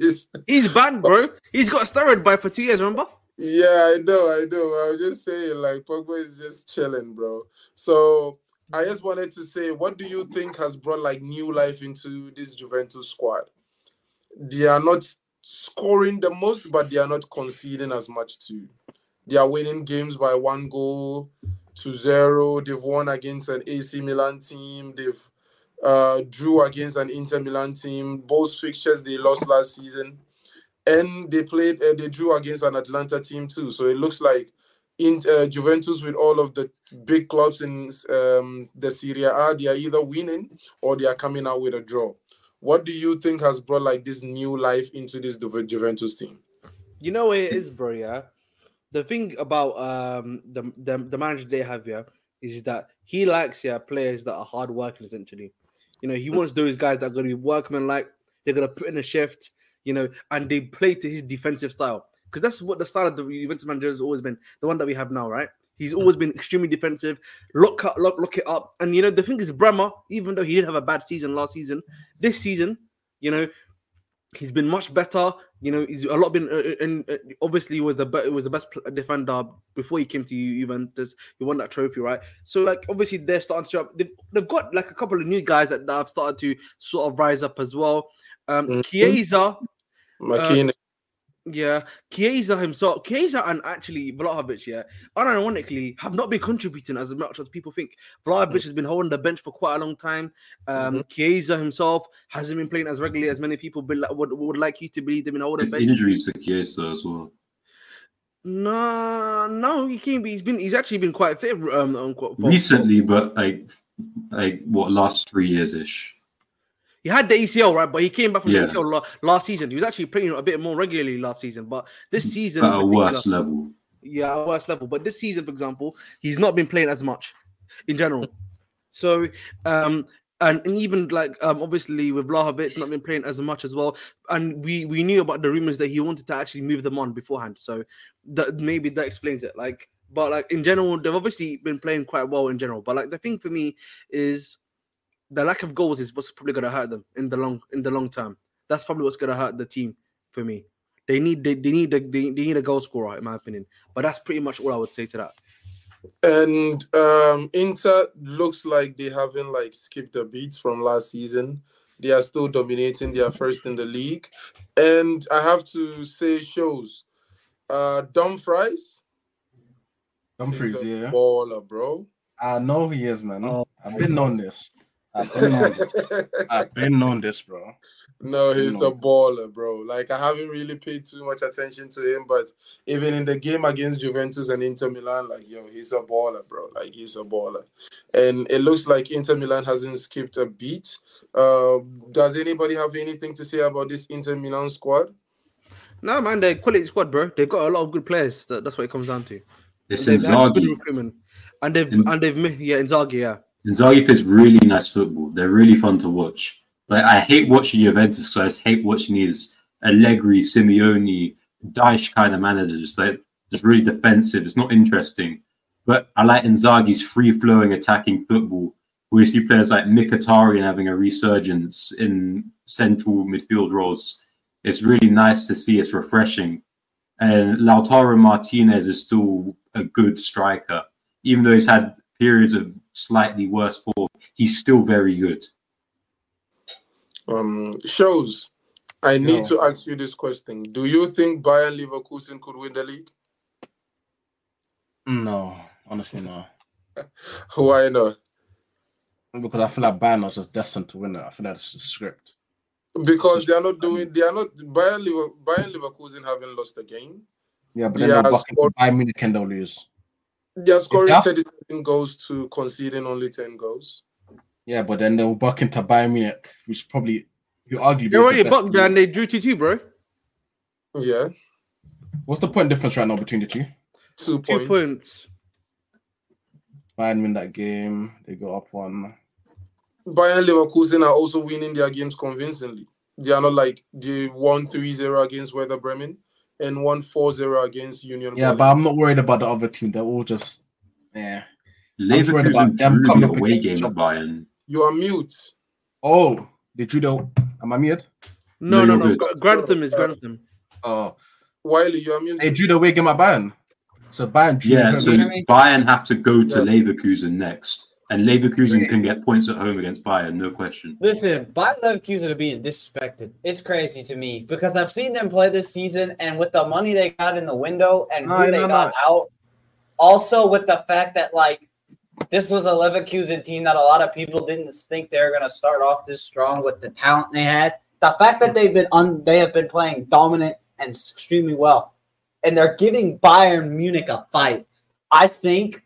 S1: He's-
S5: He's banned, bro. He's got steroid buy for two years. Remember?
S1: Yeah, I know, I know. I was just saying, like, Pogba is just chilling, bro. So I just wanted to say, what do you think has brought like new life into this Juventus squad? They are not scoring the most, but they are not conceding as much too. They are winning games by one goal to zero. They've won against an AC Milan team. They've uh, drew against an Inter Milan team. Both fixtures they lost last season and they played uh, they drew against an Atalanta team too. So it looks like in uh, Juventus with all of the big clubs in um, the Serie A, they are either winning or they are coming out with a draw. What do you think has brought like this new life into this Ju- Juventus team?
S5: You know what it is, bro. Yeah. The thing about um the the, the manager they have here is that he likes yeah players that are hard working essentially. You know, he wants those guys that are going to be workman like. They're going to put in a shift. You know, and they play to his defensive style because that's what the style of the Juventus manager has always been. The one that we have now, right? He's always been extremely defensive. Look up, look, look it up. And you know, the thing is, Bremer, even though he did have a bad season last season, this season, you know, he's been much better. You know, he's a lot been, uh, and uh, obviously was the be- was the best defender before he came to Juventus. He won that trophy, right? So like, obviously they're starting to. show up. They've, they've got like a couple of new guys that, that have started to sort of rise up as well. Um,
S1: Mhm.
S5: Chiesa,
S1: McKean,
S5: yeah, Chiesa himself, Chiesa and actually Vlahovic, yeah, unironically have not been contributing as much as people think. Vlahovic has been holding the bench for quite a long time. Um, Chiesa himself hasn't been playing as regularly as many people be, would, would like you to believe they've been holding
S3: There's
S5: bench.
S3: injuries for Chiesa as well.
S5: No, no, he can't be. He's been. He's actually been quite fit. Um, for, for-
S3: Recently, but like, like what last three years ish.
S5: He had the ACL right, but he came back from
S3: Yeah.
S5: the ACL la- last season. He was actually playing a bit more regularly last season, but this season,
S3: At a worse level.
S5: yeah, at worst level. But this season, for example, he's not been playing as much in general. So, um, and, and even like um, obviously with Vlahovic not been playing as much as well. And we we knew about the rumors that he wanted to actually move them on beforehand. So that maybe that explains it. Like, but like in general, they've obviously been playing quite well in general. But like the thing for me is the lack of goals is what's probably going to hurt them in the long in the long term. That's probably what's going to hurt the team for me. They need they, they need a, they, they need a goal scorer in my opinion. But that's pretty much all I would say to that.
S1: and um, Inter looks like they haven't like skipped a beat from last season. They are still dominating. They are first in the league, and I have to say, shows. Uh, Dumfries,
S6: Dumfries,
S1: is a
S6: yeah.
S1: baller, bro.
S6: I know he is, man.
S5: Oh.
S6: I've been on this. I've been on this. I've <laughs> been on this, bro.
S1: No, he's a baller, bro. Like I haven't really paid too much attention to him, but even in the game against Juventus and Inter Milan, like yo, he's a baller, bro. Like he's a baller, and it looks like Inter Milan hasn't skipped a beat. Uh, does anybody have anything to say about this Inter Milan squad?
S5: No man, they're quality squad, bro. They've got a lot of good players. That's what it comes down to.
S3: It's
S5: They've had good
S3: Inzaghi.
S5: recruitment, and they've
S3: Inz-
S5: and they've yeah Inzaghi, yeah.
S3: Inzaghi plays really nice football. They're really fun to watch. Like I hate watching Juventus because I just hate watching these Allegri, Simeone, Dyche kind of managers. Just like just really defensive. It's not interesting. But I like Inzaghi's free-flowing attacking football. We see players like Mkhitaryan having a resurgence in central midfield roles. It's really nice to see. It's refreshing. And Lautaro Martinez is still a good striker, even though he's had periods of slightly worse form. He's still very good.
S1: Um, shows. I need
S6: Yo.
S1: to ask you this question: Do you think Bayern Leverkusen could win the league?
S6: No, honestly, no. <laughs>
S1: Why not?
S6: because I feel like Bayern are just destined to win it. I feel like it's a script.
S1: Because they are not doing. They are not. Bayern, Lever, Bayern Leverkusen haven't lost a game.
S6: Yeah, but then
S1: Yeah,
S6: they'll buck
S1: scored-
S6: Bayern Munich and they'll lose.
S1: They are scoring
S6: they are-
S1: 37 goals to conceding only 10 goals.
S6: Yeah, but then they were buck into Bayern Munich, which probably you arguably
S5: They're
S6: is
S5: already
S6: the best
S5: bucked and they drew 2 2, bro.
S1: Yeah,
S6: What's the point difference right now between the two?
S1: two
S5: Two
S1: points.
S5: points.
S6: Bayern win that game. They go up one.
S1: Bayern Leverkusen are also winning their games convincingly. They are not like they won 3-0 against Werder Bremen and won 4-0 against Union.
S6: Yeah,
S1: Berlin.
S6: but I'm not worried about the other team. They're all just yeah. worried about them
S3: drew
S6: coming
S3: the away game
S6: each
S3: at. Bayern.
S1: you are mute.
S6: Oh, they drew the. Am I muted?
S5: No,
S3: No,
S5: no,
S3: you're
S5: no.
S3: good.
S5: Grantham is Grantham.
S6: Oh,
S1: Wiley, you are mute.
S6: they drew the away game at Bayern. So Bayern drew.
S3: Yeah,
S6: home.
S3: so Bayern have to go to
S1: Yeah.
S3: Leverkusen next, and Leverkusen can get points at home against Bayern, no question.
S4: Listen, Bayer Leverkusen are being disrespected. It's crazy to me because I've seen them play this season, and with the money they got in the window and
S6: No,
S4: who they
S6: no,
S4: got out, also with the fact that like this was a Leverkusen team that a lot of people didn't think they were going to start off this strong with the talent they had. The fact that they've been un- they have been playing dominant and extremely well, and they're giving Bayern Munich a fight. I think,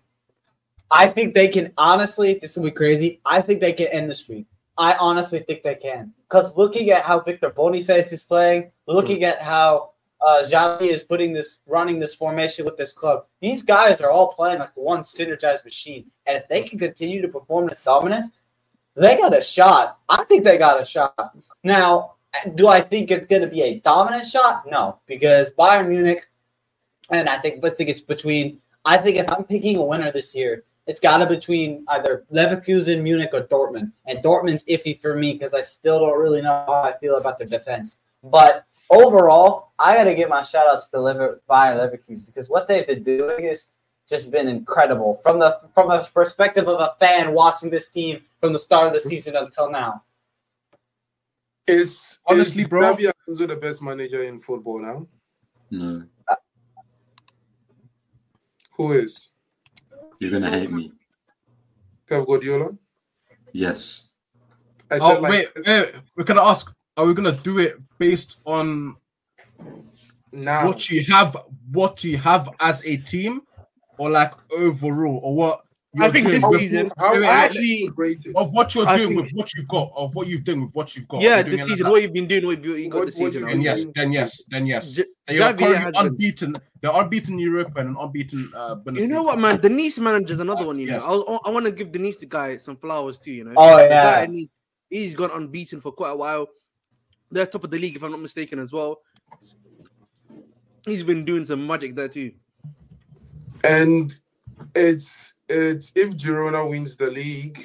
S4: I think they can honestly. This will be crazy. I think they can end the streak. I honestly think they can. Because looking at how Victor Boniface is playing, looking at how uh, Xabi is putting this, running this formation with this club, these guys are all playing like one synergized machine. And if they can continue to perform this dominance, they got a shot. I think they got a shot. Now, do I think it's going to be a dominant shot? No, because Bayern Munich, and I think, I think it's between. I think if I'm picking a winner this year, it's got to between either Leverkusen, Munich, or Dortmund. And Dortmund's iffy for me because I still don't really know how I feel about their defense. But overall, I got to give my shout outs to Lever- Bayer Leverkusen because what they've been doing is just been incredible from the from a perspective of a fan watching this team from the start of the season until now.
S1: Is
S6: Honestly,
S1: is
S6: bro-
S1: Xabi Alonso the best manager in football now?
S3: No,
S1: Who is?
S3: You're gonna hate me.
S1: Pep Guardiola?
S3: Yes.
S1: I
S6: Oh
S1: like-
S6: wait, wait, we're gonna ask. Are we gonna do it based on
S1: now.
S6: what you have, what you have as a team, or like overall, or what?
S5: I
S6: you're
S5: think this
S6: with-
S5: season-
S1: How
S6: wait, wait,
S5: I
S6: wait,
S5: actually-
S6: of what you're
S5: I
S6: doing with what you've got, of what you've done with what you've got.
S5: Yeah,
S6: You're
S5: this
S6: it like
S5: season, what you've been doing, what you've got
S1: What-
S5: this season.
S1: you
S5: I
S6: Then
S5: think.
S6: yes, then yes, then yes.
S5: J-
S6: They are currently
S5: has been-
S6: unbeaten. They're unbeaten in Europe and an unbeaten uh, Bundesliga.
S5: You know what, man? Denise manager's another one. You know, I, was- I want to give Denise the guy some flowers too. You know,
S4: Oh,
S5: The
S4: yeah.
S5: guy needs- he's gone unbeaten for quite a while. They're top of the league, if I'm not mistaken, as well. He's been doing some magic there too.
S1: And it's it's if Girona wins the league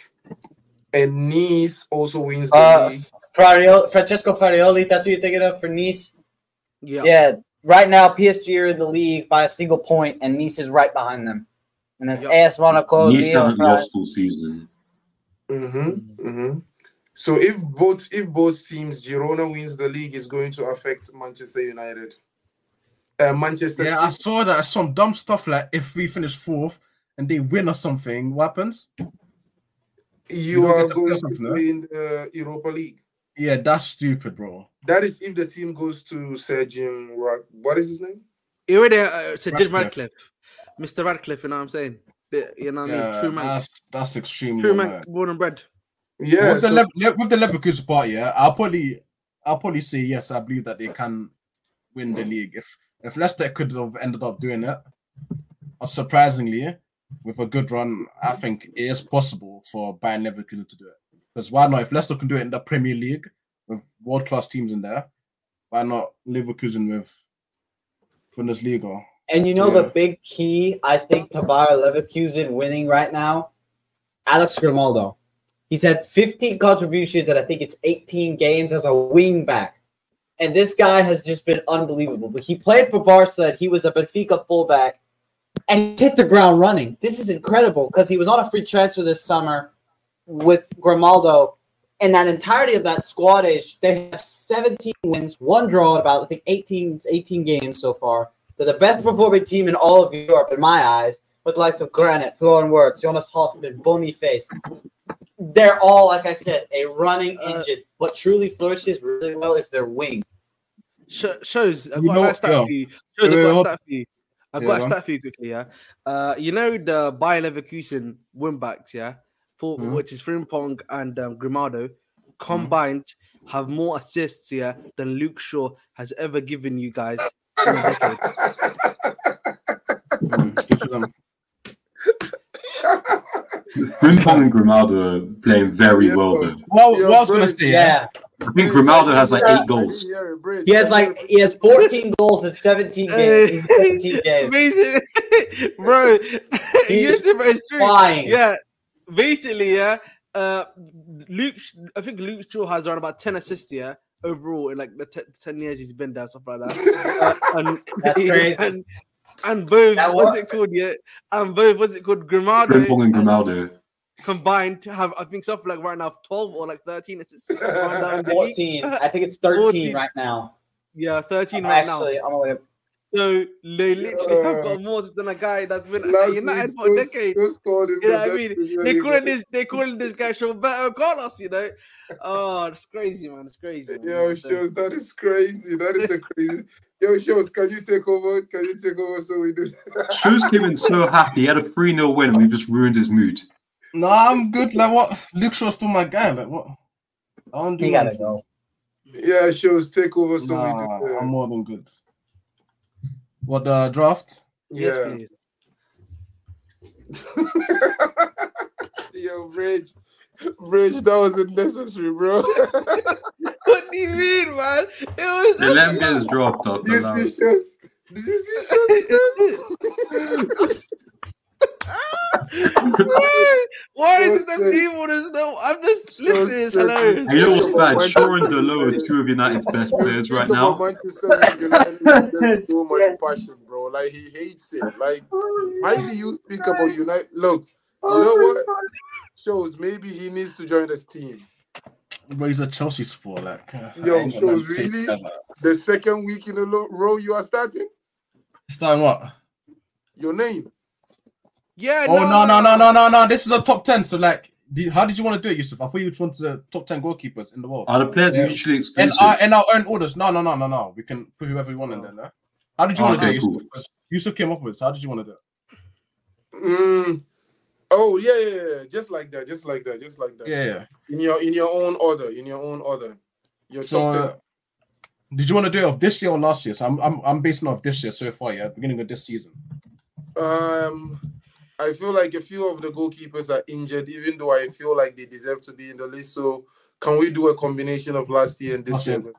S1: and Nice also wins the
S4: Uh,
S1: league.
S4: Farioli, Francesco Farioli, that's who you're thinking of for Nice.
S5: Yeah,
S4: Yeah, right now PSG are in the league by a single point, and Nice is right behind them. And it's
S5: Yep.
S4: AS Monaco,
S3: Nice
S4: Lyon,
S3: haven't
S4: France.
S3: lost all season.
S1: Mm-hmm, mm-hmm. So if both if both teams Girona wins the league, is going to affect Manchester United. Uh, Manchester
S6: Yeah, I saw that some dumb stuff like if we finish fourth and they win or something, what happens?
S1: You
S6: you
S1: are
S6: to
S1: going to
S6: something, no?
S1: play in the Europa League.
S6: Yeah, that's stupid, bro.
S1: That is if the team goes to Sir Jim. Ra- What is his name?
S5: he already uh, said Jim
S6: Ratcliffe.
S5: Ratcliffe, Mr. Ratcliffe. You know what I'm saying? You know what I
S6: Yeah,
S5: mean? True man,
S6: that's that's extremely
S5: true man, born and bred.
S1: Yeah.
S6: with, the
S1: so-
S6: Lev- Le- with the Leverkusen part, yeah, I'll probably I'll probably say yes. I believe that they can win the league. If if Leicester could have ended up doing it, uh, surprisingly, with a good run, I think it is possible for Bayern Leverkusen to do it. Because why not? If Leicester can do it in the Premier League with world class teams in there, why not Leverkusen with Bundesliga?
S4: And you know
S6: Yeah.
S4: the big key, I think, to Bayer Leverkusen winning right now, Alex Grimaldo. He's had 15 contributions and I think it's 18 games as a wing back. And this guy has just been unbelievable. But he played for Barca and he was a Benfica fullback and hit the ground running. This is incredible because he was on a free transfer this summer with Grimaldo. And that entirety of that squad age, they have 17 wins, one draw, about I think 18, 18 games so far. They're the best performing team in all of Europe, in my eyes, with the likes of Granit, Florian Wirtz, Jonas Hofmann, Boniface.
S7: they're all like I said, a running
S5: Uh,
S7: engine. What truly flourishes really well is their wing.
S5: Sh- shows. I've
S6: You
S5: got
S6: know
S5: a nice
S6: what-
S5: stat
S6: yeah.
S5: for you. Shows. I've got a
S6: hold-
S5: stat for you. I've
S6: Yeah,
S5: got a stat for you quickly. Yeah. Uh, you know the Bayer Leverkusen win backs. Yeah. For
S6: Mhm.
S5: which is Frimpong and um, Grimaldo
S6: Mm-hmm.
S5: combined have more assists here than Luke Shaw has ever given you guys. in a decade. <laughs>
S6: Mm, them.
S3: Frimpong and Grimaldo are playing very
S1: Yeah,
S3: well though.
S6: Well,
S1: Yo,
S6: what I was gonna say, yeah.
S7: Yeah.
S3: I think Grimaldo has like
S1: Yeah,
S3: eight goals.
S1: I didn't hear it, Bridge.
S7: He has like he has 14 <laughs> goals in 17 games. in 17 <laughs> games.
S5: Amazing, <laughs> bro.
S7: He's
S5: you said, bro, it's true.
S7: Flying.
S5: Yeah, basically, yeah. Uh, Luke, I think Luke Shaw has around about ten assists here overall in like the te- ten years he's been there, stuff like that. Uh, and,
S7: That's crazy.
S5: And, and both,
S7: That
S5: what's it called? Yeah, and both, what's it called? Grimaldo
S3: Frimpong and Grimaldo.
S5: combined to have, I think, something like right now twelve or like thirteen assists. right now in the league.
S7: 14. I think it's 13
S5: 14.
S7: right now.
S5: Yeah, thirteen right
S7: Actually,
S5: now.
S7: I'm gonna
S5: So they literally have got more than a guy that's been at
S1: Last
S5: United
S1: week,
S5: for a
S1: Joe-
S5: decade.
S1: Joe
S5: You know what I mean?
S1: Premier
S5: They
S1: League
S5: calling this they calling this guy Roberto Carlos, you know. Oh, it's crazy, man. It's crazy. Man.
S1: Yo,
S5: So-
S1: shows that is crazy. That is a crazy. Yo, shows, can you take over? Can you take over so we do?
S3: Shows came in so happy. He had a 3 0 win and we just ruined his mood.
S6: No, I'm good. Like what? Luke Shaw's still my guy. Like what? I don't do
S7: He gotta go.
S1: yeah, shows take over so
S6: Nah,
S1: we do.
S6: I'm more than good. What the draft?
S1: Yeah. <laughs> Yo, Bridge, Bridge, that was unnecessary, bro. <laughs>
S5: What do you mean, man? It was
S3: They let him get his draft off.
S1: you
S3: allowed.
S1: see, shows. Did you see?
S5: Why is it
S1: Just
S5: that
S1: say-
S5: people just know? I'm just listening. It's
S1: say-
S5: hilarious.
S3: You know what's bad?
S1: Manchester
S3: Shaw and Dalot are two of United's best players right now.
S1: Manchester United there's so much passion, bro. Like he hates it. Oh, like why do you speak about United? Look, you oh know what? Shows maybe he needs to join this team.
S6: Bro, he's a Chelsea supporter. Like, uh,
S1: Yo,
S6: I ain't got nothing
S1: shows
S6: to say to
S1: really? The second week in a row you are starting
S6: Starting what?
S1: your name.
S5: Yeah.
S6: Oh no no no no no no! This is a top ten. So like, did, how did you want to do it, Yusuf? I thought you wanted the top ten goalkeepers in the world.
S3: Are the players
S6: Yeah.
S3: mutually
S6: In
S3: exclusive?
S6: our in our own orders. No no no no no. We can put whoever we want in there. No? How did you want to
S3: Okay,
S6: do it,
S3: cool.
S6: Yusuf came up with. it, So how did you want to do it?
S1: Mm. Oh yeah, yeah, yeah, just like that, just like that, just like that.
S6: Yeah. yeah.
S1: In your in your own order, in your own order. Your
S6: So, uh, did you want to do it of this year or last year? So I'm I'm I'm basing off this year so far. Yeah, beginning of this season.
S1: Um, I feel like a few of the goalkeepers are injured, even though I feel like they deserve to be in the list. So can we do a combination of last year and this
S6: Okay.
S1: year?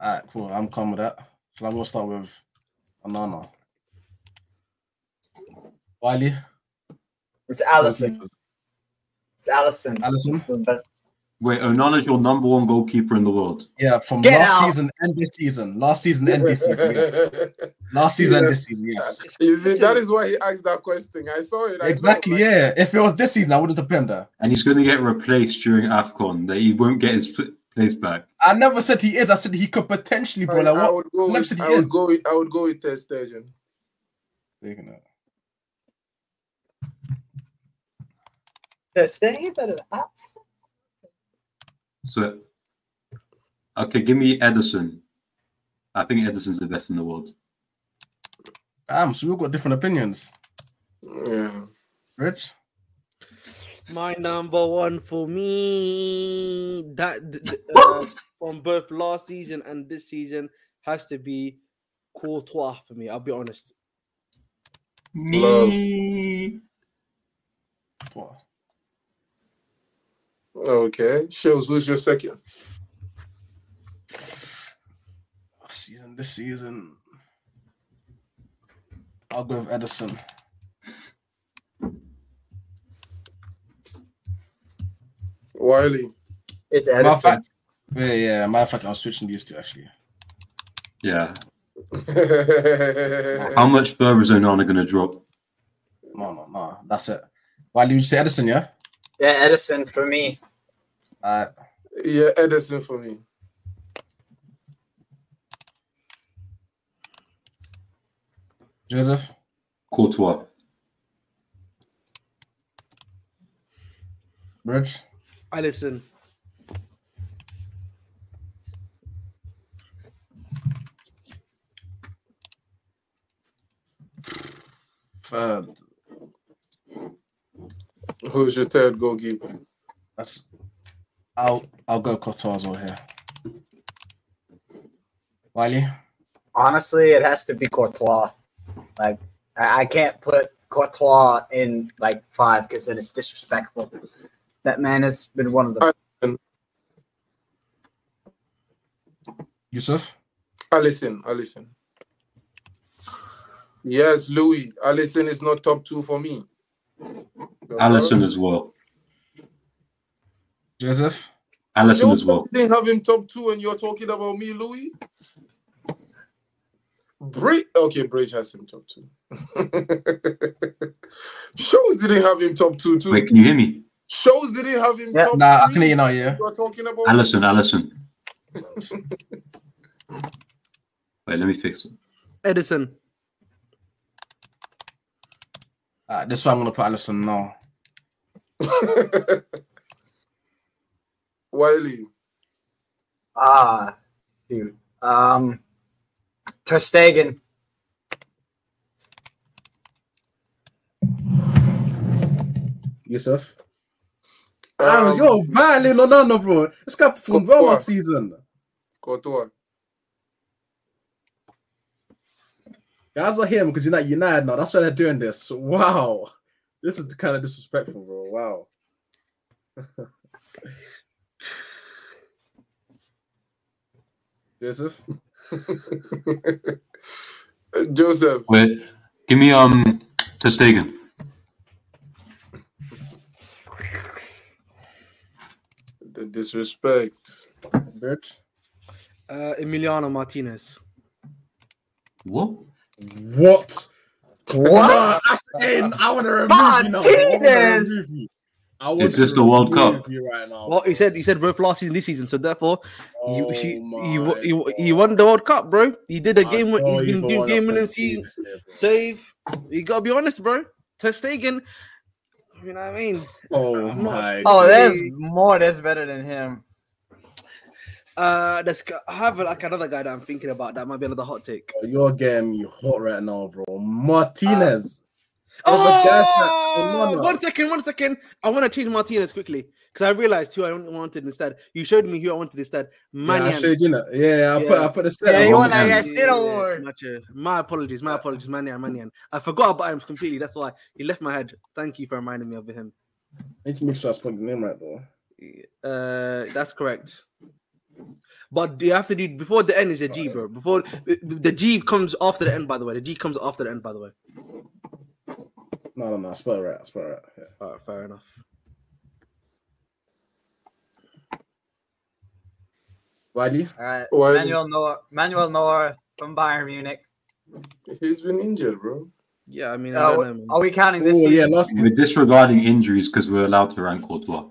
S6: All right, cool. I'm calm with that. So I'm gonna start with Onana. Wiley.
S7: It's Alisson. It's Alisson.
S6: Alisson?
S7: It's the best.
S3: Wait, Onana's your number one goalkeeper in the world.
S6: Yeah, from
S7: Get
S6: last
S7: out.
S6: season and this season. Last season and this season. Yes. <laughs> Last season and this season. Yes. <laughs>
S1: you see, that is why he asked that question. I saw it. I know,
S6: Exactly.
S1: like-
S6: Yeah. If it was this season, I wouldn't have been there.
S3: And he's going to get replaced during AFCON. That he won't get his place back.
S6: I never said he is. I said he could potentially, bro.
S1: I,
S6: Like
S1: I would go with,
S6: said he
S1: I would go with I would go with Ter Stegen.
S6: Taking it.
S7: Staying better than us.
S3: So, okay, give me Ederson. I think Ederson's the best in the world.
S6: Damn. So we've got different opinions.
S1: Yeah.
S6: Rich.
S5: My number one for me that th- th- uh, from both last season and this season has to be Courtois for me. I'll be honest.
S3: Me.
S6: What?
S1: Okay. Shows who's your second?
S6: Season. This season. I'll go with Ederson.
S1: Wiley.
S7: It's Ederson.
S6: fact, yeah, yeah. Matter of fact, I'm switching these two actually.
S3: Yeah. <laughs> How much further is Onana going to drop?
S6: No, no, no. That's it. Why did you say Ederson? Yeah.
S7: Yeah, Ederson for me.
S6: Uh,
S1: yeah, Ederson for me.
S6: Joseph.
S3: Courtois.
S6: Bridge.
S5: Alisson.
S6: Third.
S1: Who's your third goalkeeper?
S6: That's. I'll I'll go Courtois over here. Wiley.
S4: Honestly, it has to be Courtois. Like I, I can't put Courtois in like five because then it's disrespectful. That man has been one of the
S6: Yusuf.
S1: Alisson, Alisson. Yes, Louis. Alisson is not top two for me.
S3: Alisson as well.
S6: Joseph.
S3: Alisson
S1: You
S3: as well.
S1: didn't have him top two, and you're talking about me, Louis. Bridge, okay, Bridge has him top two. <laughs> Shows didn't have him top two too.
S3: Wait, can you hear me?
S1: Shows didn't have him
S4: Yeah.
S1: top
S6: Nah, I can hear you now. Yeah.
S1: You're talking about
S3: Alisson, Alisson. <laughs> Wait, let me fix it.
S5: Ederson.
S6: Uh, this one I'm gonna put Alisson now. <laughs>
S1: Wiley.
S4: ah, dude. Um, Ter Stegen.
S6: Yusuf.
S1: Um,
S6: yo, violin no no no, bro. This guy performed well
S1: Courtois.
S6: last season.
S1: Courtois.
S6: Guys are him because you're not United now. That's why they're doing this. Wow. This is kind of disrespectful, bro. Wow. <laughs> Joseph. <laughs>
S1: Joseph.
S3: Wait, give me um Ter Stegen.
S1: The disrespect.
S6: Bitch.
S5: Uh, Emiliano Martinez.
S3: What?
S6: What?
S4: What?
S6: Hey, I want to remove you now. I wanna
S4: Martinez!
S6: remove you. I
S3: Is this the World Cup?
S6: Right now.
S5: Well, he said he said both last season, this season, so therefore he
S6: Oh
S5: he, he,
S6: my
S5: he, he won the World Cup, bro. He did a
S6: I
S5: game. win-
S6: know
S5: He's
S6: you
S5: been doing game winning season
S6: these there, bro.
S5: save. You gotta be honest, bro. Ter Stegen. You know what I mean?
S6: Oh
S5: I'm not-
S6: my.
S4: Oh, there's more that's better than him.
S5: Uh, there's I have like another guy that I'm thinking about. That might be another hot take.
S6: Oh, You're getting me hot right now, bro. Martinez.
S5: Oh,
S6: Other guys that- no, no.
S5: one second, one second. I want to change Martinez quickly because I realized who I wanted instead. You showed me who I wanted instead.
S6: Yeah, I showed you know. Yeah, I put I put the
S4: Yeah,
S6: set.
S4: you
S3: Oh,
S4: want
S3: man.
S4: a shit award.
S5: Gotcha. My apologies. My apologies. Maignan, Maignan. I forgot about him completely. That's why he left my head. Thank you for reminding me of him.
S6: I need to make sure I spelled the name right though.
S5: Uh, that's correct. But you have to do before the end is a G, bro. Before the G comes after the end, by the way. The G comes after the end, by the way.
S6: No, no, no. I spelled it right. I spelled it right. Yeah.
S5: All right, fair enough.
S6: Wiley.
S4: All right,
S1: Why-
S4: Manuel Neuer, Manuel Neuer from Bayern Munich.
S1: He's been injured, bro.
S5: Yeah, I mean, I
S4: Uh,
S5: don't know,
S4: are we counting this
S6: Oh yeah,
S4: season?
S6: last
S3: We're disregarding injuries because we're allowed to rank Courtois.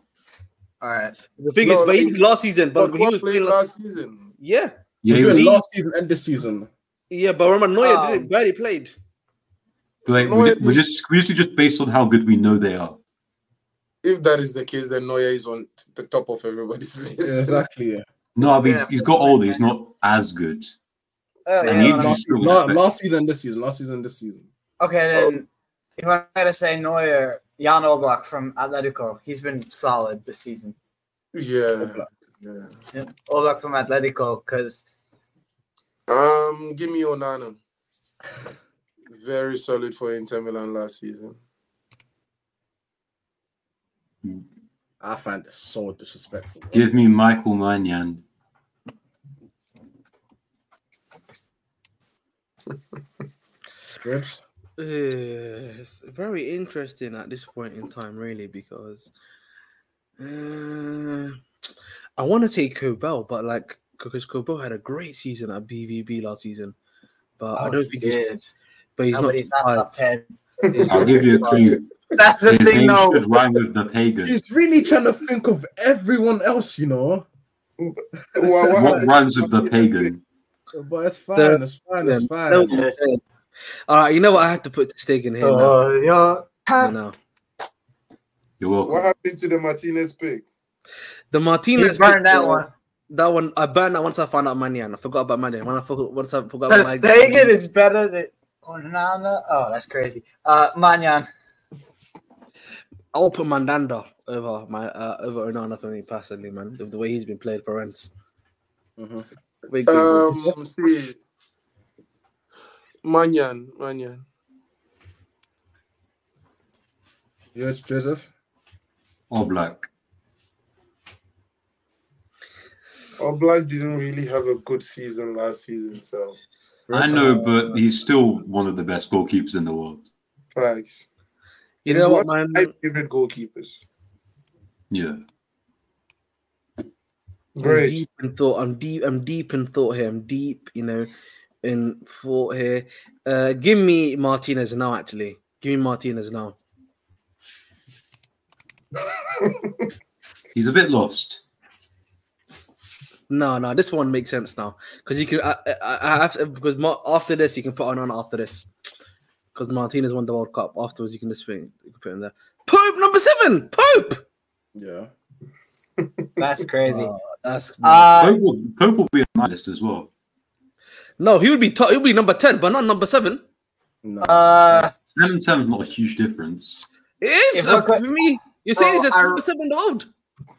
S4: All right.
S5: The thing
S1: No,
S5: is, but
S1: like-
S5: did last season, but
S1: But
S5: he was playing
S1: last
S5: last.
S1: season?
S5: Yeah,
S3: Yeah,
S6: We're
S3: he
S6: doing
S3: was,
S6: last season and this season.
S5: yeah, but remember, Neuer
S4: Um,
S5: didn't barely played.
S3: wait,
S1: No,
S3: we,
S1: it-
S3: we're just we used to just based on how good we know they are.
S1: If that is the case, then Neuer is on the top of everybody's <laughs> list.
S6: Yeah, exactly. Yeah.
S3: No, but he's,
S4: Yeah.
S3: he's got older. He's not as good.
S4: Oh,
S3: And
S4: yeah,
S3: he
S4: no, no.
S3: just- still
S6: last, last season, this season, last season, this season.
S4: Okay, then if I'm gonna say Neuer, Jan Oblak from Atletico, he's been solid this season.
S1: Yeah. yeah.
S4: Yeah, Oblak from Atletico, because
S1: Um, give me Onana. Very solid for Inter Milan last season.
S6: I find it so disrespectful.
S3: Give me Michael Maignan.
S6: Ribs.
S5: It's very interesting at this point in time, really, because uh, I want to take Kobel, but like because Kobel had a great season at BVB last season, but I
S4: Oh,
S5: don't
S4: he
S5: think he's.
S4: did.
S5: But he's
S4: No,
S5: not.
S4: but he's not
S5: top
S4: top ten. <laughs>
S3: I'll give you a clue. <laughs>
S4: That's the
S3: His
S4: thing,
S3: name
S4: though.
S3: should rhyme with the pagan.
S6: He's really trying to think of everyone else, you know.
S1: What, what
S3: What rhymes with the <laughs> pagan?
S6: But it's fine.
S5: The-
S6: it's fine.
S5: Yeah,
S6: It's fine.
S5: that was it. All right, you know what? I have to put the stake in here now.
S4: So, yeah.
S5: No, no.
S3: You're welcome.
S1: What happened to the Martinez pick?
S5: The Martinez
S7: You burned that
S5: uh,
S7: one.
S5: That one I burned that once I found out Maignan. I forgot about Maignan. When I forgot once I forgot
S7: The
S5: about
S7: Stegen is better than Onana. Oh, that's crazy. Uh, Maignan.
S5: I'll put Mandanda over my uh, over Onana for me personally, man. The, the way he's been played for Rennes.
S6: Mhm.
S1: Um, see, Maignan, Maignan.
S6: Yes, Joseph.
S3: All black.
S1: Oblak didn't really have a good season last season, so
S3: I know, but he's still one of the best goalkeepers in the world.
S1: facts.
S5: you
S1: He's
S5: know what, man?
S1: my favorite goalkeepers.
S3: Yeah.
S5: I'm
S1: Great.
S5: deep in thought. I'm deep. I'm deep in thought here. I'm deep, you know, in thought here. Uh, give me Martinez now. Actually, give me Martinez now. <laughs>
S3: He's a bit lost.
S5: No, no, this one makes sense now because you can. I, I, I have to, because Mar- after this you can put on on after this because Martinez won the World Cup. Afterwards, you can just think you can put in there. Pope number seven. Pope.
S6: Yeah. <laughs>
S7: That's crazy.
S5: Uh, that's
S7: Uh,
S3: Pope, will, Pope will be on my list as well.
S5: No. He would be top. He would be number ten, but not number seven.
S6: No.
S7: uh,
S3: Ten and seven is not a huge difference.
S5: It is uh, for me. You're saying he's a number seven in the world.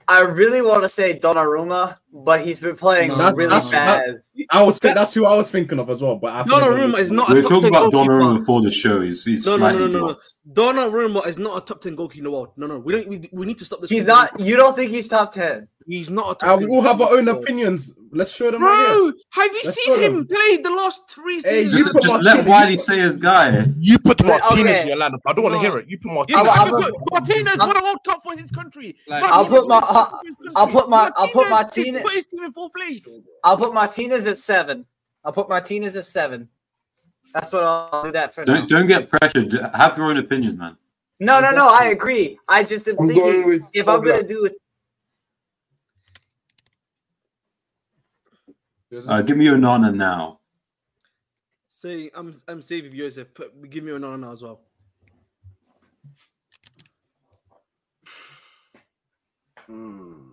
S7: I really want to say Donnarumma, but he's been playing
S5: No,
S6: That's-
S7: really
S6: that's-
S7: bad.
S6: I was thi- that's who I was thinking of as well. But I
S5: Donnarumma is not a
S3: We were
S5: top
S3: talking
S5: 10
S3: about
S5: goalkeeper.
S3: Donnarumma before the show. He's, he's
S5: No, no,
S3: slightly
S5: no, no, no, no. Donnarumma is not a top ten goalkeeper in the world. No, no, we don't. We, we need to stop this.
S7: He's not. You don't think he's top ten?
S5: He's not a top.
S6: Uh, we all have our own
S5: goalkeeper.
S6: opinions. Let's show them right here.
S5: Bro, have you
S6: Let's
S5: seen him
S6: then.
S5: play the last three
S6: Hey,
S5: seasons?
S6: you
S3: Just,
S6: put
S3: just let
S6: Martinez-
S3: Wiley say his guy.
S6: You put Martinez
S7: okay.
S6: in your lineup. I don't want to hear it. You put Martinez.
S7: I'll- I'll-
S5: Martinez won a World Cup for his country.
S6: Like,
S7: I'll put my-
S5: was for his
S7: I'll-
S5: country.
S7: I'll put my- I'll put
S5: Martinez
S7: Martinez-
S5: Put his team in fourth place.
S7: I'll put Martinez at seven. I'll put Martinez at seven. That's what I'll do that for.
S3: Don't don't get pressured. Have your own opinion, man.
S7: No, no, no. I agree. I just am
S1: I'm
S7: thinking
S1: going with
S7: if I'm gonna do it,
S3: Uh, give me Onana now.
S5: Say, I'm I'm saving Joseph. Put, give me another now as well.
S6: Hmm.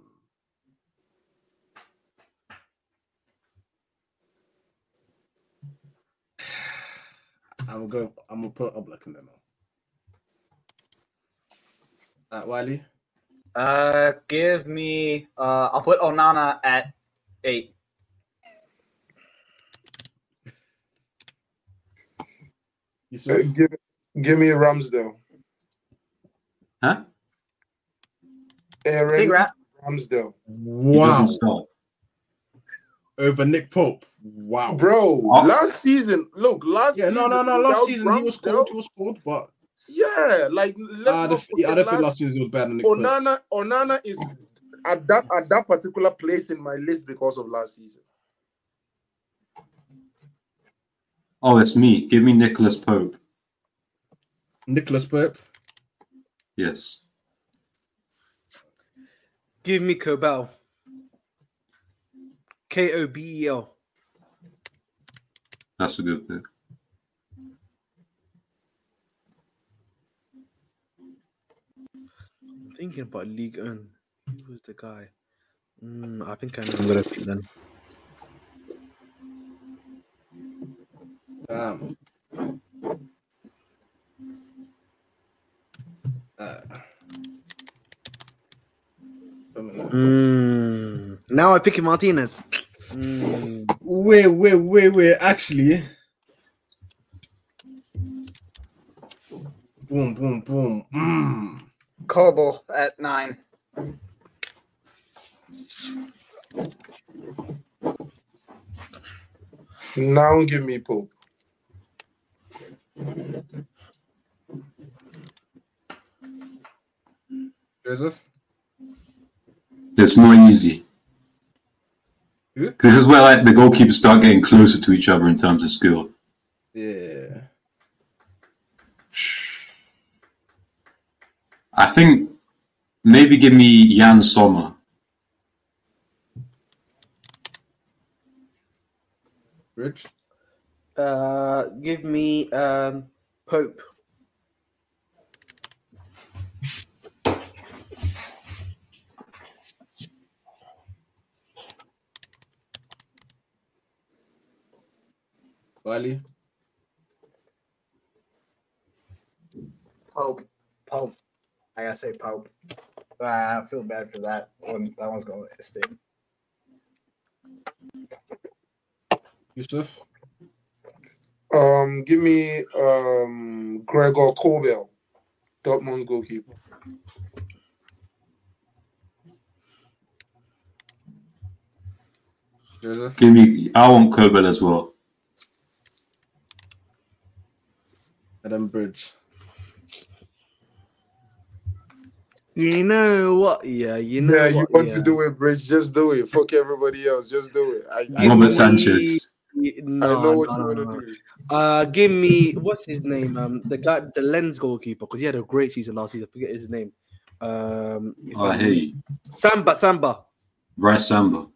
S6: I'm gonna go. I'm gonna put Oblak in there now. Uh, Wiley.
S7: uh, give me. Uh, I'll put Onana at eight.
S6: Yusuf.
S1: Uh, give, give me Ramsdale.
S3: Huh?
S7: Big
S1: Aaron
S7: rap.
S1: Ramsdale.
S6: Wow. Over Nick Pope. Wow.
S1: Bro,
S3: Oh.
S1: last season, look, last
S6: Yeah, no, no, no. Last season he was
S1: Ramsdale,
S6: called. He was called, but
S1: Yeah, like let's
S6: uh,
S1: not
S6: the,
S1: forget
S6: I don't think
S1: last-
S6: last season was better than Nick Pope.
S1: Onana, Onana is at that at that particular place in my list because of last season.
S3: Oh, it's me. Give me Nicholas Pope.
S6: Nicholas Pope.
S3: Yes.
S5: Give me Kobel. K O B E L.
S3: That's a good pick.
S5: I'm thinking about League One. Who was the guy? Mm, I think I know. I'm gonna pick them.
S6: Um, uh,
S5: Mm, now I pick Martinez. Mm.
S6: wait, wait, wait, wait. Actually, boom, boom, boom. Mm.
S7: Kobo at nine.
S1: Now give me Pope.
S6: Joseph.
S3: It's not easy.
S6: Who?
S3: This is where like the goalkeepers start getting closer to each other in terms of skill.
S6: Yeah.
S3: I think maybe give me Yann Sommer.
S6: Rich.
S5: Uh, give me um Pope.
S6: Wiley.
S7: Pope. Pope. I gotta say Pope. I feel bad for that one. That one's going to stay.
S6: Yusuf.
S1: Um, give me um Gregor Kobel, Dortmund goalkeeper.
S6: Joseph.
S3: Give me. I want Kobel as well.
S6: Adam Bridge.
S5: You know what? Yeah, you know.
S1: yeah, you
S5: what?
S1: want
S5: yeah.
S1: to do it, Bridge? Just do it. Fuck everybody else. Just do it. I, I,
S3: Robert
S5: me-
S3: Sanchez.
S5: No,
S1: I know what
S5: no,
S1: you
S5: no,
S1: want to
S5: no.
S1: do.
S5: Uh, give me what's his name? Um, the guy, the Lens goalkeeper, because he had a great season last season. I forget his name. Um, if
S3: Oh, I hear you.
S5: Samba, Samba.
S3: Brice Samba.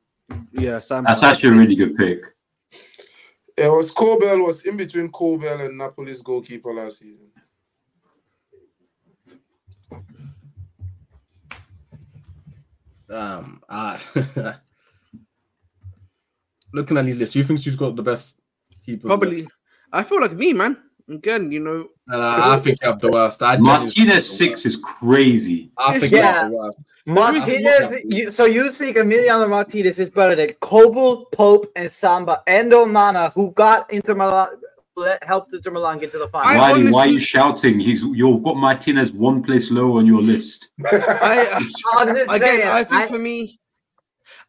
S5: Yeah, Samba.
S3: That's actually a really good pick.
S1: It was Kobel was in between Kobel and Napoli's goalkeeper last season.
S6: Um, ah, <laughs> looking at these lists, you think she's got the best keeper?
S5: Probably. I feel like me, man. Again, you know,
S6: And I, I think you have the worst. I genuinely think you have
S3: Martinez
S6: the
S3: six
S6: worst.
S3: is crazy.
S6: I think
S7: Yeah.
S6: you have the worst.
S7: Martinez, you, so you think Emiliano Martinez is better than Kobel, Pope, and Samba, and Onana, who got Inter Milan, let, helped Inter Milan get to the final.
S5: I
S3: Wiley, why are you shouting? He's you've got Martinez one place lower on your list. <laughs>
S5: I,
S7: I'm just
S5: again,
S7: saying,
S5: I think
S7: I-
S5: for me,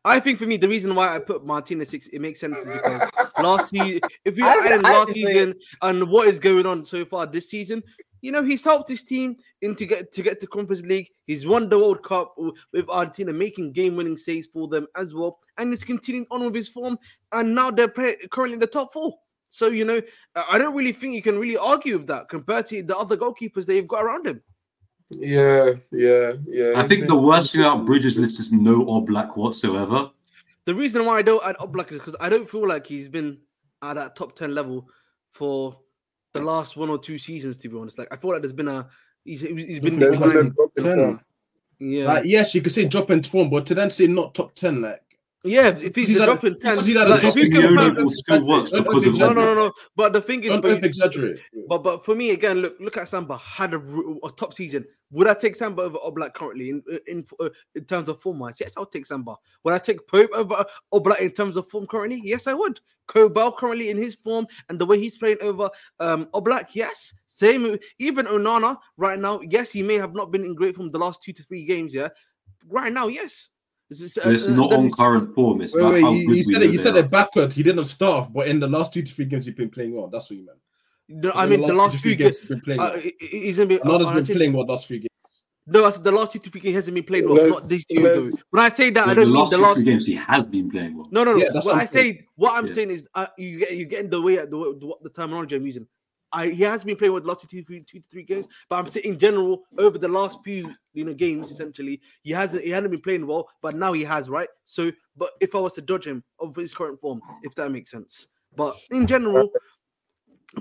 S5: I think for me, the reason why I put Martinez six, it makes sense is because <laughs> last season, if you add in last season and what is going on so far this season, you know, he's helped his team in to get to get to Conference League. He's won the World Cup with Argentina, making game-winning saves for them as well, and he's continuing on with his form. And now they're currently in the top four. So you know, I I don't really think you can really argue with that compared to the other goalkeepers they've got around him.
S1: Yeah, yeah, yeah.
S3: I think
S1: been-
S3: the worst thing about Bridges list is no Oblak whatsoever.
S5: The reason why I don't add Oblak is because I don't feel like he's been at that top ten level for the last one or two seasons. To be honest, like I feel like there's been a he's he's been
S1: There's been
S5: declining.
S1: drop in
S6: 10.
S1: form.
S5: Yeah,
S6: Like, yes, you could say drop in form, but to then say not top 10, like,
S5: yeah. If he's,
S6: he's
S5: a
S6: at a-
S5: drop in ten,
S6: because he's at a
S5: like, if
S6: drop
S5: you
S6: in
S3: The
S6: Don't-
S3: only still works because of
S5: no, no, no, no. But the thing is,
S6: don't
S5: but,
S6: exaggerate.
S5: but but for me again, look look at Samba had a top season. Would I take Samba over Oblak currently in in uh, in terms of form wise? Yes, I'll take Samba. Would I take Pope over Oblak in terms of form currently? Yes, I would. Kobel currently in his form and the way he's playing over um Oblak, yes. Same even Onana right now. Yes, he may have not been in great form the last two to three games. Yeah, right now, yes. It's, it's, uh,
S3: It's
S5: uh,
S3: not on
S5: it's-
S3: current form. It's
S6: Wait,
S3: about
S6: wait, you, you said it.
S3: know
S6: You
S3: they
S6: said
S3: are.
S6: it backwards. He didn't start, but in the last two to three games, he's been playing well. That's what you meant.
S5: No, I mean
S6: the
S5: the
S6: last two
S5: last few
S6: three
S5: games.
S6: he's been playing
S5: Uh,
S6: well.
S5: he- he- he's gonna be.
S6: Ronaldo's
S5: uh,
S6: been playing well last few games.
S5: No, the last two to three games hasn't been playing well.
S1: Let's-
S5: Not these two. Though. When I say that, I don't
S3: the
S5: mean
S3: last
S5: the last.
S3: three games he has been playing well.
S5: No, no, no.
S6: Yeah,
S5: what
S6: what
S5: I say, what I'm
S3: Yeah.
S5: saying is, uh, you get you getting the way the, way- the, the terminology I'm using. I he has been playing with lots of two, three, two to three games, but I'm saying in general over the last few you know games, essentially he hasn't he hadn't been playing well, but now he has, right? So, but if I was to judge him of his current form, if that makes sense, but in general,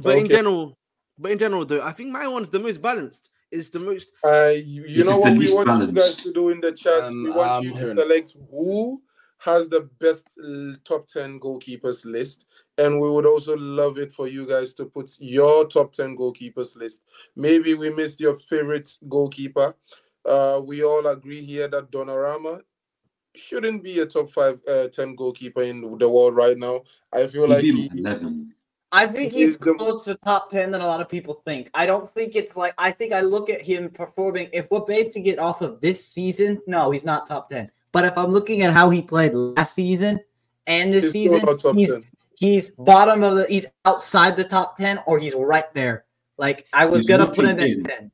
S5: but in general, but in general though, I think my one's the most balanced. Is the most
S1: Uh, you, you know what we
S3: least
S1: want you guys to do in the chat?
S6: Um,
S1: we want
S6: I'm
S1: you to select who has the best top 10 goalkeepers list. And we would also love it for you guys to put your top 10 goalkeepers list. Maybe we missed your favorite goalkeeper. Uh, we all agree here that Donnarumma shouldn't be a top five, uh, 10 goalkeeper in the world right now. I feel like
S3: He'd
S1: he,
S3: eleven.
S7: I think
S1: He's
S7: he's
S1: the-
S7: close to top 10 than a lot of people think. I don't think it's like, I think I look at him performing. If we're basing it off of this season, no, he's not top 10. But if I'm looking at how he played last season and this
S1: he's
S7: season, he's
S1: 10.
S7: he's bottom of the, he's outside the top 10 or he's right there. Like I was
S3: He's
S7: going to put him in
S3: in.
S7: 10.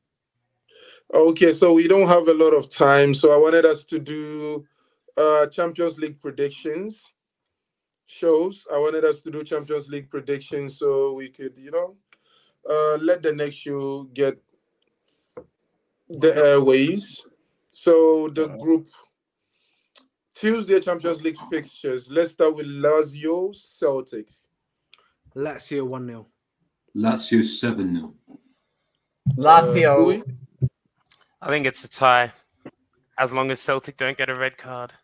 S1: Okay, so we don't have a lot of time, so I wanted us to do uh Champions League predictions shows. I wanted us to do Champions League predictions so we could, you know, uh let the next show get the airways. So the group Tuesday Champions League fixtures. Let's start with Lazio Celtic.
S5: Lazio one 0
S3: Lazio seven 0
S7: Lazio.
S1: Uh,
S2: I think it's a tie, as long as Celtic don't get a red card.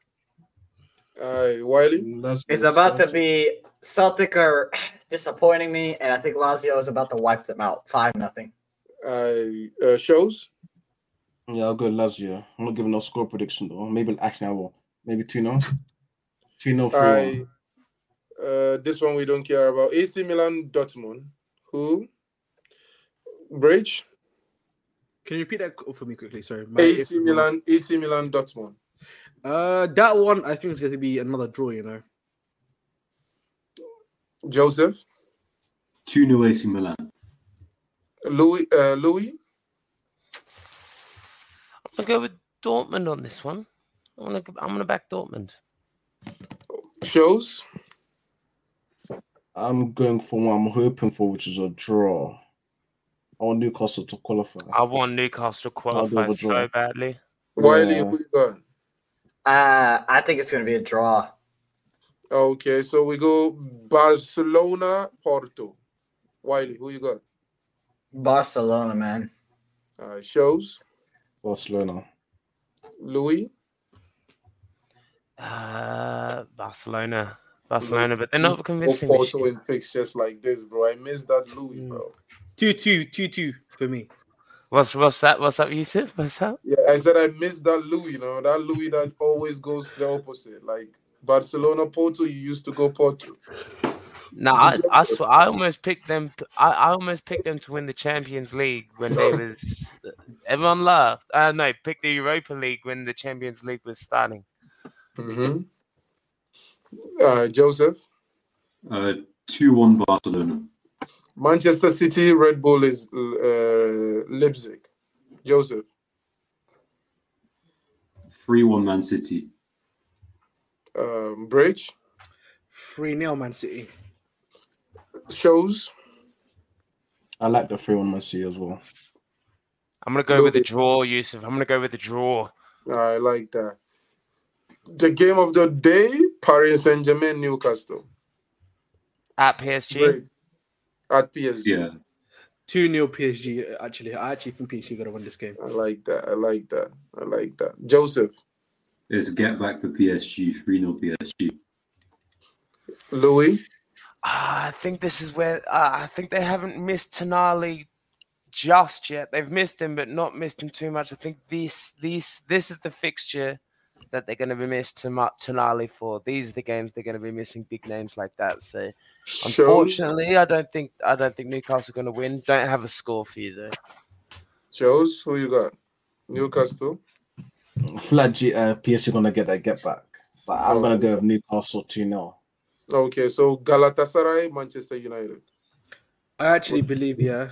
S1: Uh, Wiley.
S6: Lazio,
S7: It's about to be Celtic are <sighs> disappointing me, and I think Lazio is about to wipe them out. Five nothing.
S1: Uh, uh, shows.
S6: Yeah, I'll go Lazio. I'm not giving no score prediction though. Maybe actually I will. Maybe 2 0. <laughs> 2 0 3
S1: I. Uh, this one we don't care about. AC Milan, Dortmund. Who? Bridge.
S5: Can you repeat that for me quickly? Sorry. my-
S1: AC Milan, AC Milan, Dortmund.
S5: Uh, that one I think is going to be another draw. You know.
S1: Joseph,
S3: 2 0 AC Milan.
S1: Louis, uh, Louis.
S2: I'm gonna go with Dortmund on this one. I'm gonna I'm gonna back Dortmund.
S1: Shows.
S6: I'm going for what I'm hoping for, which is a draw. I want Newcastle to qualify.
S2: I want Newcastle to qualify
S6: with
S2: so
S6: draw.
S2: badly.
S1: Wiley,
S6: Yeah.
S1: who you got?
S7: Uh, I think it's going to be a draw.
S1: Okay, so we go Barcelona, Porto. Wiley, who you got?
S7: Barcelona, man.
S1: Uh, shows.
S6: Barcelona.
S1: Louis.
S2: Uh, Barcelona, Barcelona, but they're not convincing me.
S1: Porto in fixtures like this, bro. I miss that Louis,
S2: Mm.
S1: bro.
S5: Two two two two for me.
S2: What's what's that? What's up, Yusuf? What's up?
S1: Yeah, I said I miss that Louis, you know, that Louis that always goes the opposite. Like Barcelona, Porto, you used to go Porto.
S2: No, I I, sw- I almost picked them. I, I almost picked them to win the Champions League when they <laughs> was. Everyone laughed. Uh, no, picked the Europa League when the Champions League was starting.
S1: Mm-hmm. Uh, Joseph.
S3: Uh, 2 1 Barcelona.
S1: Manchester City, Red Bull is uh, Leipzig. Joseph.
S3: 3 1 Man City.
S1: Um, Bridge.
S5: Three 0 Man City.
S1: Shows.
S6: I like the 3 1 Man City as well.
S2: I'm gonna go with a
S1: Louis.
S2: draw, Yusuf. I'm gonna go with a draw.
S1: I like that. The game of the day: Paris Saint Germain, Newcastle.
S2: At PSG.
S1: Bridge. At PSG.
S3: Yeah.
S5: Two 0 PSG. Actually, I actually think PSG going to win this game.
S1: I like that. I like that. I like that. Joseph.
S3: It's get back for PSG. 3 0 PSG.
S1: Louis.
S2: Ah, I think this is where uh, I think they haven't missed Tonali just yet. They've missed him, but not missed him too much. I think this this this is the fixture that they're going to be missed to Tonali for. These are the games they're going to be missing big names like that. So
S1: Shows.
S2: unfortunately, I don't think I don't think Newcastle are going to win. Don't have a score for you though.
S1: Shows. Who you got? Newcastle.
S6: Flat G, uh, PSG gonna get that get back. But I'm gonna go with Newcastle 2 0.
S1: Okay, so Galatasaray, Manchester United.
S5: I actually believe, yeah,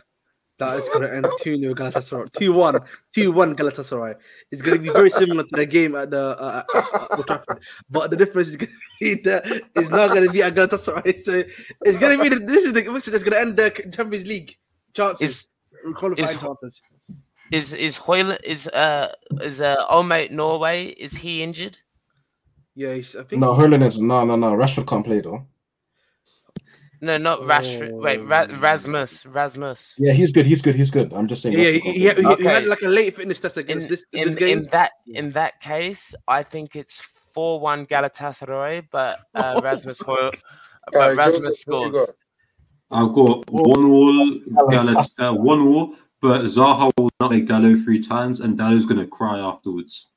S5: that is going to end 2 0 Galatasaray. 2 1. 2 1 Galatasaray. It's going to be very similar to the game at the uh, Old Trafford. But the difference is going to be that it's not going to be at Galatasaray. <laughs> So it's going to be the, this is the mixture that's going to end the Champions League chances,
S2: Is
S5: qualifying
S2: is-
S5: chances.
S2: is is Højlund is uh is uh oh mate Norway is he injured?
S5: Yeah, he's, I think.
S6: No, Hurling is no, no, no. Rashford can't play though.
S2: No, not Rashford. Wait, Ra- Rasmus. Rasmus.
S6: Yeah, he's good. He's good. He's good. I'm just saying.
S5: Yeah,
S6: Rashford
S5: he, he,
S6: play.
S5: he, he had like a late fitness test
S2: in,
S5: against this,
S2: in,
S5: this game.
S2: in that in that case, I think it's four one Galatasaray, but uh, <laughs> Rasmus Hoyle, but
S1: Uh,
S2: Rasmus
S1: Joseph, who you
S2: scores.
S1: got?
S3: I've got 1 all, Galat, uh, 1 all, but Zaha will not make Dalot three times, and Dalot's going to cry afterwards.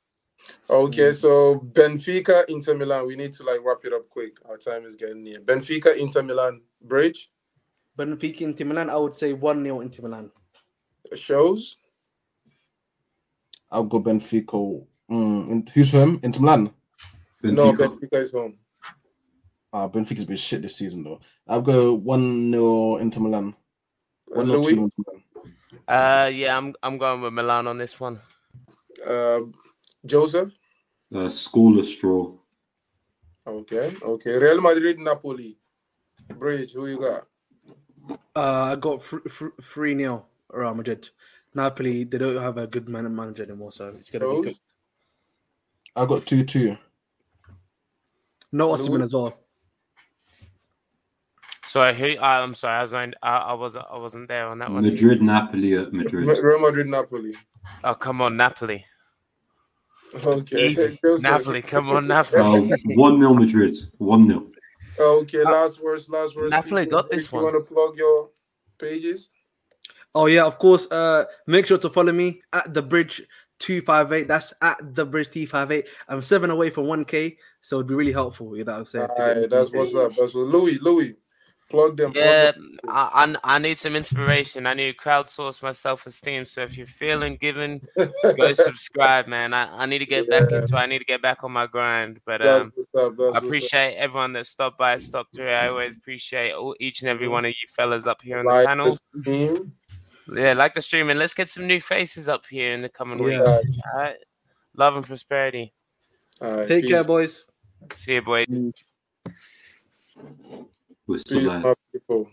S1: Okay, so Benfica, Inter Milan. We need to like wrap it up quick. Our time is getting near. Benfica, Inter Milan. Bridge
S5: Benfica Inter Milan, I would say 1 0 Inter Milan.
S1: shows.
S6: I'll go Benfica. Mm, and who's home? Inter Milan.
S1: No,
S3: Benfica.
S1: Benfica is home.
S6: Uh, Benfica's been shit this season though. I'll go one 0 Inter Milan.
S1: Uh,
S6: One 0
S1: Louis.
S6: Inter Milan.
S2: Uh, yeah, I'm I'm going with Milan on this one.
S1: Uh, Joseph.
S3: Uh, of Straw.
S1: Okay, okay. Real Madrid, Napoli. Bridge. Who you got?
S5: Uh, I got 3 0 Real Madrid. Napoli, they don't have a good man manager anymore, so it's going to be good.
S6: I got two two.
S5: No Osimhen as well.
S2: Sorry, who? I, I'm sorry, I was on, I, I wasn't I wasn't there on that one.
S3: Madrid, Napoli at Madrid.
S1: Real Madrid, Napoli.
S2: Oh come on, Napoli.
S1: Okay.
S2: Easy. <laughs> Napoli, come on, Napoli.
S3: Uh, one 0 Madrid. One 0
S1: Okay, last words, last words.
S2: Napoli
S1: people.
S2: got this
S1: If you want to plug your pages?
S5: Oh yeah, of course. Uh, make sure to follow me at the bridge two five eight. That's at the bridge two five eight. I'm seven away from one k, so it'd be really helpful. You know what I'm saying? to
S1: right, that's what's up. That's what Louis, Louis, plug them. plug
S2: Yeah,
S1: them.
S2: I, I I need some inspiration. I need to crowdsource my self esteem. So if you're feeling given, go <laughs> subscribe, man. I, I need to get back
S1: Yeah.
S2: into. I need to get back on my grind. But
S1: That's
S2: um,
S1: what's up. That's
S2: I
S1: what's up.
S2: appreciate everyone that stopped by, stopped through. I always appreciate all, each and every one of you fellas up here on the
S1: Like
S2: panel.
S1: the.
S2: Yeah, like the stream, and let's get some new faces up here in the coming
S5: Yeah.
S2: weeks. All right, love and prosperity.
S1: All right,
S5: Take care, boys.
S2: See you, boys.
S3: We're still
S1: Peace,
S3: live.
S1: my people.